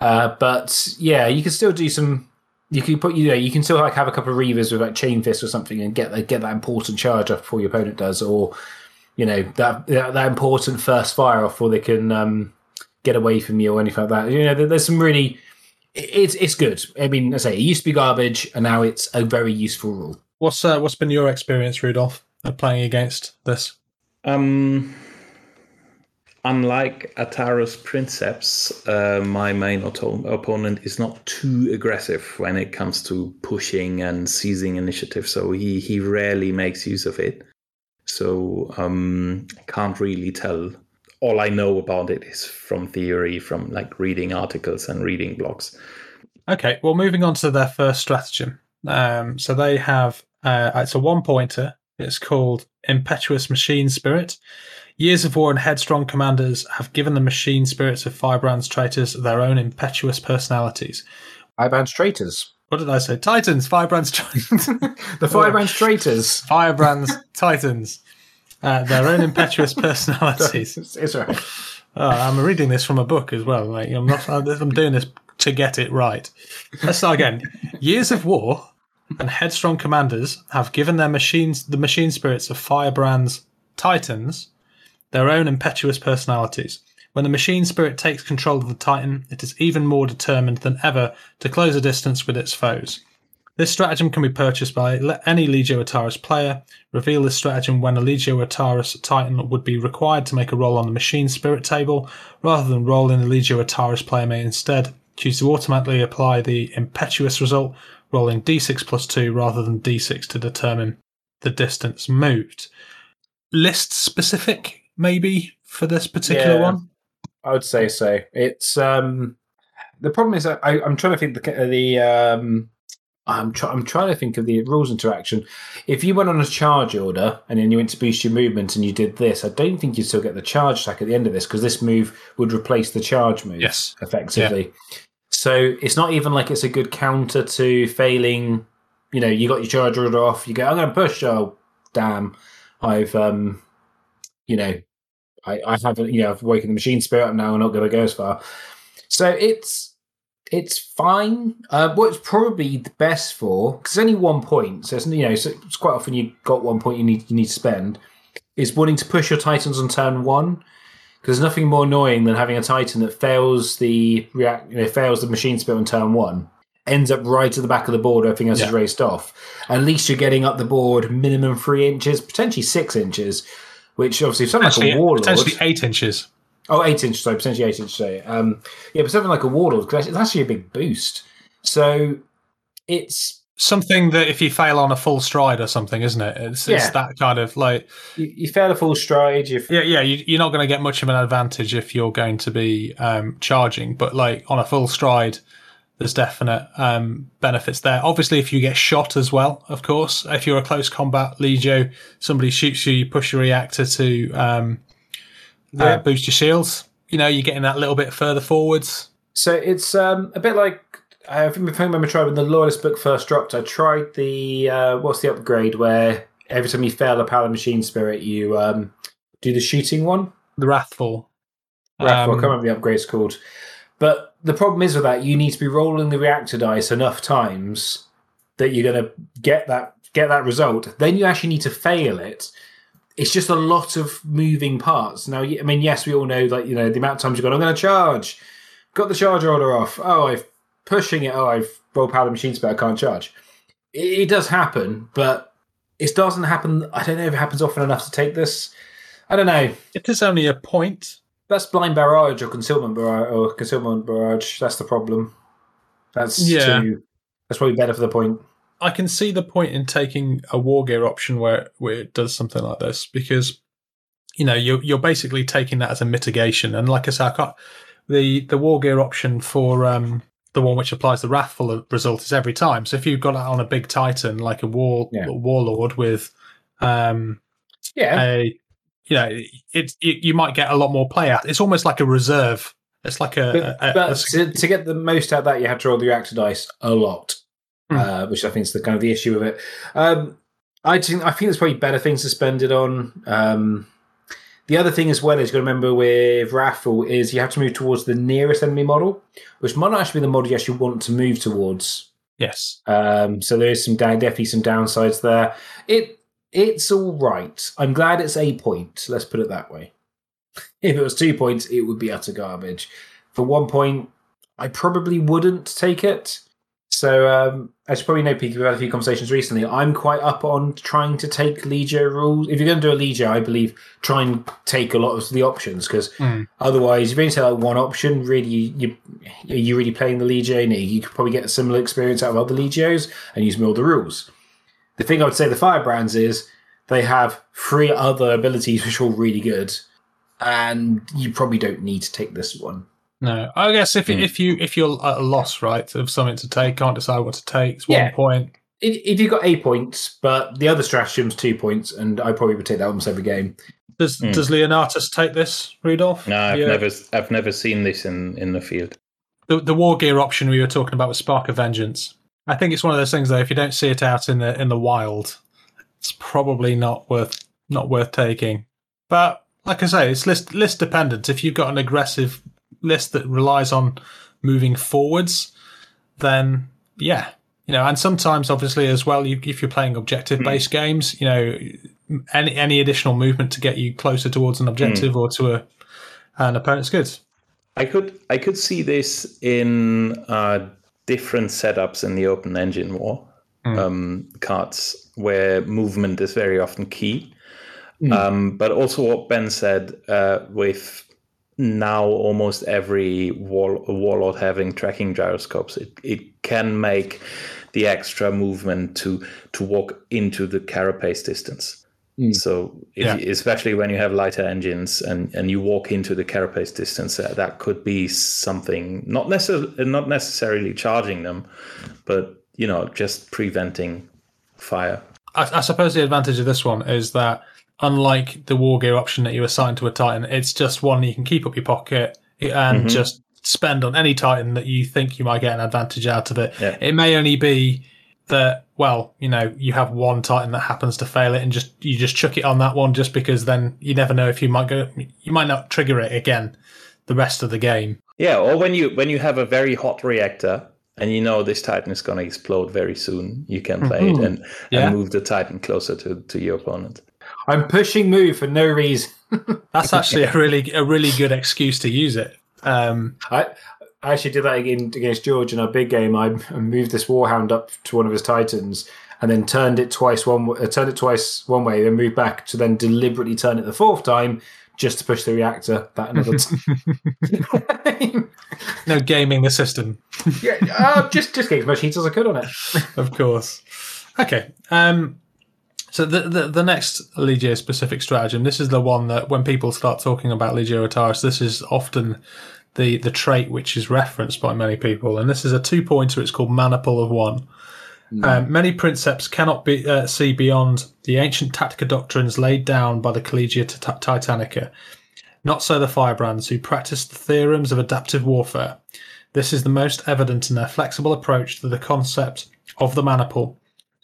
Uh, but yeah, you can still do some. You can put you know you can still like have a couple of reavers with like chain fist or something and get get that important charge off before your opponent does, or you know that that, that important first fire off before they can um, get away from you or anything like that. You know, there- there's some really it's it's good. I mean, I say it used to be garbage, and now it's a very useful rule. what's uh, what's been your experience, Rudolph, of playing against this? Um, unlike Ataros Princeps, uh, my main auto- opponent is not too aggressive when it comes to pushing and seizing initiative. So he he rarely makes use of it. So um, can't really tell. All I know about it is from theory, from like reading articles and reading blogs. Okay, well, moving on to their first stratagem. Um, so they have uh, it's a one pointer. It's called Impetuous Machine Spirit. Years of War and Headstrong commanders have given the machine spirits of Firebrand's traitors their own impetuous personalities. Firebrand's traitors. What did I say? Titans, Firebrand's traitors. The Firebrand's traitors. Firebrand's Titans. Uh, their own impetuous personalities. It's, right. Oh, I'm reading this from a book as well. Like, I'm not. I'm doing this to get it right. Let's start again. Years of war and headstrong commanders have given their machines, the machine spirits of Firebrand's Titans, their own impetuous personalities. When the machine spirit takes control of the Titan, it is even more determined than ever to close a distance with its foes. This stratagem can be purchased by any Legio Atarus player. Reveal this stratagem when a Legio Atarus Titan would be required to make a roll on the machine spirit table. Rather than rolling, the Legio Atarus player may instead choose to automatically apply the impetuous result, rolling d6 plus 2 rather than d6 to determine the distance moved. List specific, maybe, for this particular Yeah. one? I would say so. It's um the problem is I, I'm trying to think the the um I'm try, I'm trying to think of the rules interaction. If you went on a charge order and then you went to boost your movement and you did this, I don't think you'd still get the charge stack at the end of this because this move would replace the charge move. Yes. effectively. So it's not even like it's a good counter to failing. You know, you got your charge order off. You go, I'm going to push. Oh, damn! I've um, you know, I, I haven't, you know, I've woken the machine spirit up now. I'm not going to go as far. So it's it's fine. Uh, what's probably the best for because only one point. So it's you know, so it's quite often you got one point you need you need to spend is wanting to push your titans on turn one. Because there's nothing more annoying than having a titan that fails the react, you know, fails the machine spirit on turn one, ends up right at the back of the board. Everything else is raced off. At least you're getting up the board minimum three inches, potentially six inches. Which obviously, something like a warlord, potentially eight inches. Oh, eight inches, sorry, potentially eight inches. Sorry. Um, yeah, but something like a warlord, because it's actually a big boost. So it's Something that if you fail on a full stride or something, isn't it? It's, it's that kind of like you, you fail a full stride. You Yeah, yeah, you, you're not going to get much of an advantage if you're going to be um, charging, but like on a full stride, there's definite um, benefits there. Obviously, if you get shot as well, of course, if you're a close combat legio, somebody shoots you, you push your reactor to um, Yeah. uh, boost your shields. You know, you're getting that little bit further forwards. So it's um, a bit like I think I remember trying when the Loyalist book first dropped. I tried the uh, what's the upgrade where every time you fail a power machine spirit, you um, do the shooting one. The wrathful. Wrathful, I Um, can't remember the upgrade's called. But the problem is with that, you need to be rolling the reactor dice enough times that you're going to get that get that result. Then you actually need to fail it. It's just a lot of moving parts. Now, I mean, yes, we all know that you know the amount of times you've gone. I'm going to charge. Got the charge order off. Oh, I've pushing it. Oh, I've rolled power machine but I can't charge. It, it does happen, but it doesn't happen. I don't know if it happens often enough to take this. I don't know. It is only a point. That's blind barrage or concealment barrage or concealment barrage. That's the problem. That's Yeah. too, that's probably better for the point. I can see the point in taking a war gear option where where it does something like this because you know you're you're basically taking that as a mitigation. And like I said, I can't, the the war gear option for um, the one which applies the wrathful result is every time. So if you've got it on a big titan like a war Yeah. warlord with um, Yeah, a you know it, it you might get a lot more play out. It's almost like a reserve. It's like a, but, a- but a- to, to get the most out of that, you had to roll the reactor dice a lot, Hmm. uh, which I think is the kind of the issue with it. Um, I think I think there's probably better things to spend it on. Um, the other thing as well is you got to remember with Wrathful is you have to move towards the nearest enemy model, which might not actually be the model you actually want to move towards. yes. Um, so there is some down, definitely some downsides there. It it's all right. I'm glad it's a point. Let's put it that way. If it was two points, it would be utter garbage. For one point, I probably wouldn't take it. So um, as you probably know, Peter, we've had a few conversations recently. I'm quite up on trying to take Legio rules. If you're going to do a Legio, I believe try and take a lot of the options because Hmm. otherwise, if you only take like one option, really, you you you really playing the Legio. and You could probably get a similar experience out of other Legios and use more of the rules. The thing I would say the Firebrands is they have three other abilities which are all really good, and you probably don't need to take this one. No, I guess if Hmm. if you if you're at a loss, right, of something to take, can't decide what to take, it's Yeah. one point. If if you've got eight points, but the other stratagem's two points, and I probably would take that almost every game. Does Hmm. does Leonatus take this, Rudolph? No, I've Yeah. never, I've never seen this in in the field. The the war gear option we were talking about was Spark of Vengeance. I think it's one of those things though. If you don't see it out in the in the wild, it's probably not worth not worth taking. But like I say, it's list list dependent. If you've got an aggressive list that relies on moving forwards, then yeah, you know. And sometimes, obviously, as well, you, if you're playing objective based games, you know, any any additional movement to get you closer towards an objective or to a an opponent's good. I could I could see this in uh, different setups in the open engine war um, cards where movement is very often key. Um, but also what Ben said uh, with now almost every wall, warlord having tracking gyroscopes, it, it can make the extra movement to to walk into the carapace distance. So, if Yeah. you, especially when you have lighter engines and, and you walk into the carapace distance, uh, that could be something not necessarily not necessarily charging them, but you know just preventing fire. I, I suppose the advantage of this one is that unlike the war gear option that you assign to a Titan, it's just one you can keep up your pocket and just spend on any Titan that you think you might get an advantage out of it. Yeah. It may only be that well, you know, you have one Titan that happens to fail it, and just you just chuck it on that one, just because then you never know if you might go, you might not trigger it again the rest of the game. Yeah, or when you when you have a very hot reactor and you know this Titan is going to explode very soon, you can play it and, Yeah. and move the Titan closer to, to your opponent. I'm pushing move for no reason. That's actually a really a really good excuse to use it. Um, I I actually did that again against George in our big game. I I moved this Warhound up to one of his Titans and then turned it twice one uh, turned it twice one way, then moved back to then deliberately turn it the fourth time just to push the reactor that another time. no gaming the system. yeah, uh, just just get as much heat as I could on it. of course. Okay. Um, so the, the the next Legio specific stratagem. This is the one that when people start talking about Legio Atarus, this is often the the trait which is referenced by many people, and this is a two pointer. It's called Maniple of One. Um, many princeps cannot be, uh, see beyond the ancient tactica doctrines laid down by the Collegia Tita- Titanica. Not so the firebrands, who practice the theorems of adaptive warfare. This is the most evident in their flexible approach to the concept of the maniple,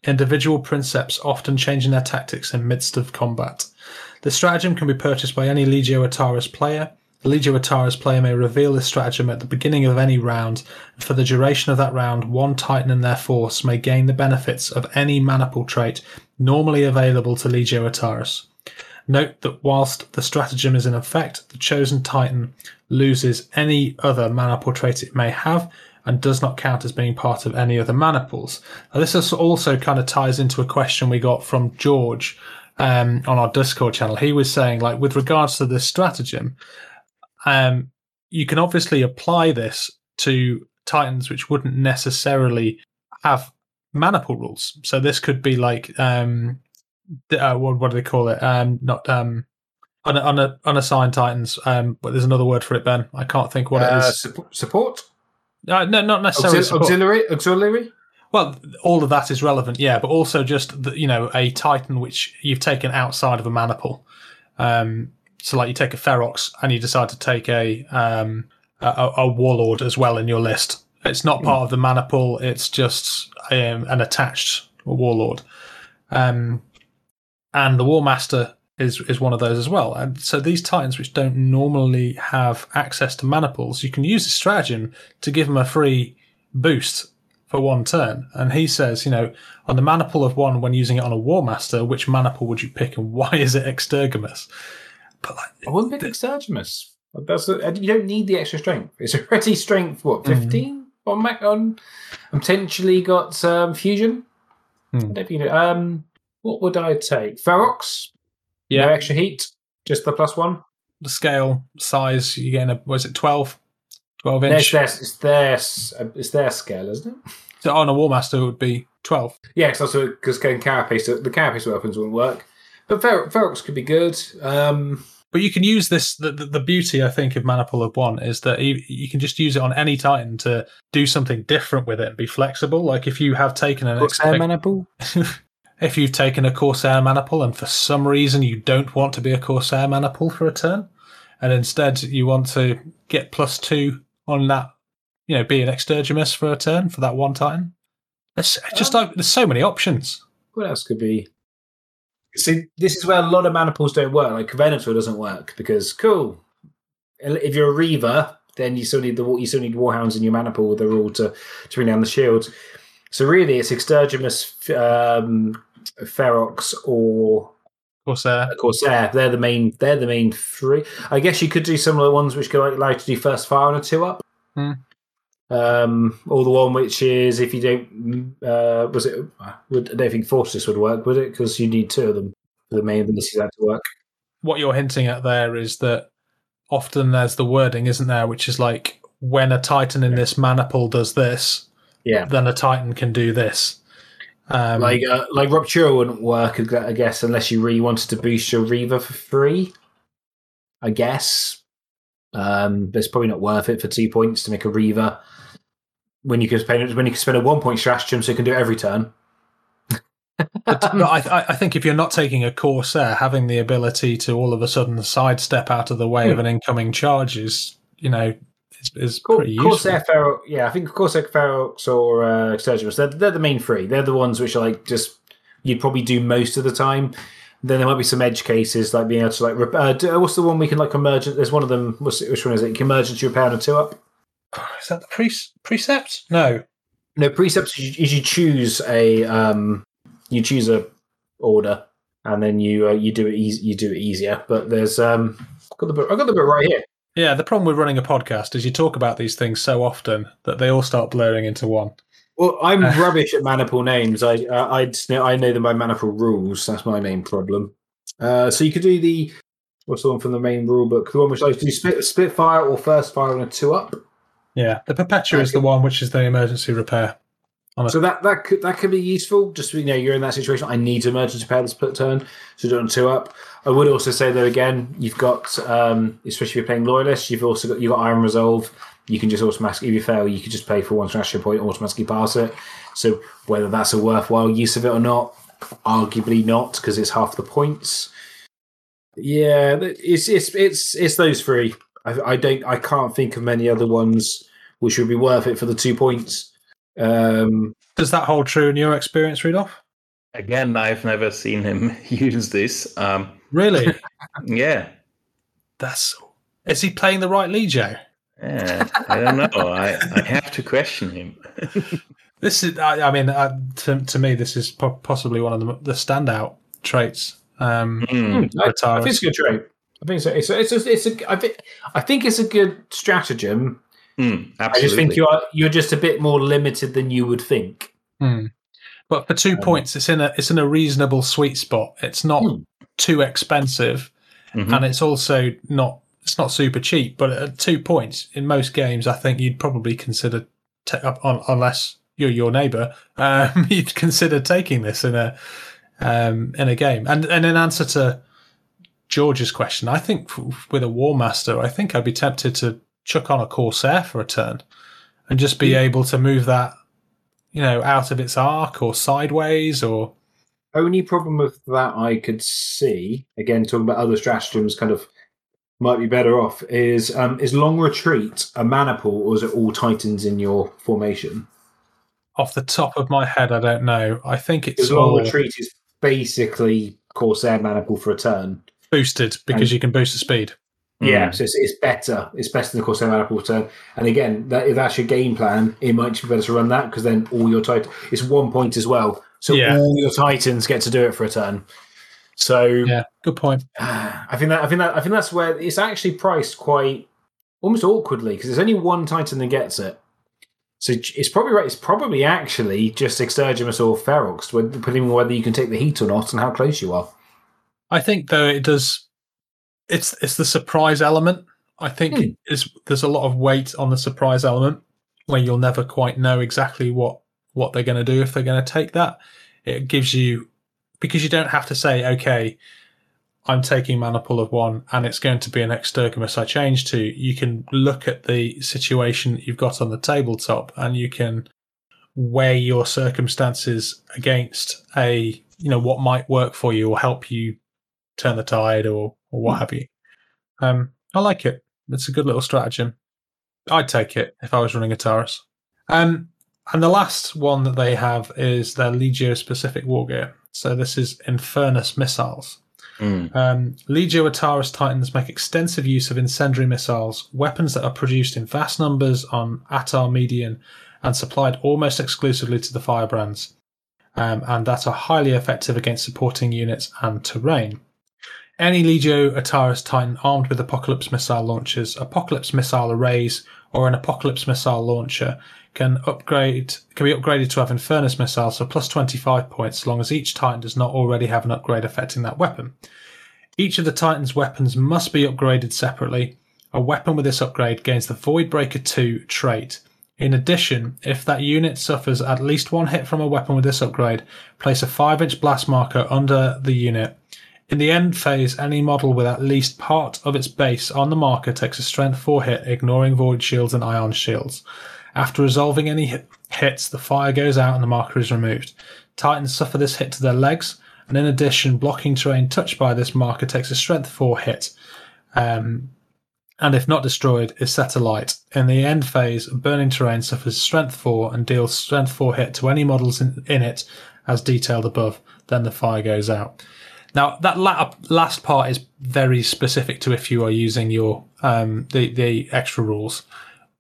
individual princeps often changing their tactics in midst of combat. The stratagem can be purchased by any Legio Atarus player. The Legio Atarus player may reveal this stratagem at the beginning of any round, and for the duration of that round, one Titan in their force may gain the benefits of any maniple trait normally available to Legio Atarus. Note that whilst the stratagem is in effect, the chosen Titan loses any other maniple trait it may have, and does not count as being part of any other maniples. Now, this also kind of ties into a question we got from George um, on our Discord channel. He was saying, like, with regards to this stratagem, um, you can obviously apply this to Titans which wouldn't necessarily have maniple rules. So this could be like, um, uh, what, what do they call it? Um, not um, un, un, unassigned Titans, um, but there's another word for it, Ben. I can't think what it Uh, is. supp- support? Uh, no, not necessarily. Auxil- auxiliary? Auxiliary? Well, all of that is relevant, yeah, but also just the, you know a Titan which you've taken outside of a maniple. Um, so, like you take a Ferox and you decide to take a um, a, a Warlord as well in your list. It's not part of the maniple; it's just um, an attached Warlord. Um, and the War Master is is one of those as well. And so these Titans, which don't normally have access to maniples, you can use the stratagem to give them a free boost for one turn. And he says, you know, on the Maniple of one, when using it on a War Master, which maniple would you pick, and why is it Extergimus? But like, I wouldn't pick Extergimus. That's a, you don't need the extra strength. It's already strength, what, Mm-hmm. 15 on Mac on? And potentially got um, fusion. I don't you know. Um, what would I take? Ferox? No yeah, extra heat? Just the plus one? the scale size you get a was it 12, 12 There's inch? their, it's, their, it's their scale, isn't it? So on a War Master it would be twelve. Yeah, because also because going carapace, the carapace weapons wouldn't work. But Fer- Ferox could be good. Um, But you can use this. The, the, the beauty, I think, of of One is that you, you can just use it on any Titan to do something different with it and be flexible. Like if you have taken an expect- Maniple? if you've taken a Corsair Maniple and for some reason you don't want to be a Corsair Maniple for a turn, and instead you want to get plus two on that, you know, be an Extergimus for a turn for that one Titan. There's just like there's so many options. What else could be? See, this is where a lot of maniples don't work. Like Venator doesn't work because cool. If you're a Reaver, then you still need the you still need Warhounds in your maniple with the rule to to bring down the shield. So really, it's Extergimus, um, Ferox, or Corsair. Corsair. They're the main. They're the main three. I guess you could do similar ones which go allow you to do first fire on a two up. Hmm. Um, or the one which is if you don't, uh, was it? Would, I don't think Fortress would work, would it? Because you need two of them for the main abilities to work. What you're hinting at there is that often there's the wording, isn't there, which is like when a Titan in this Maniple does this, Yeah, then a Titan can do this. Um, like uh, like Ruptura wouldn't work, I guess, unless you really wanted to boost your Reaver for free. I guess, um, but it's probably not worth it for two points to make a Reaver when you can spend when you can spend a one point stratagem, so you can do it every turn. but, but I, I- think if you're not taking a Corsair, having the ability to all of a sudden sidestep out of the way of an incoming charge is, you know, is, is Cor- pretty useful. Corsair Ferox, yeah, I think Corsair Ferox or uh, Extergimus, they're, they're the main three. They're the ones which are like just you'd probably do most of the time. Then there might be some edge cases like being able to like uh, do- what's the one we can like emergent? There's one of them. What's, which one is it? You can emergency repair on a two up. Is that the pre- precept? No. No precepts is you, is you choose a um you choose a order and then you uh, you do it easy you do it easier. But there's um I've got the book, I've got the book right here. Yeah, the problem with running a podcast is you talk about these things so often that they all start blurring into one. Well, I'm rubbish at maniple names. I uh, I I know them by maniple rules. That's my main problem. Uh, so you could do the what's the one from the main rule book? The one which to do split split fire or first fire on a two up. Yeah, the Perpetua is the one which is the emergency repair. So that that could that could be useful. Just you know, you're in that situation. I need to emergency repair the split turn, so do it on two up. I would also say though, again, you've got um, especially if you're playing loyalist, you've also got you have got iron resolve. You can just automatically, if you fail, you could just pay for one strategy point, automatically pass it. So whether that's a worthwhile use of it or not, arguably not, because it's half the points. Yeah, it's it's it's it's those three. I, I don't, I can't think of many other ones which would be worth it for the two points. Um, Does that hold true in your experience, Rudolph? Again, I've never seen him use this. Um, Really? yeah, That's. Is he playing the right Legio? Yeah, I don't know. I, I have to question him. This is. I, I mean, uh, to, to me, this is po- possibly one of the, the standout traits. Um, Hmm. I, I think it's a good trait. I think so. It's a, it's a, it's a, I think I think it's a good stratagem Mm, I just think you are you're just a bit more limited than you would think. Hmm. But for two Um, points, it's in a it's in a reasonable sweet spot. It's not Hmm. too expensive, Mhm. and it's also not it's not super cheap. But at two points in most games, I think you'd probably consider on, unless you're your neighbour, um, you'd consider taking this in a um, in a game. And and in answer to George's question, I think with a War Master, I think I'd be tempted to chuck on a Corsair for a turn and just be able to move that, you know, out of its arc or sideways or Only problem with that I could see, again talking about other stratagems, kind of might be better off is um, is long retreat a maniple or is it all titans in your formation? off the top of my head, I don't know. I think it's long all retreat is basically Corsair maniple for a turn. boosted because And- you can boost the speed. Yeah, Mm. so it's, it's better. It's better than the Corsair maniple turn. And again, that, if that's your game plan, it might be better to run that because then all your titans. It's one point as well, so Yeah. all your titans get to do it for a turn. So Yeah, good point. I think that I think that I think that's where it's actually priced quite almost awkwardly because there's only one Titan that gets it. So it's probably right. It's probably actually just Extergimus or Ferox, depending on whether you can take the heat or not and how close you are. I think though it does. It's it's the surprise element. I think Hmm. is there's a lot of weight on the surprise element where you'll never quite know exactly what what they're going to do if they're going to take that. It gives you because you don't have to say okay. I'm taking maniple of one, and it's going to be an extergimus I change to. You can look at the situation that you've got on the tabletop, and you can weigh your circumstances against a you know what might work for you or help you turn the tide or or what have you. Um, I like it. It's a good little stratagem. I'd take it if I was running Atarus. Um, and the last one that they have is their Legio specific war gear. So this is Infernus missiles. Mm. Um, Legio Atarus Titans make extensive use of incendiary missiles, weapons that are produced in vast numbers on Atar Median and supplied almost exclusively to the firebrands, um, and that are highly effective against supporting units and terrain. Any Legio Atarus Titan armed with Apocalypse missile launchers, Apocalypse missile arrays, or an Apocalypse missile launcher can upgrade can be upgraded to have Infernus missiles for plus 25 points, as long as each Titan does not already have an upgrade affecting that weapon. Each of the Titan's weapons must be upgraded separately. A weapon with this upgrade gains the Voidbreaker 2 trait. In addition, if that unit suffers at least one hit from a weapon with this upgrade, place a 5 inch blast marker under the unit. In the end phase, any model with at least part of its base on the marker takes a strength 4 hit, ignoring void shields and ion shields. After resolving any hits, the fire goes out and the marker is removed. Titans suffer this hit to their legs, and in addition, blocking terrain touched by this marker takes a strength 4 hit. Um, and if not destroyed, is set alight. In the end phase, burning terrain suffers strength 4 and deals strength 4 hit to any models in, in it, as detailed above. Then the fire goes out. Now that la- last part is very specific to if you are using your um, the the extra rules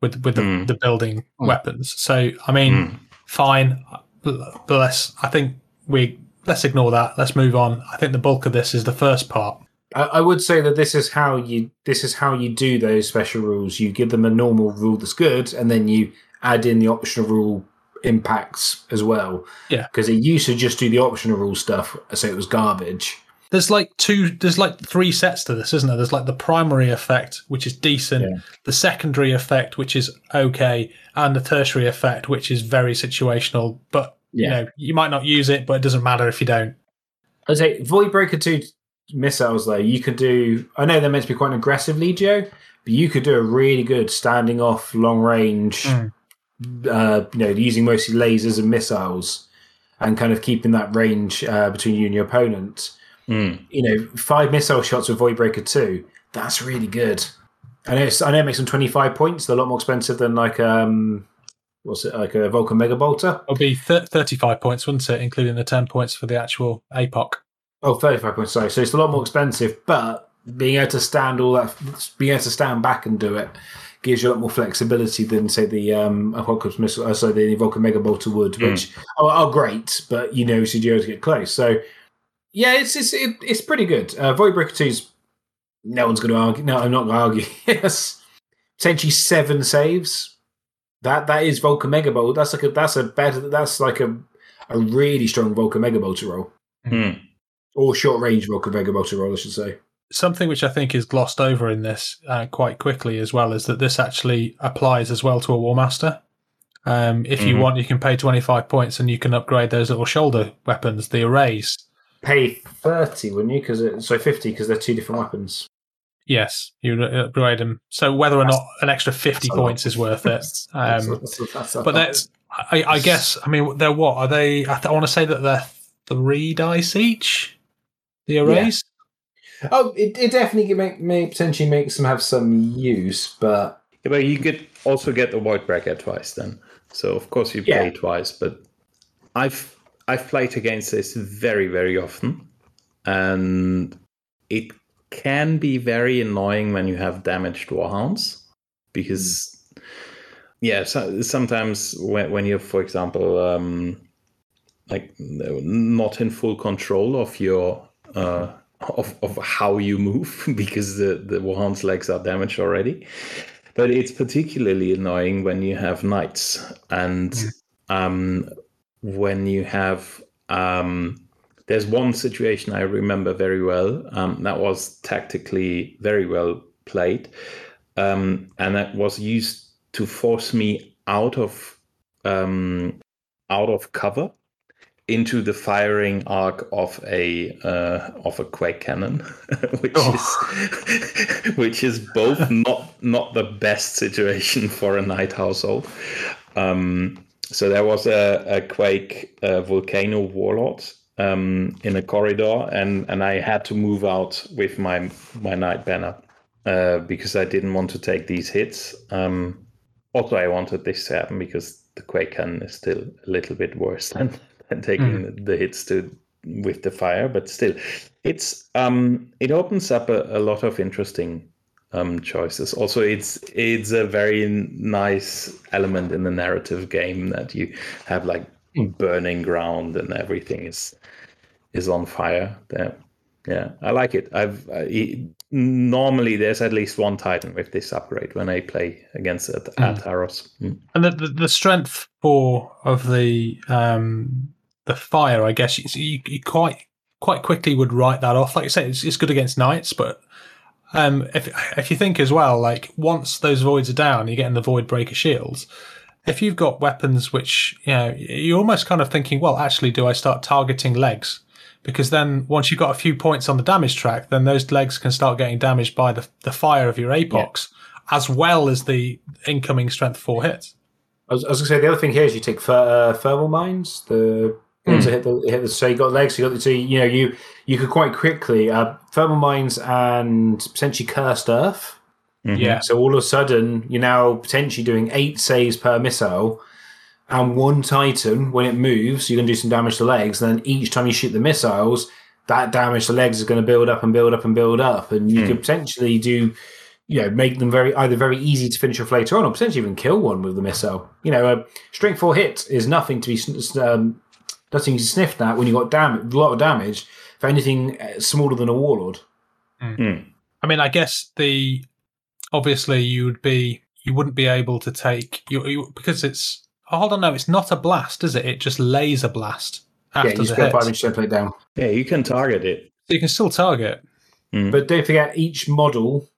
with with the, Mm. the building weapons. So I mean, fine, but but let's I think we let's ignore that. Let's move on. I think the bulk of this is the first part. I, I would say that this is how you this is how you do those special rules. You give them a normal rule that's good, and then you add in the optional rule impacts as well. Yeah. because it used to just do the optional rule stuff, so it was garbage. There's like two, there's like three sets to this, isn't there? There's like the primary effect, which is decent, Yeah. the secondary effect, which is okay, and the tertiary effect, which is very situational. But you know, you might not use it, but it doesn't matter if you don't. I'd say Voidbreaker 2 missiles, though, you could do. I know they're meant to be quite an aggressive Legio, but you could do a really good standing off, long range, Mm. uh, you know, using mostly lasers and missiles and kind of keeping that range uh, between you and your opponent. Mm. You know, five missile shots with Voidbreaker 2, that's really good. I know, it's, I know it makes them 25 points. They're a lot more expensive than like, um, what's it, like a Vulcan Mega Bolter. It'll be thir 35 points, wouldn't it? Including the 10 points for the actual APOC. Oh, 35 points, sorry. So it's a lot more expensive, but being able to stand all that, being able to stand back and do it gives you a lot more flexibility than, say, the um, Apocalypse Missile, uh, so the Vulcan Mega Bolter would, Mm. which are, are great, but you know, should you able to get close. So, yeah, it's it's, it, it's pretty good. Uh, Voidbreaker 2's, no one's going to argue. No, I'm not going to argue. yes. potentially seven saves. That that is Vulcan Mega Bolt. That's like a that's a better that's like a a really strong Vulcan Mega Bolt to roll. Hmm. Or short range Vulcan Mega Bolt to roll, I should say. Something which I think is glossed over in this uh, quite quickly as well is that this actually applies as well to a War Master. Um, if you Mhm. want, you can pay 25 points and you can upgrade those little shoulder weapons, the arrays. Pay thirty, wouldn't you? Because so fifty because they're two different weapons. Yes, you upgrade them. So whether or not an extra 50 That's lot. points is worth it. That's- Um, that's- that's a but that's, I, I guess, I mean, they're what? Are they? I, th- I want to say that they're three dice each, the arrays. oh, it, it definitely may, may potentially makes them have some use, but Yeah, but you could also get the Voidbreaker twice then. So of course you Yeah. play twice, but I've I've played against this very very often, and it can be very annoying when you have damaged warhounds because yeah, so, sometimes when when you're for example um, like not in full control of your uh, of of how you move because the the warhound's legs are damaged already. But it's particularly annoying when you have knights and um, when you have um, there's one situation i remember very well um, that was tactically very well played um, and that was used to force me out of um, out of cover into the firing arc of a uh, of a quake cannon, which is which is both not not the best situation for a knight household. Um, so there was a, a quake uh, volcano warlord um, in a corridor, and and I had to move out with my my knight banner uh, because I didn't want to take these hits. Um, also, I wanted this to happen because the quake cannon is still a little bit worse than and taking the, the hits to with the fire but still it's um it opens up a, a lot of interesting um choices also it's it's a very nice element in the narrative game that you have like burning ground and everything is is on fire there yeah i like it i've I, normally there's at least one titan with this upgrade when i play against at, at Taros. Mm. And the, the the strength for of the um the fire, I guess you, you, you quite quite quickly would write that off. Like I say, it's, it's good against knights, but um if if you think as well, like once those voids are down, you're getting the void breaker shields. If you've got weapons which you know, you're almost kind of thinking, well, actually, do I start targeting legs? Because then once you've got a few points on the damage track, then those legs can start getting damaged by the the fire of your apox, as well as the incoming strength four hits. I was, I was going to say the other thing here is you take ther- uh, thermal mines. The ones that hit the hit the so you got legs. You got the so you know you you could quite quickly uh, thermal mines and potentially cursed earth. Mhm. Yeah. So all of a sudden you're now potentially doing eight saves per missile, and one Titan when it moves, you're going to do some damage to legs. And then each time you shoot the missiles, that damage to legs is going to build up and build up and build up, and you Hmm. could potentially do. You know, make them very either very easy to finish off later on, or potentially even kill one with the missile. You know, a strength four hit is nothing to be um, nothing to sniff that when you got damage, a lot of damage for anything uh, smaller than a warlord. Mm. I mean, I guess the obviously you would be you wouldn't be able to take you, you because it's oh, hold on no it's not a blast is it it just laser blast after yeah, you the put a hit five so inch template down. yeah you can target it you can still target But don't forget, each model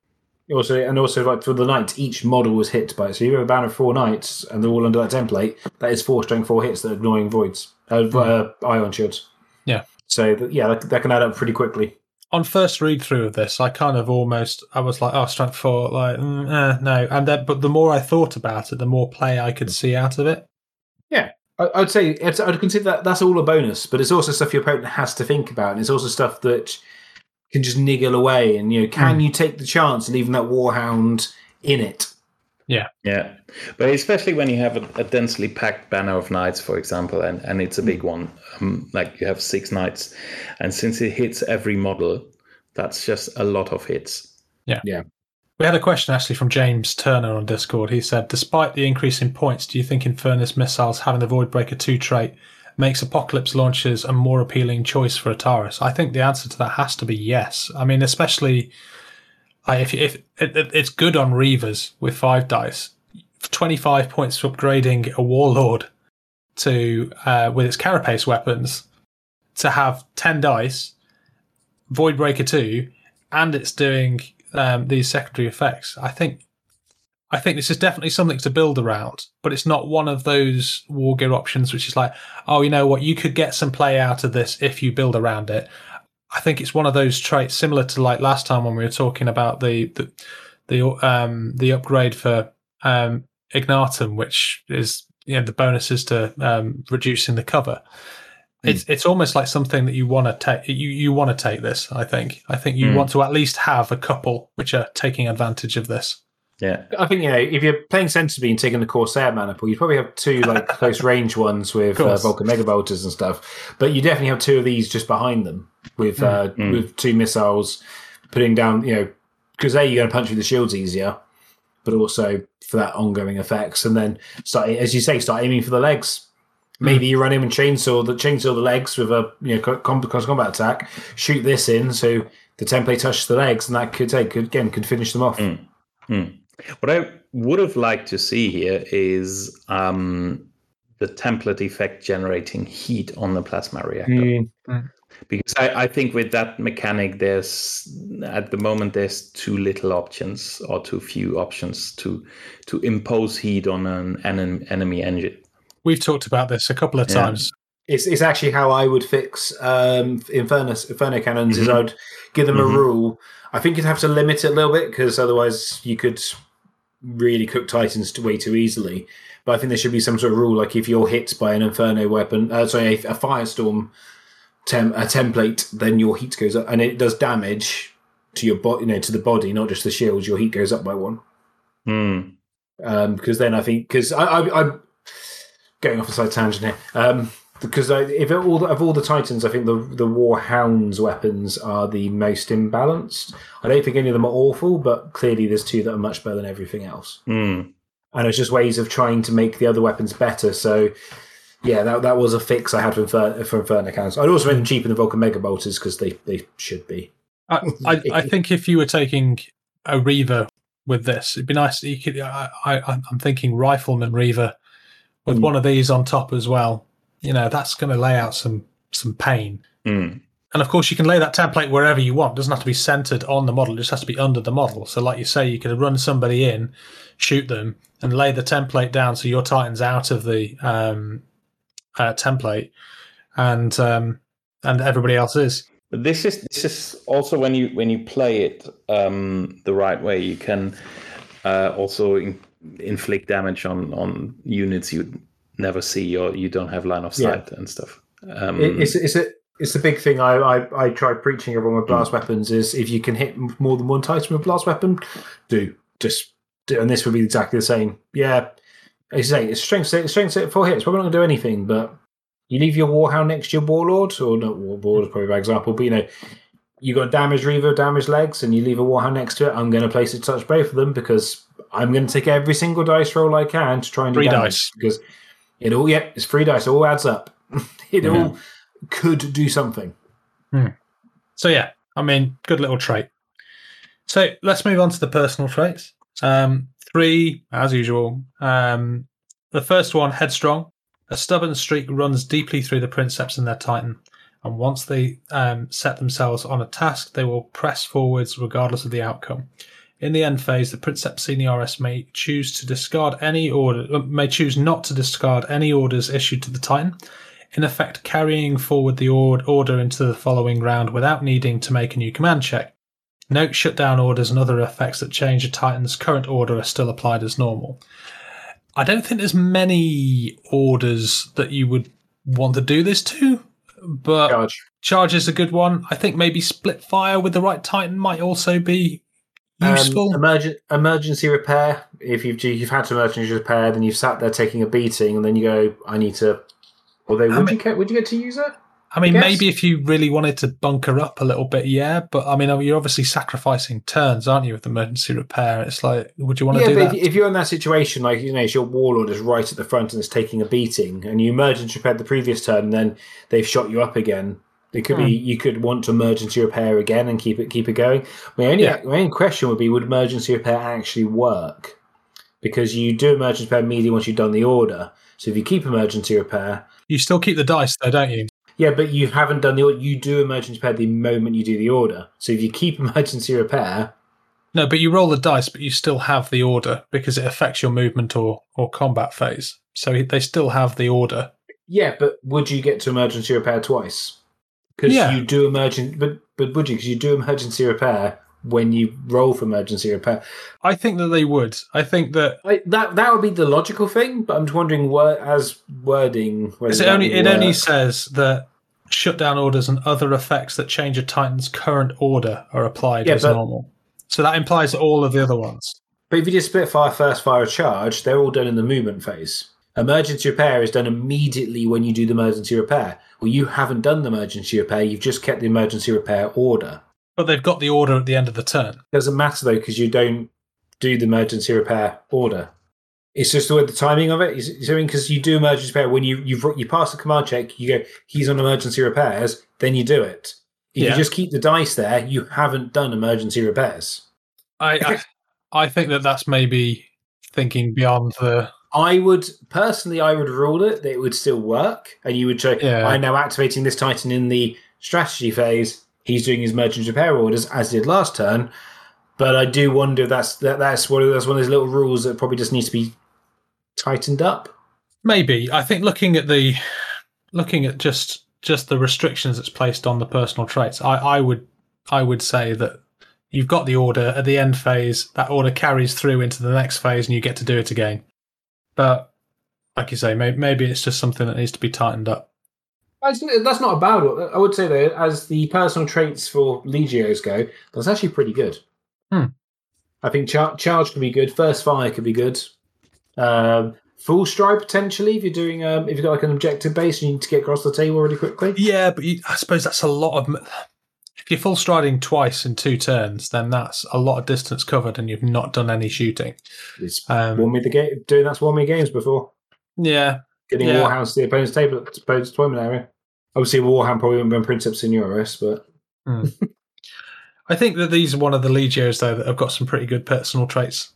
also and also like for the knights, each model was hit by it. So you have a banner of four knights, and they're all under that template. That is four strength four hits that are annoying voids, uh, uh, ion shields. Yeah. So th- yeah, that, that can add up pretty quickly. on first read through of this I kind of almost I was like oh strength four like mm, eh, no and then but the more I thought about it the more play I could see out of it I, I'd say it's, I'd consider that that's all a bonus, but it's also stuff your opponent has to think about, and it's also stuff that can just niggle away. And you know, can you take the chance of leaving that warhound in it? Yeah, Yeah. but especially when you have a, a densely packed banner of knights, for example, and, and it's a big one, um, like you have six knights, and since it hits every model, that's just a lot of hits. Yeah. Yeah. We had a question actually from James Turner on Discord he said despite the increase in points do you think Infernus missiles having the Voidbreaker 2 trait makes Apocalypse launchers a more appealing choice for Atarus I think the answer to that has to be yes I mean especially I, if if it- it's good on Reavers with five dice, twenty five points for upgrading a Warlord to uh, with its Carapace weapons to have ten dice, Voidbreaker two, and it's doing um, these secondary effects. I think. I think this is definitely something to build around, but it's not one of those war gear options which is like, oh, you know what, you could get some play out of this if you build around it. I think it's one of those traits similar to like last time when we were talking about the the the um the upgrade for um Ignatum, which is you know the bonuses to um reducing the cover. It's it's almost like something that you want to take. You you want to take this. I think. I think you Mm. want to at least have a couple which are taking advantage of this. Yeah. I think you know if you're playing sensibly and taking the Corsair maniple, you probably have two like close range ones with uh. Vulcan Mega Bolters and stuff. But you definitely have two of these just behind them with uh, Mm. with two missiles putting down. You know, because a you're going to punch through the shields easier, but also for that ongoing effects. And then start as you say, start aiming for the legs. Maybe you run in and chainsaw the chainsaw the legs with a you know com- cross combat attack. Shoot this in so the template touches the legs, and that could take could, again could finish them off. Mm. What I would have liked to see here is um, the template effect generating heat on the plasma reactor. Because I, I think with that mechanic, there's at the moment there's too little options or too few options to to impose heat on an enemy, enemy engine. We've talked about this a couple of Yeah. times. It's, it's actually how I would fix um, Inferno, Inferno cannons. Is Mhm. I'd give them Mhm. a rule. I think you'd have to limit it a little bit because otherwise you could really cook Titans way too easily. But I think there should be some sort of rule, like if you're hit by an Inferno weapon, uh, sorry, a, a Firestorm tem- a template, then your heat goes up, and it does damage to your body, you know, to the body, not just the shields. Your heat goes up by one Hmm. um, because then I think because I, I, I'm going off a side tangent here. Um, because I, if it, all the, of all the Titans, I think the the War Hounds weapons are the most imbalanced. I don't think any of them are awful, but clearly there's two that are much better than everything else. Hmm. And it's just ways of trying to make the other weapons better. So. Yeah, that, that was a fix I had for, Infer- for Inferno cannons. I'd also make them cheaper than Vulcan Mega Bolters because they, they should be. I, I, I think if you were taking a Reaver with this, it'd be nice. You could. I, I, I'm thinking Rifleman Reaver with Mm. one of these on top as well. You know, that's going to lay out some some pain. Hmm. And of course, you can lay that template wherever you want. It doesn't have to be centered on the model. It just has to be under the model. So, like you say, you could run somebody in, shoot them, and lay the template down so your Titan's out of the um, uh, template, and um, and everybody else is. But this is this is also when you when you play it um, the right way, you can uh, also in, inflict damage on on units you never see or you don't have line of Yeah. sight and stuff. Um, It- it's it's a it's a big thing I, I I try preaching everyone with blast weapons is if you can hit more than one Titan with blast weapon, do just do, and this would be exactly the same. Yeah, as you say, it's strength set, strength set four hits. Probably not going to do anything, but you leave your Warhound next to your Warlord, or not Warlord is probably a bad example, but you know. You got damaged Reaver, damaged legs, and you leave a Warhound next to it. I'm going to place it to touch both of them because I'm going to take every single dice roll I can to try and do Free damage. dice. because it all yeah, it's free dice. It all adds up. it Yeah. all could do something. So yeah, I mean, good little trait. So let's move on to the personal traits. Um, three, as usual. Um, the first one, headstrong. A stubborn streak runs deeply through the princeps and their titan, and once they um, set themselves on a task, they will press forwards regardless of the outcome. In the end phase, the princeps seniores may choose to discard any order, uh, may choose not to discard any orders issued to the titan, in effect carrying forward the order into the following round without needing to make a new command check. Note shutdown orders and other effects that change a Titan's current order are still applied as normal. I don't think there's many orders that you would want to do this to, but Charge. charge is a good one. I think maybe split fire with the right Titan might also be Um, useful. emergen- emergency repair. If you've you've had to emergency repair, then you've sat there taking a beating, and then you go, "I need to." Although, would mean- you get would you get to use it? I mean, guess. maybe if you really wanted to bunker up a little bit, yeah. But I mean, you're obviously sacrificing turns, aren't you, with emergency repair? It's like, would you want to do but that? if, if you're in that situation, like you know, it's your warlord is right at the front and is taking a beating, and you emergency repaired the previous turn, and then they've shot you up again. It could be hmm. you could want to emergency repair again and keep it keep it going. My only Yeah. my only question would be would emergency repair actually work? Because you do emergency repair immediately once you've done the order. So if you keep emergency repair, You still keep the dice though, don't you? yeah, but you haven't done the order. You do emergency repair the moment you do the order. So if you keep emergency repair, No, but you roll the dice, but you still have the order because it affects your movement or or combat phase. So they still have the order. yeah, but would you get to emergency repair twice? Because Yeah. you do emergency, but but would you? Because you do emergency repair when you roll for emergency repair. I think that they would. I think that I, that that would be the logical thing, but I'm just wondering what as wording. it only it only says that shutdown orders and other effects that change a Titan's current order are applied Yeah, as but- normal. So that implies all of the other ones. But if you did split fire first fire a charge, they're all done in the movement phase. Emergency repair is done immediately when you do the emergency repair. Well, you haven't done the emergency repair; you've just kept the emergency repair order. But they've got the order at the end of the turn. Doesn't matter though because you don't do the emergency repair order. It's just the way the timing of it is. is because you do emergency repair when you you've you pass the command check, you go he's on emergency repairs, then you do it. If Yeah. you just keep the dice there, you haven't done emergency repairs. I, I I think that that's maybe thinking beyond the I would personally, I would rule it that it would still work, and you would say, Yeah. "I'm now activating this Titan in the strategy phase. He's doing his merchant repair orders as did last turn." But I do wonder if that's that, that's one of that's one of those little rules that probably just needs to be tightened up. maybe. I think looking at the looking at just just the restrictions that's placed on the personal traits, I, I would I would say that you've got the order at the end phase. That order carries through into the next phase, and you get to do it again. But like you say, maybe, maybe it's just something that needs to be tightened up. That's not a bad one. I would say though, as the personal traits for Legios go, that's actually pretty good. Hmm. I think char- charge could be good. First fire could be good. Um, full stride potentially if you're doing um, if you've got like an objective base and you need to get across the table really quickly. Yeah, but you, I suppose that's a lot of. If you're full striding twice in two turns, then that's a lot of distance covered, and you've not done any shooting. It's Um, won me the game. Doing that's won me games before. yeah, Getting Yeah. Warhounds to the opponent's table, opponent's deployment area. Obviously, Warhound probably wouldn't have been Princeps Senioris, but I think that these are one of the legios though that have got some pretty good personal traits.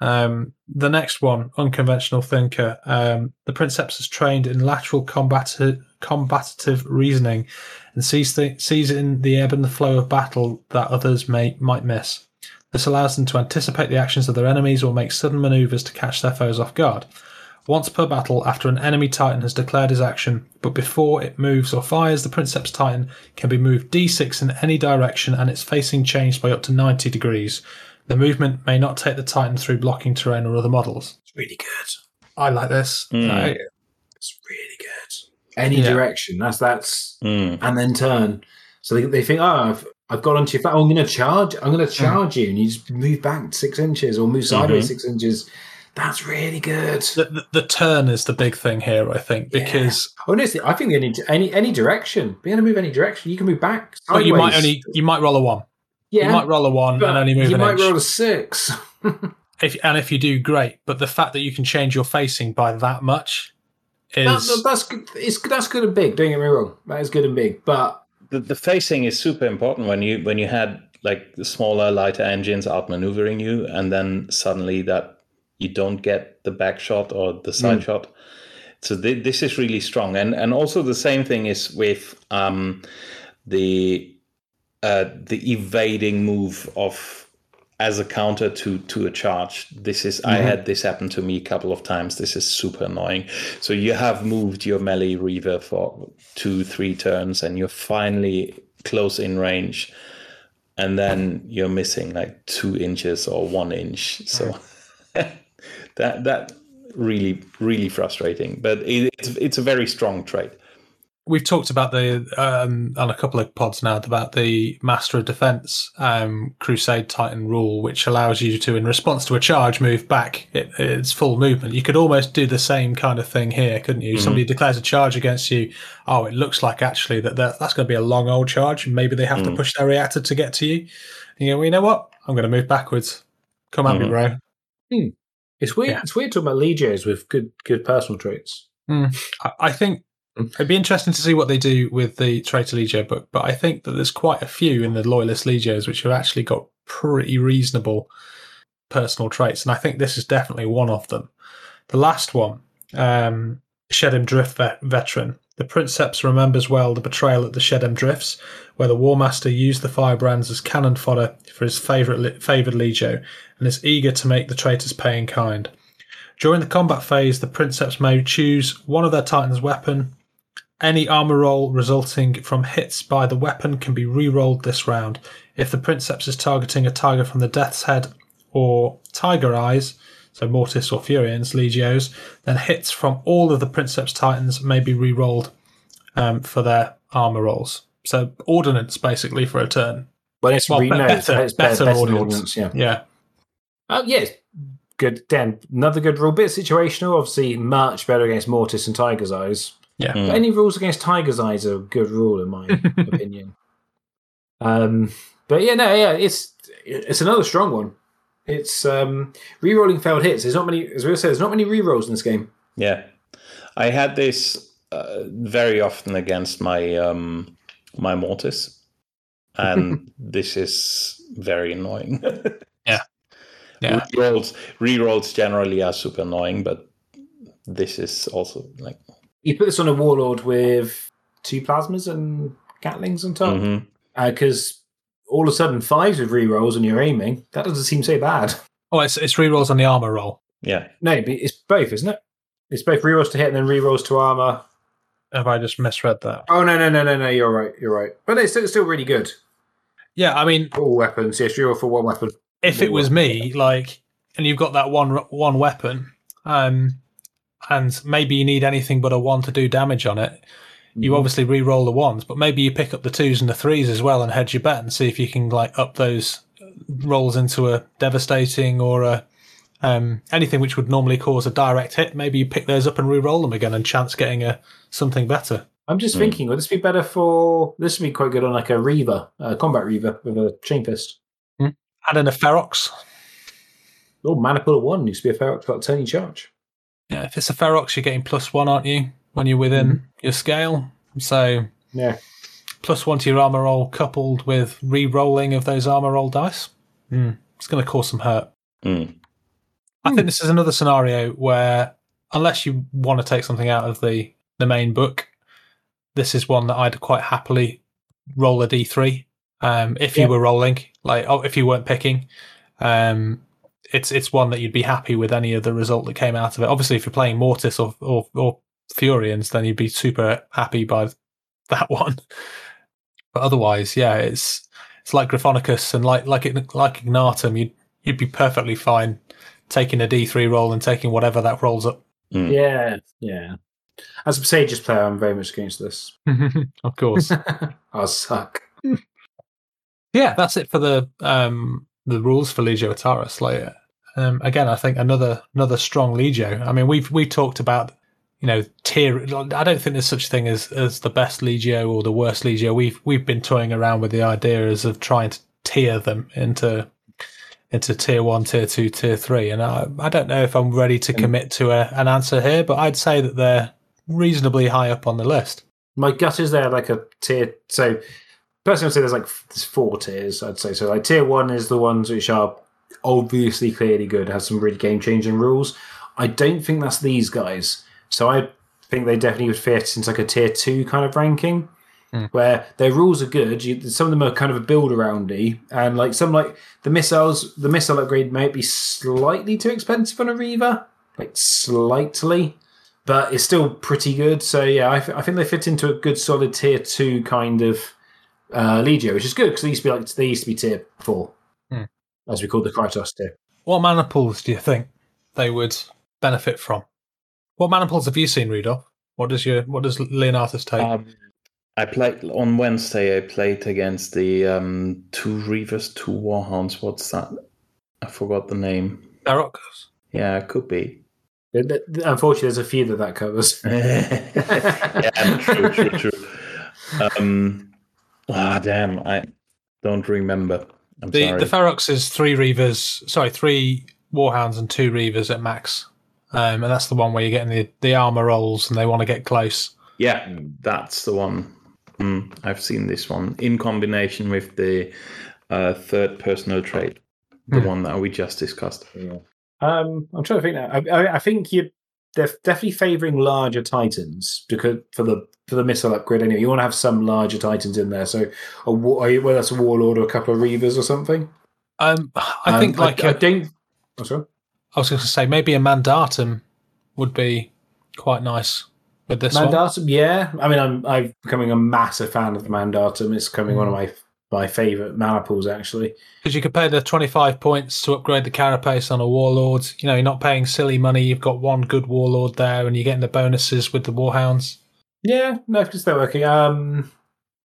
Um, the next one, unconventional thinker. Um, the Princeps is trained in lateral combat- combative reasoning and sees the, sees in the ebb and the flow of battle that others may might miss. This allows them to anticipate the actions of their enemies or make sudden maneuvers to catch their foes off guard. Once per battle, after an enemy Titan has declared his action, but before it moves or fires, the Princeps Titan can be moved d6 in any direction and its facing changed by up to 90 degrees. The movement may not take the Titan through blocking terrain or other models. it's really good. I like this. Mm. I- It's really good. Any Yeah. direction. That's that's Mm. and then turn. So they, they think, oh, I've, I've got onto your flat. Oh, I'm going to charge. I'm going to charge you, and you just move back six inches or move sideways Mhm. six inches. That's really good. the, the, the turn is the big thing here, I think, Yeah. because Honestly, I think any any any direction. Be able to move any direction. You can move back. but you might only you might roll a one. yeah, You might roll a one and only move you an might inch. roll a six. if, and if you do, great. But the fact that you can change your facing by that much That- is that's good. It's that's good and big. Don't get me wrong. That is good and big. But The, the facing is super important when you when you had like the smaller, lighter engines outmaneuvering you, and then suddenly that you don't get the back shot or the side shot. So thi- this is really strong, and and also the same thing is with um, the uh, the evading move of as a counter to to a charge. This is I mm-hmm. had this happen to me a couple of times. This is super annoying. So you have moved your melee reaver for two three turns, and you're finally close in range, and then you're missing like two inches or one inch. So that that really really frustrating. But it, it's it's a very strong trait. We've talked about the um, on a couple of pods now about the Master of Defense um, Crusade Titan rule, which allows you to, in response to a charge, move back it, its full movement. You could almost do the same kind of thing here, couldn't you? Somebody declares a charge against you. Oh, it looks like actually that that- that's going to be a long old charge, and maybe they have to push their reactor to get to you. And you go, well, you know what? I'm going to move backwards. Come at me, Mhm. bro. it's weird. Yeah. It's weird talking about legios with good good personal traits. I, I think It'd be interesting to see what they do with the Traitor Legio book, but I think that there's quite a few in the Loyalist Legios which have actually got pretty reasonable personal traits, and I think this is definitely one of them. The last one, um, Shedem Drift vet- veteran. The Princeps remembers well the betrayal at the Shedem Drifts, where the War Master used the firebrands as cannon fodder for his favorite favoured Legio, and is eager to make the traitors pay in kind. During the combat phase, the Princeps may choose one of their Titan's weapon. Any armor roll resulting from hits by the weapon can be re-rolled this round. If the Princeps is targeting a tiger from the Death's Head or Tiger Eyes, so Mortis or Fureans Legios, then hits from all of the Princeps Titans may be re-rolled um, for their armor rolls. So ordnance basically for a turn. Well, it's Well, re- be- no, better- it's better, better better than ordnance. ordnance. Yeah. Yeah. Oh, yes. Good. Dan, another good rule. Bit situational. Obviously, much better against Mortis and Tiger's Eyes. Yeah. Mm. Any rules against Tiger's Eyes are a good rule, in my opinion. Um, but yeah, no, yeah, it's it's another strong one. It's um, re-rolling failed hits. There's not many, as we said, there's not many re-rolls in this game. Yeah, I had this uh, very often against my um, my mortis, and this is very annoying. Yeah. yeah. Rerolls, rerolls generally are super annoying, but this is also like You put this on a warlord with two plasmas and gatlings on top, because all of a sudden fives with re-rolls and you're aiming. That doesn't seem so bad. Oh, it's it's re-rolls on the armor roll. yeah. No, but it's both, isn't it? It's both re-rolls to hit and then re-rolls to armor. Have I just misread that? Oh no, no, no, no, no! You're right. You're right. But it's still, it's still really good. Yeah, I mean, All weapons. Yes, re-roll for one weapon. if it was me, like, and you've got that one one weapon, um, and maybe you need anything but a one to do damage on it, you Mhm. obviously re-roll the ones, but maybe you pick up the twos and the threes as well and hedge your bet and see if you can like up those rolls into a devastating or a um, anything which would normally cause a direct hit. Maybe you pick those up and re-roll them again and chance getting a something better. I'm just Hmm. thinking, would this be better for? This would be quite good on like a Reaver, a combat Reaver with a chain fist. Add in a Ferox. Oh, mana one used to be a fair got turning charge. Yeah, if it's a Ferox, you're getting plus one, aren't you, when you're within your scale? So Yeah, plus one to your armor roll coupled with re-rolling of those armor roll dice. Hmm, it's going to cause some hurt. Mm. I think this is another scenario where, unless you want to take something out of the, the main book, this is one that I'd quite happily roll a d3 um, if Yeah. you were rolling, like oh, if you weren't picking. Um, it's it's one that you'd be happy with any of the result that came out of it. Obviously, if you're playing Mortis or or, or Fureans, then you'd be super happy by that one. But otherwise, yeah, it's it's like Gryphonicus and like like it, like Ignatum, you'd you'd be perfectly fine taking a D three roll and taking whatever that rolls up. Mm. yeah, yeah. As a Sages player, I'm very much against this. of course. I suck. yeah, that's it for the um the rules for Legio Atarus. Like um, again, I think another another strong Legio. I mean, we've we talked about you know tier. I don't think there's such a thing as as the best Legio or the worst Legio. We've we've been toying around with the ideas of trying to tier them into into tier one, tier two, tier three, and I I don't know if I'm ready to commit to a, an answer here, but I'd say that they're reasonably high up on the list. My gut is there like a tier. So, personally, I'd say there's like there's four tiers. I'd say so. Like tier one is the ones which are obviously clearly good, has some really game changing rules. I don't think that's these guys. So I think they definitely would fit into like a tier two kind of ranking. Hmm. Where their rules are good, you, some of them are kind of a build aroundy, and like some like the missiles, the missile upgrade might be slightly too expensive on a Reaver, like slightly, but it's still pretty good. So yeah, I, th- I think they fit into a good solid tier two kind of uh, Legio, which is good because they used to be like they used to be tier four. As we call the Krytos tier. What mana do you think they would benefit from? What mana have you seen, Rudolph? What does your what does Leonatus take? Um, I played on Wednesday. I played against the um, two Reavers, two Warhounds. What's that? I forgot the name. Ferox? Yeah, it could be. Th- th- Unfortunately, there's a few that that covers. yeah, true, true, true. Um, ah, damn, I don't remember. I'm The sorry. the Ferox is three Reavers, sorry, three Warhounds and two Reavers at max, um, and that's the one where you're getting the, the armor rolls and they want to get close. Yeah, that's the one. Mm, I've seen this one in combination with the uh, third personal trait, the Hmm. one that we just discussed. Um, I'm trying to think now. I, I, I think you're def- definitely favouring larger titans because for the for the missile upgrade anyway. You want to have some larger titans in there. So, a, wa- are you- whether that's a warlord or a couple of reavers or something. Um, I Um, think like I, I I don't. Oh, sorry. I was going to say maybe a mandatum would be quite nice with this one. Mandatum, yeah. I mean, I'm I'm becoming a massive fan of the Mandatum. It's becoming one of my my favourite mana pools actually. Because you could pay the 25 points to upgrade the carapace on a warlord. You know, you're not paying silly money. You've got one good warlord there and you're getting the bonuses with the warhounds. Yeah, no, because they're working. Um,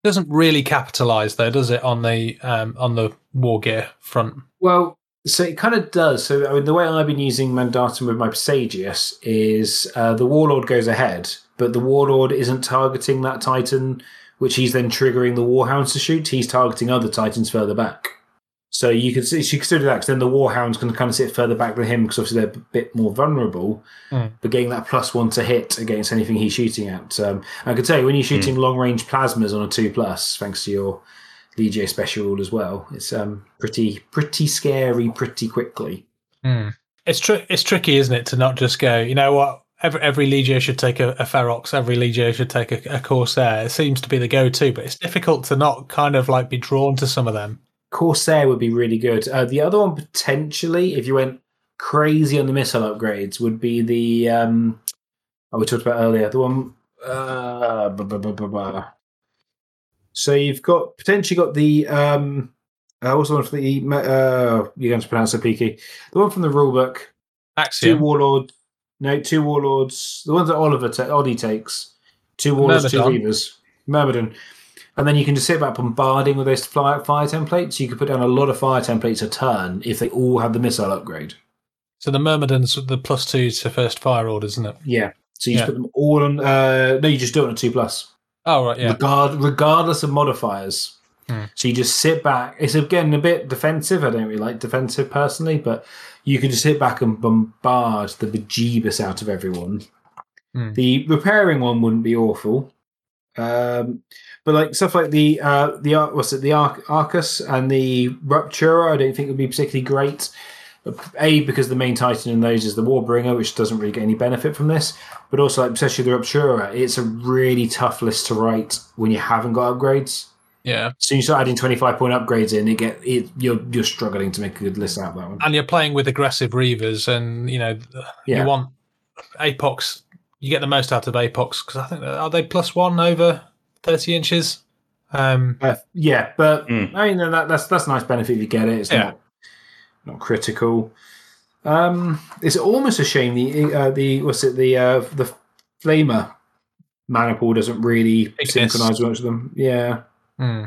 Doesn't really capitalise though, does it, on the um, on the war gear front? Well, so it kind of does. So I mean, the way I've been using Mandatum with my Sagius is uh, the Warlord goes ahead, but the Warlord isn't targeting that Titan, which he's then triggering the Warhounds to shoot. He's targeting other Titans further back. So you can see she could consider that because then the Warhounds can kind of sit further back than him because obviously they're a bit more vulnerable. Hmm. But getting that plus one to hit against anything he's shooting at, um, I could tell you when you're shooting long range plasmas on a two plus, thanks to your Legio special rule as well. It's um pretty pretty scary pretty quickly. It's tri- it's tricky, isn't it, to not just go, you know what, every, every Legio should take a, a Ferox, every Legio should take a, a Corsair. It seems to be the go to, but it's difficult to not kind of like be drawn to some of them. Corsair would be really good. Uh, the other one potentially, if you went crazy on the missile upgrades, would be the um oh, we talked about earlier. The one uh blah, blah, blah, blah, blah. So you've got potentially got the um uh, what's the one for the uh you're going to pronounce it peaky. The one from the rulebook. Two Axiom. warlords. No, two warlords. The ones that Oliver ta- Oddie takes. Two warlords, two Myrmidon. reavers. Myrmidon. And then you can just sit back bombarding with those fly- fire templates. You could put down a lot of fire templates a turn if they all had the missile upgrade. So the Myrmidon's the plus two to first fire orders, isn't it? Yeah. So you Yeah. just put them all on. Uh, no, you just do it on a two plus. Oh, right, yeah. Regard, regardless of modifiers. Hmm. So you just sit back. It's again a bit defensive. I don't really like defensive personally, but you can just sit back and bombard the bejeebus out of everyone. Hmm. The repairing one wouldn't be awful, um, but like stuff like the uh, the what's it the Ar- Arcus and the Ruptura, I don't think would be particularly great. A because the main titan in those is the Warbringer, which doesn't really get any benefit from this, but also like especially the Ruptura, it's a really tough list to write when you haven't got upgrades. Yeah. So you start adding twenty five point upgrades in, it get it you're you're struggling to make a good list out of that one. And you're playing with aggressive Reavers, and, you know, Yeah. you want Apox. You get the most out of Apox because I think, are they plus one over 30 inches? Um, Uh, yeah, but Mm. I mean that, that's that's a nice benefit if you get it. It's Yeah. not not critical. Um, it's almost a shame the uh, the what's it the uh, the flamer mana doesn't really synchronize much of them. Yeah, hmm.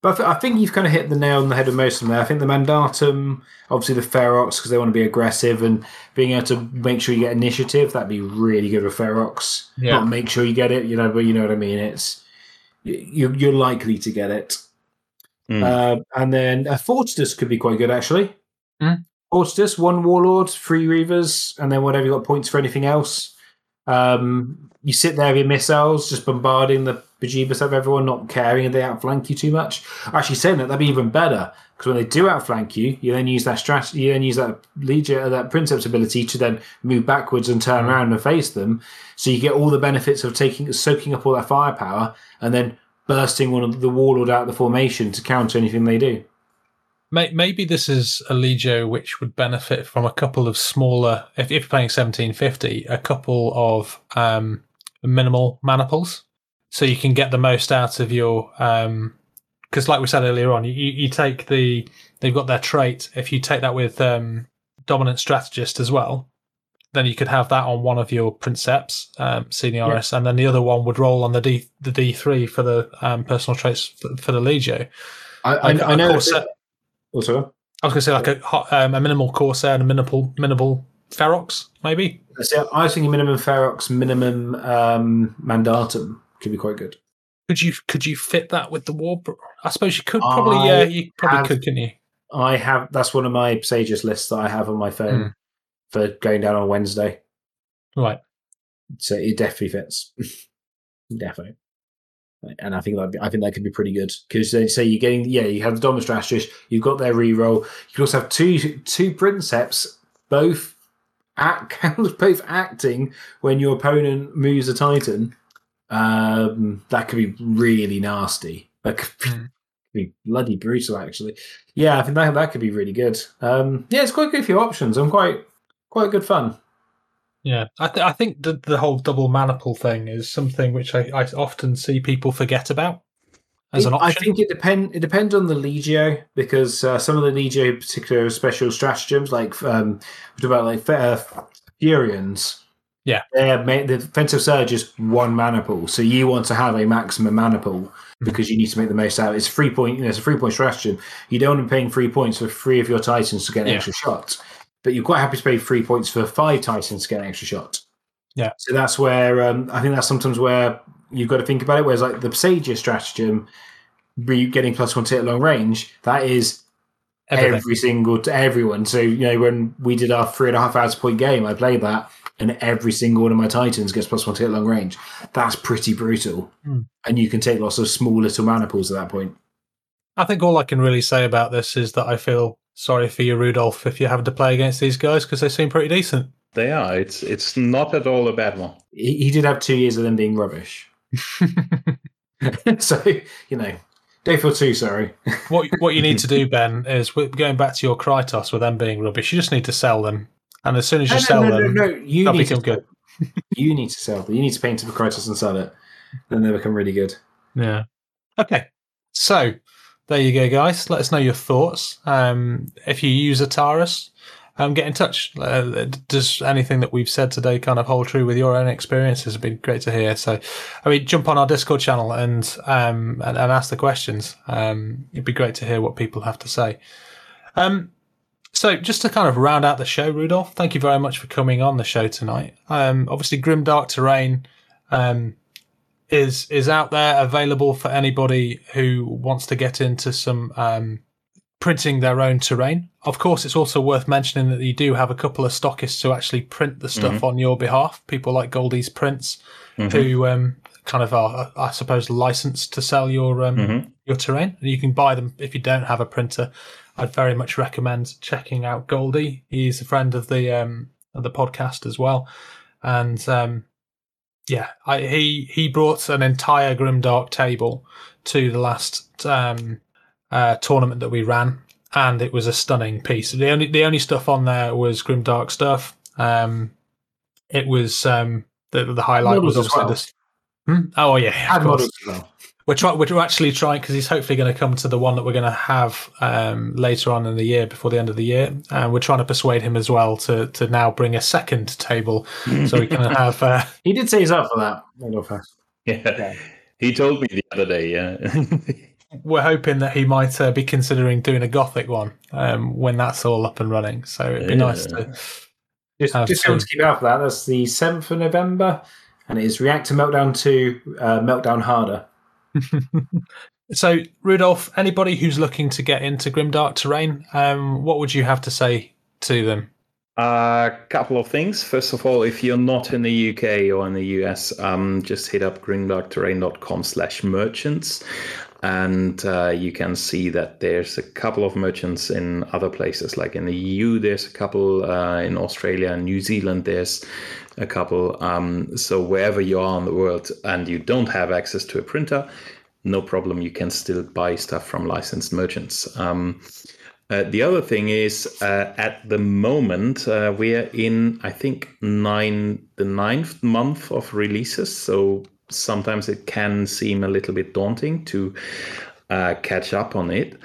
but I, th- I think you've kind of hit the nail on the head of most of them. There, I think the mandatum, obviously the ferox because they want to be aggressive and being able to make sure you get initiative. That'd be really good with ferox. Yeah. Not make sure you get it, you know, but you know what I mean. It's you, you're likely to get it. Mm. Uh, and then uh, Fortidus could be quite good, actually. Hmm. Fortidus, one Warlord, three Reavers, and then whatever you got points for anything else. Um, you sit there with your missiles, just bombarding the bejeebus of everyone, not caring if they outflank you too much. Actually, saying that, that'd be even better because when they do outflank you, you then use that strategy, you then use that legion, uh, that princeps ability to then move backwards and turn around and face them. So you get all the benefits of taking, soaking up all that firepower, and then bursting one of the warlord out of the formation to counter anything they do. Maybe this is a Legio which would benefit from a couple of smaller, if, if you're playing 1750, a couple of um, minimal maniples. So you can get the most out of your. um Because, like we said earlier on, you, you take the. They've got their trait. If you take that with um, Dominant Strategist as well, then you could have that on one of your Princeps, um, Seniorus, and then the other one would roll on the D the D3 for the um, personal traits for, for the Legio. I, Like I, I know. Corsair- Also, I was going to say like a um, a minimal Corsair and a minimal minimal Ferox, maybe. so I was thinking minimum Ferox, minimum um, Mandatum could be quite good. Could you could you fit that with the war? I suppose you could probably. I yeah, you probably have- could, couldn't you? I have that's one of my Sages lists that I have on my phone Hmm. for going down on Wednesday. Right. So it definitely fits. Definitely. And I think that I think that could be pretty good because they say you're getting yeah you have the Strategist you've got their reroll you can also have two two Princeps both act both acting when your opponent moves a Titan um, that could be really nasty that could be, bloody brutal actually yeah I think that that could be really good um, yeah it's quite good few options I'm quite quite good fun Yeah, I, th- I think the, the whole double maniple thing is something which I, I often see people forget about as an option. I think it depend. It depends on the Legio because uh, some of the Legio, particular special stratagems, like um, about like uh, Fureans. Yeah. the defensive surge is one maniple, so you want to have a maximum maniple because you need to make the most out. of It's three point. You know, it's a three point stratagem. You don't want to be paying three points for three of your Titans to get an Yeah. extra shot, but you're quite happy to pay three points for five Titans to get an extra shot. Yeah. So that's where um, I think that's sometimes where you've got to think about it. Whereas like the Sages stratagem, getting plus one to hit long range, that is Everything. every single to everyone. So you know when we did our three and a half hours point game, I played that, and every single one of my Titans gets plus one to hit long range. That's pretty brutal, Hmm. and you can take lots of small little maniples at that point. I think all I can really say about this is that I feel sorry for you, Rudolph, if you're having to play against these guys because they seem pretty decent. They are. It's it's not at all a bad one. He, he did have two years of them being rubbish, so you know, day for two. Sorry. what what you need to do, Ben, is going back to your Krytos with them being rubbish. You just need to sell them, and as soon as you No, no, sell no, no, them, no, You they'll need to become good. You need to sell. them. You need to paint to Crisis and sell it, then they become really good. Yeah. Okay. So there you go, guys. Let us know your thoughts. Um, if you use Atarus, um, get in touch. Uh, does anything that we've said today kind of hold true with your own experiences? It'd be great to hear. So, I mean, jump on our Discord channel and um, and, and ask the questions. Um, it'd be great to hear what people have to say. Um, so, just to kind of round out the show, Rudolph, thank you very much for coming on the show tonight. Um, obviously, Grimdark Terrain um, is is out there, available for anybody who wants to get into some um, printing their own terrain. Of course, it's also worth mentioning that you do have a couple of stockists who actually print the stuff on your behalf. People like Goldie's Prints, who um, kind of are, I suppose, licensed to sell your um, Mhm. your terrain. And you can buy them if you don't have a printer. I'd very much recommend checking out Goldie. He's a friend of the um, of the podcast as well, and um, yeah, I, he he brought an entire Grimdark table to the last um, uh, tournament that we ran, and it was a stunning piece. The only the only stuff on there was grim dark stuff. Um, it was um, the the highlight Models was obviously well. this. Hmm? Oh yeah, yeah, of models as well. We're trying. We're actually trying because he's hopefully going to come to the one that we're going to have um, later on in the year, before the end of the year. And we're trying to persuade him as well to to now bring a second table, so we can have. Uh, He did say he's up for that. I love that. Yeah. He told me the other day. Yeah. we're hoping that he might uh, be considering doing a gothic one um, when that's all up and running. So it'd be Yeah. nice to. Just, Have just going to keep out for that. That's the 7th of November, and it is Reactor Meltdown 2, uh, Meltdown Harder. So Rudolph, anybody who's looking to get into grimdark terrain, um, what would you have to say to them? A couple of things. First of all, if you're not in the UK or in the US, um, just hit up grimdarkterrain.com slash merchants. And uh, you can see that there's a couple of merchants in other places, like in the EU, there's a couple, uh, in Australia and New Zealand, there's a couple. Um, so wherever you are in the world and you don't have access to a printer, no problem. You can still buy stuff from licensed merchants. Um, uh, the other thing is, uh, at the moment, uh, we are in, I think, nine the ninth month of releases. So sometimes it can seem a little bit daunting to uh, catch up on it.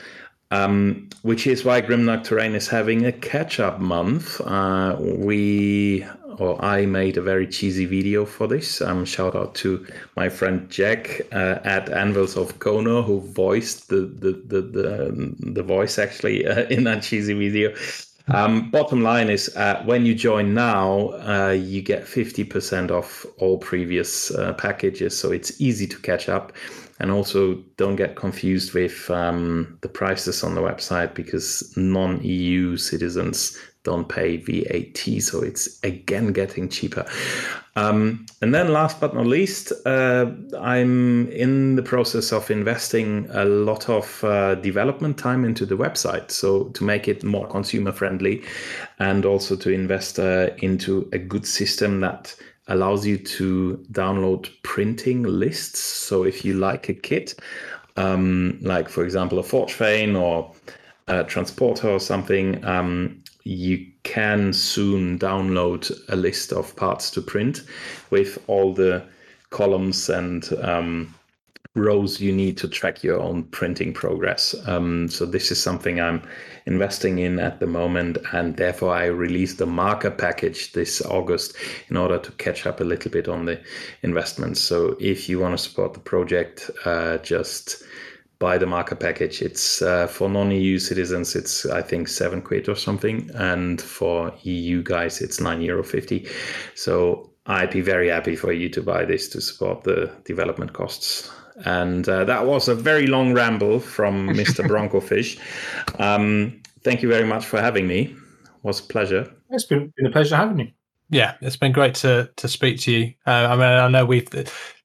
Um, which is why Grimdark Terrain is having a catch-up month. Uh, we or I made a very cheesy video for this. Um, shout out to my friend Jack uh, at Anvils of Kono who voiced the the the the, the voice actually uh, in that cheesy video. Um, bottom line is, uh, when you join now, uh, you get 50% off all previous uh, packages, so it's easy to catch up. and also don't get confused with um, the prices on the website because non EU citizens don't pay VAT, so it's again getting cheaper. Um, and then, last but not least, uh, I'm in the process of investing a lot of uh, development time into the website, so to make it more consumer friendly, and also to invest uh, into a good system that allows you to download printing lists. So if you like a kit, um, like for example a forge vane or a transporter or something, um, you can soon download a list of parts to print with all the columns and um, rows you need to track your own printing progress. Um, so this is something I'm investing in at the moment, and therefore I released the marker package this August in order to catch up a little bit on the investments. So if you want to support the project, uh, just buy the marker package. It's uh, for non-EU citizens, it's I think seven quid or something, and for EU guys, it's nine euro fifty. So I'd be very happy for you to buy this to support the development costs. And uh, that was a very long ramble from Mr. Broncofish. Um, thank you very much for having me. It was a pleasure. It's been, been a pleasure having you. Yeah, it's been great to to speak to you. Uh, I mean, I know we've.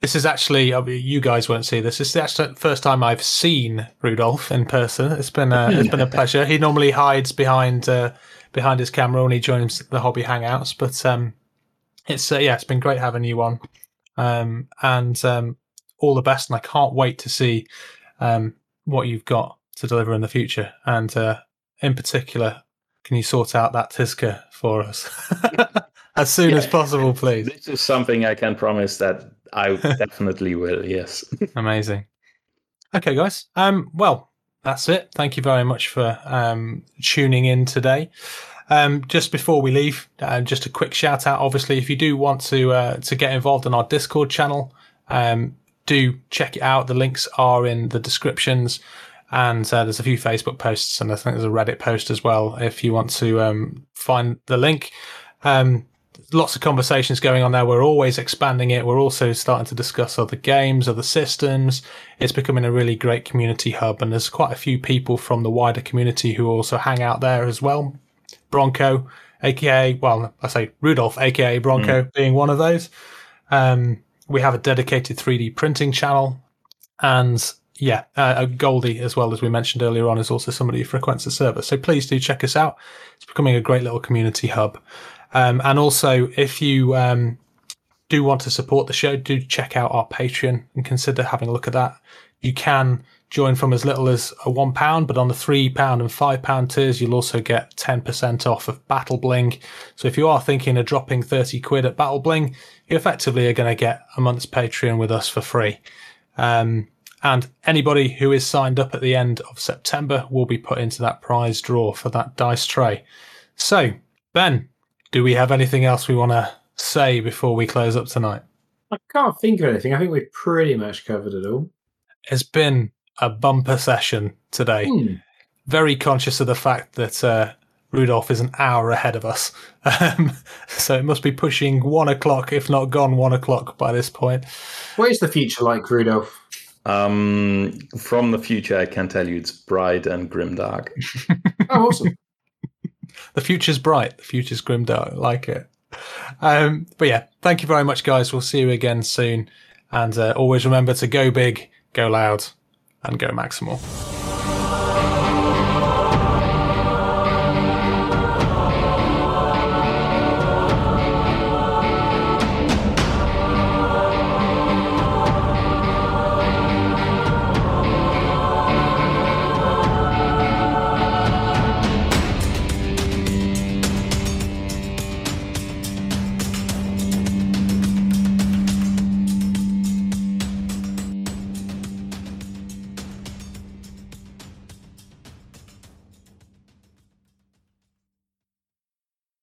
This is actually you guys won't see this. This is actually the first time I've seen Rudolf in person. It's been a, it's been a pleasure. He normally hides behind uh, behind his camera when he joins the hobby hangouts, but um, it's uh, yeah, it's been great having you on, um, and um, all the best. And I can't wait to see um, what you've got to deliver in the future, and uh, in particular, can you sort out that Tizca for us? as soon yeah. as possible, please. This is something I can promise that I definitely will. Yes. Amazing. Okay, guys. Um, well, that's it. Thank you very much for um, tuning in today. Um, just before we leave, uh, just a quick shout out. Obviously, if you do want to uh, to get involved in our Discord channel, um, do check it out. The links are in the descriptions, and uh, there's a few Facebook posts, and I think there's a Reddit post as well. If you want to um, find the link, um, lots of conversations going on there. We're always expanding it. We're also starting to discuss other games, other systems. It's becoming a really great community hub, and there's quite a few people from the wider community who also hang out there as well. Bronco, aka, well, I say Rudolf, aka Bronco, mm. being one of those. Um, we have a dedicated 3D printing channel, and yeah, uh, Goldie, as well as we mentioned earlier on, is also somebody who frequents the server. So please do check us out. It's becoming a great little community hub. Um, and also, if you um, do want to support the show, do check out our Patreon and consider having a look at that. You can join from as little as a one pound, but on the three pound and five pound tiers, you'll also get 10% off of Battle Bling. So if you are thinking of dropping 30 quid at Battle Bling, you effectively are going to get a month's Patreon with us for free. Um, and anybody who is signed up at the end of September will be put into that prize draw for that dice tray. So, Ben, do we have anything else we want to say before we close up tonight? I can't think of anything. I think we've pretty much covered it all. It's been a bumper session today. Hmm. Very conscious of the fact that uh, Rudolf is an hour ahead of us. Um, so it must be pushing one o'clock, if not gone one o'clock by this point. What is the future like, Rudolf? Um, from the future, I can tell you it's bright and grimdark. oh, awesome the future's bright. The future's grimdark. I like it. Um, but yeah, thank you very much, guys. We'll see you again soon. And uh, always remember to go big, go loud, and go maximal.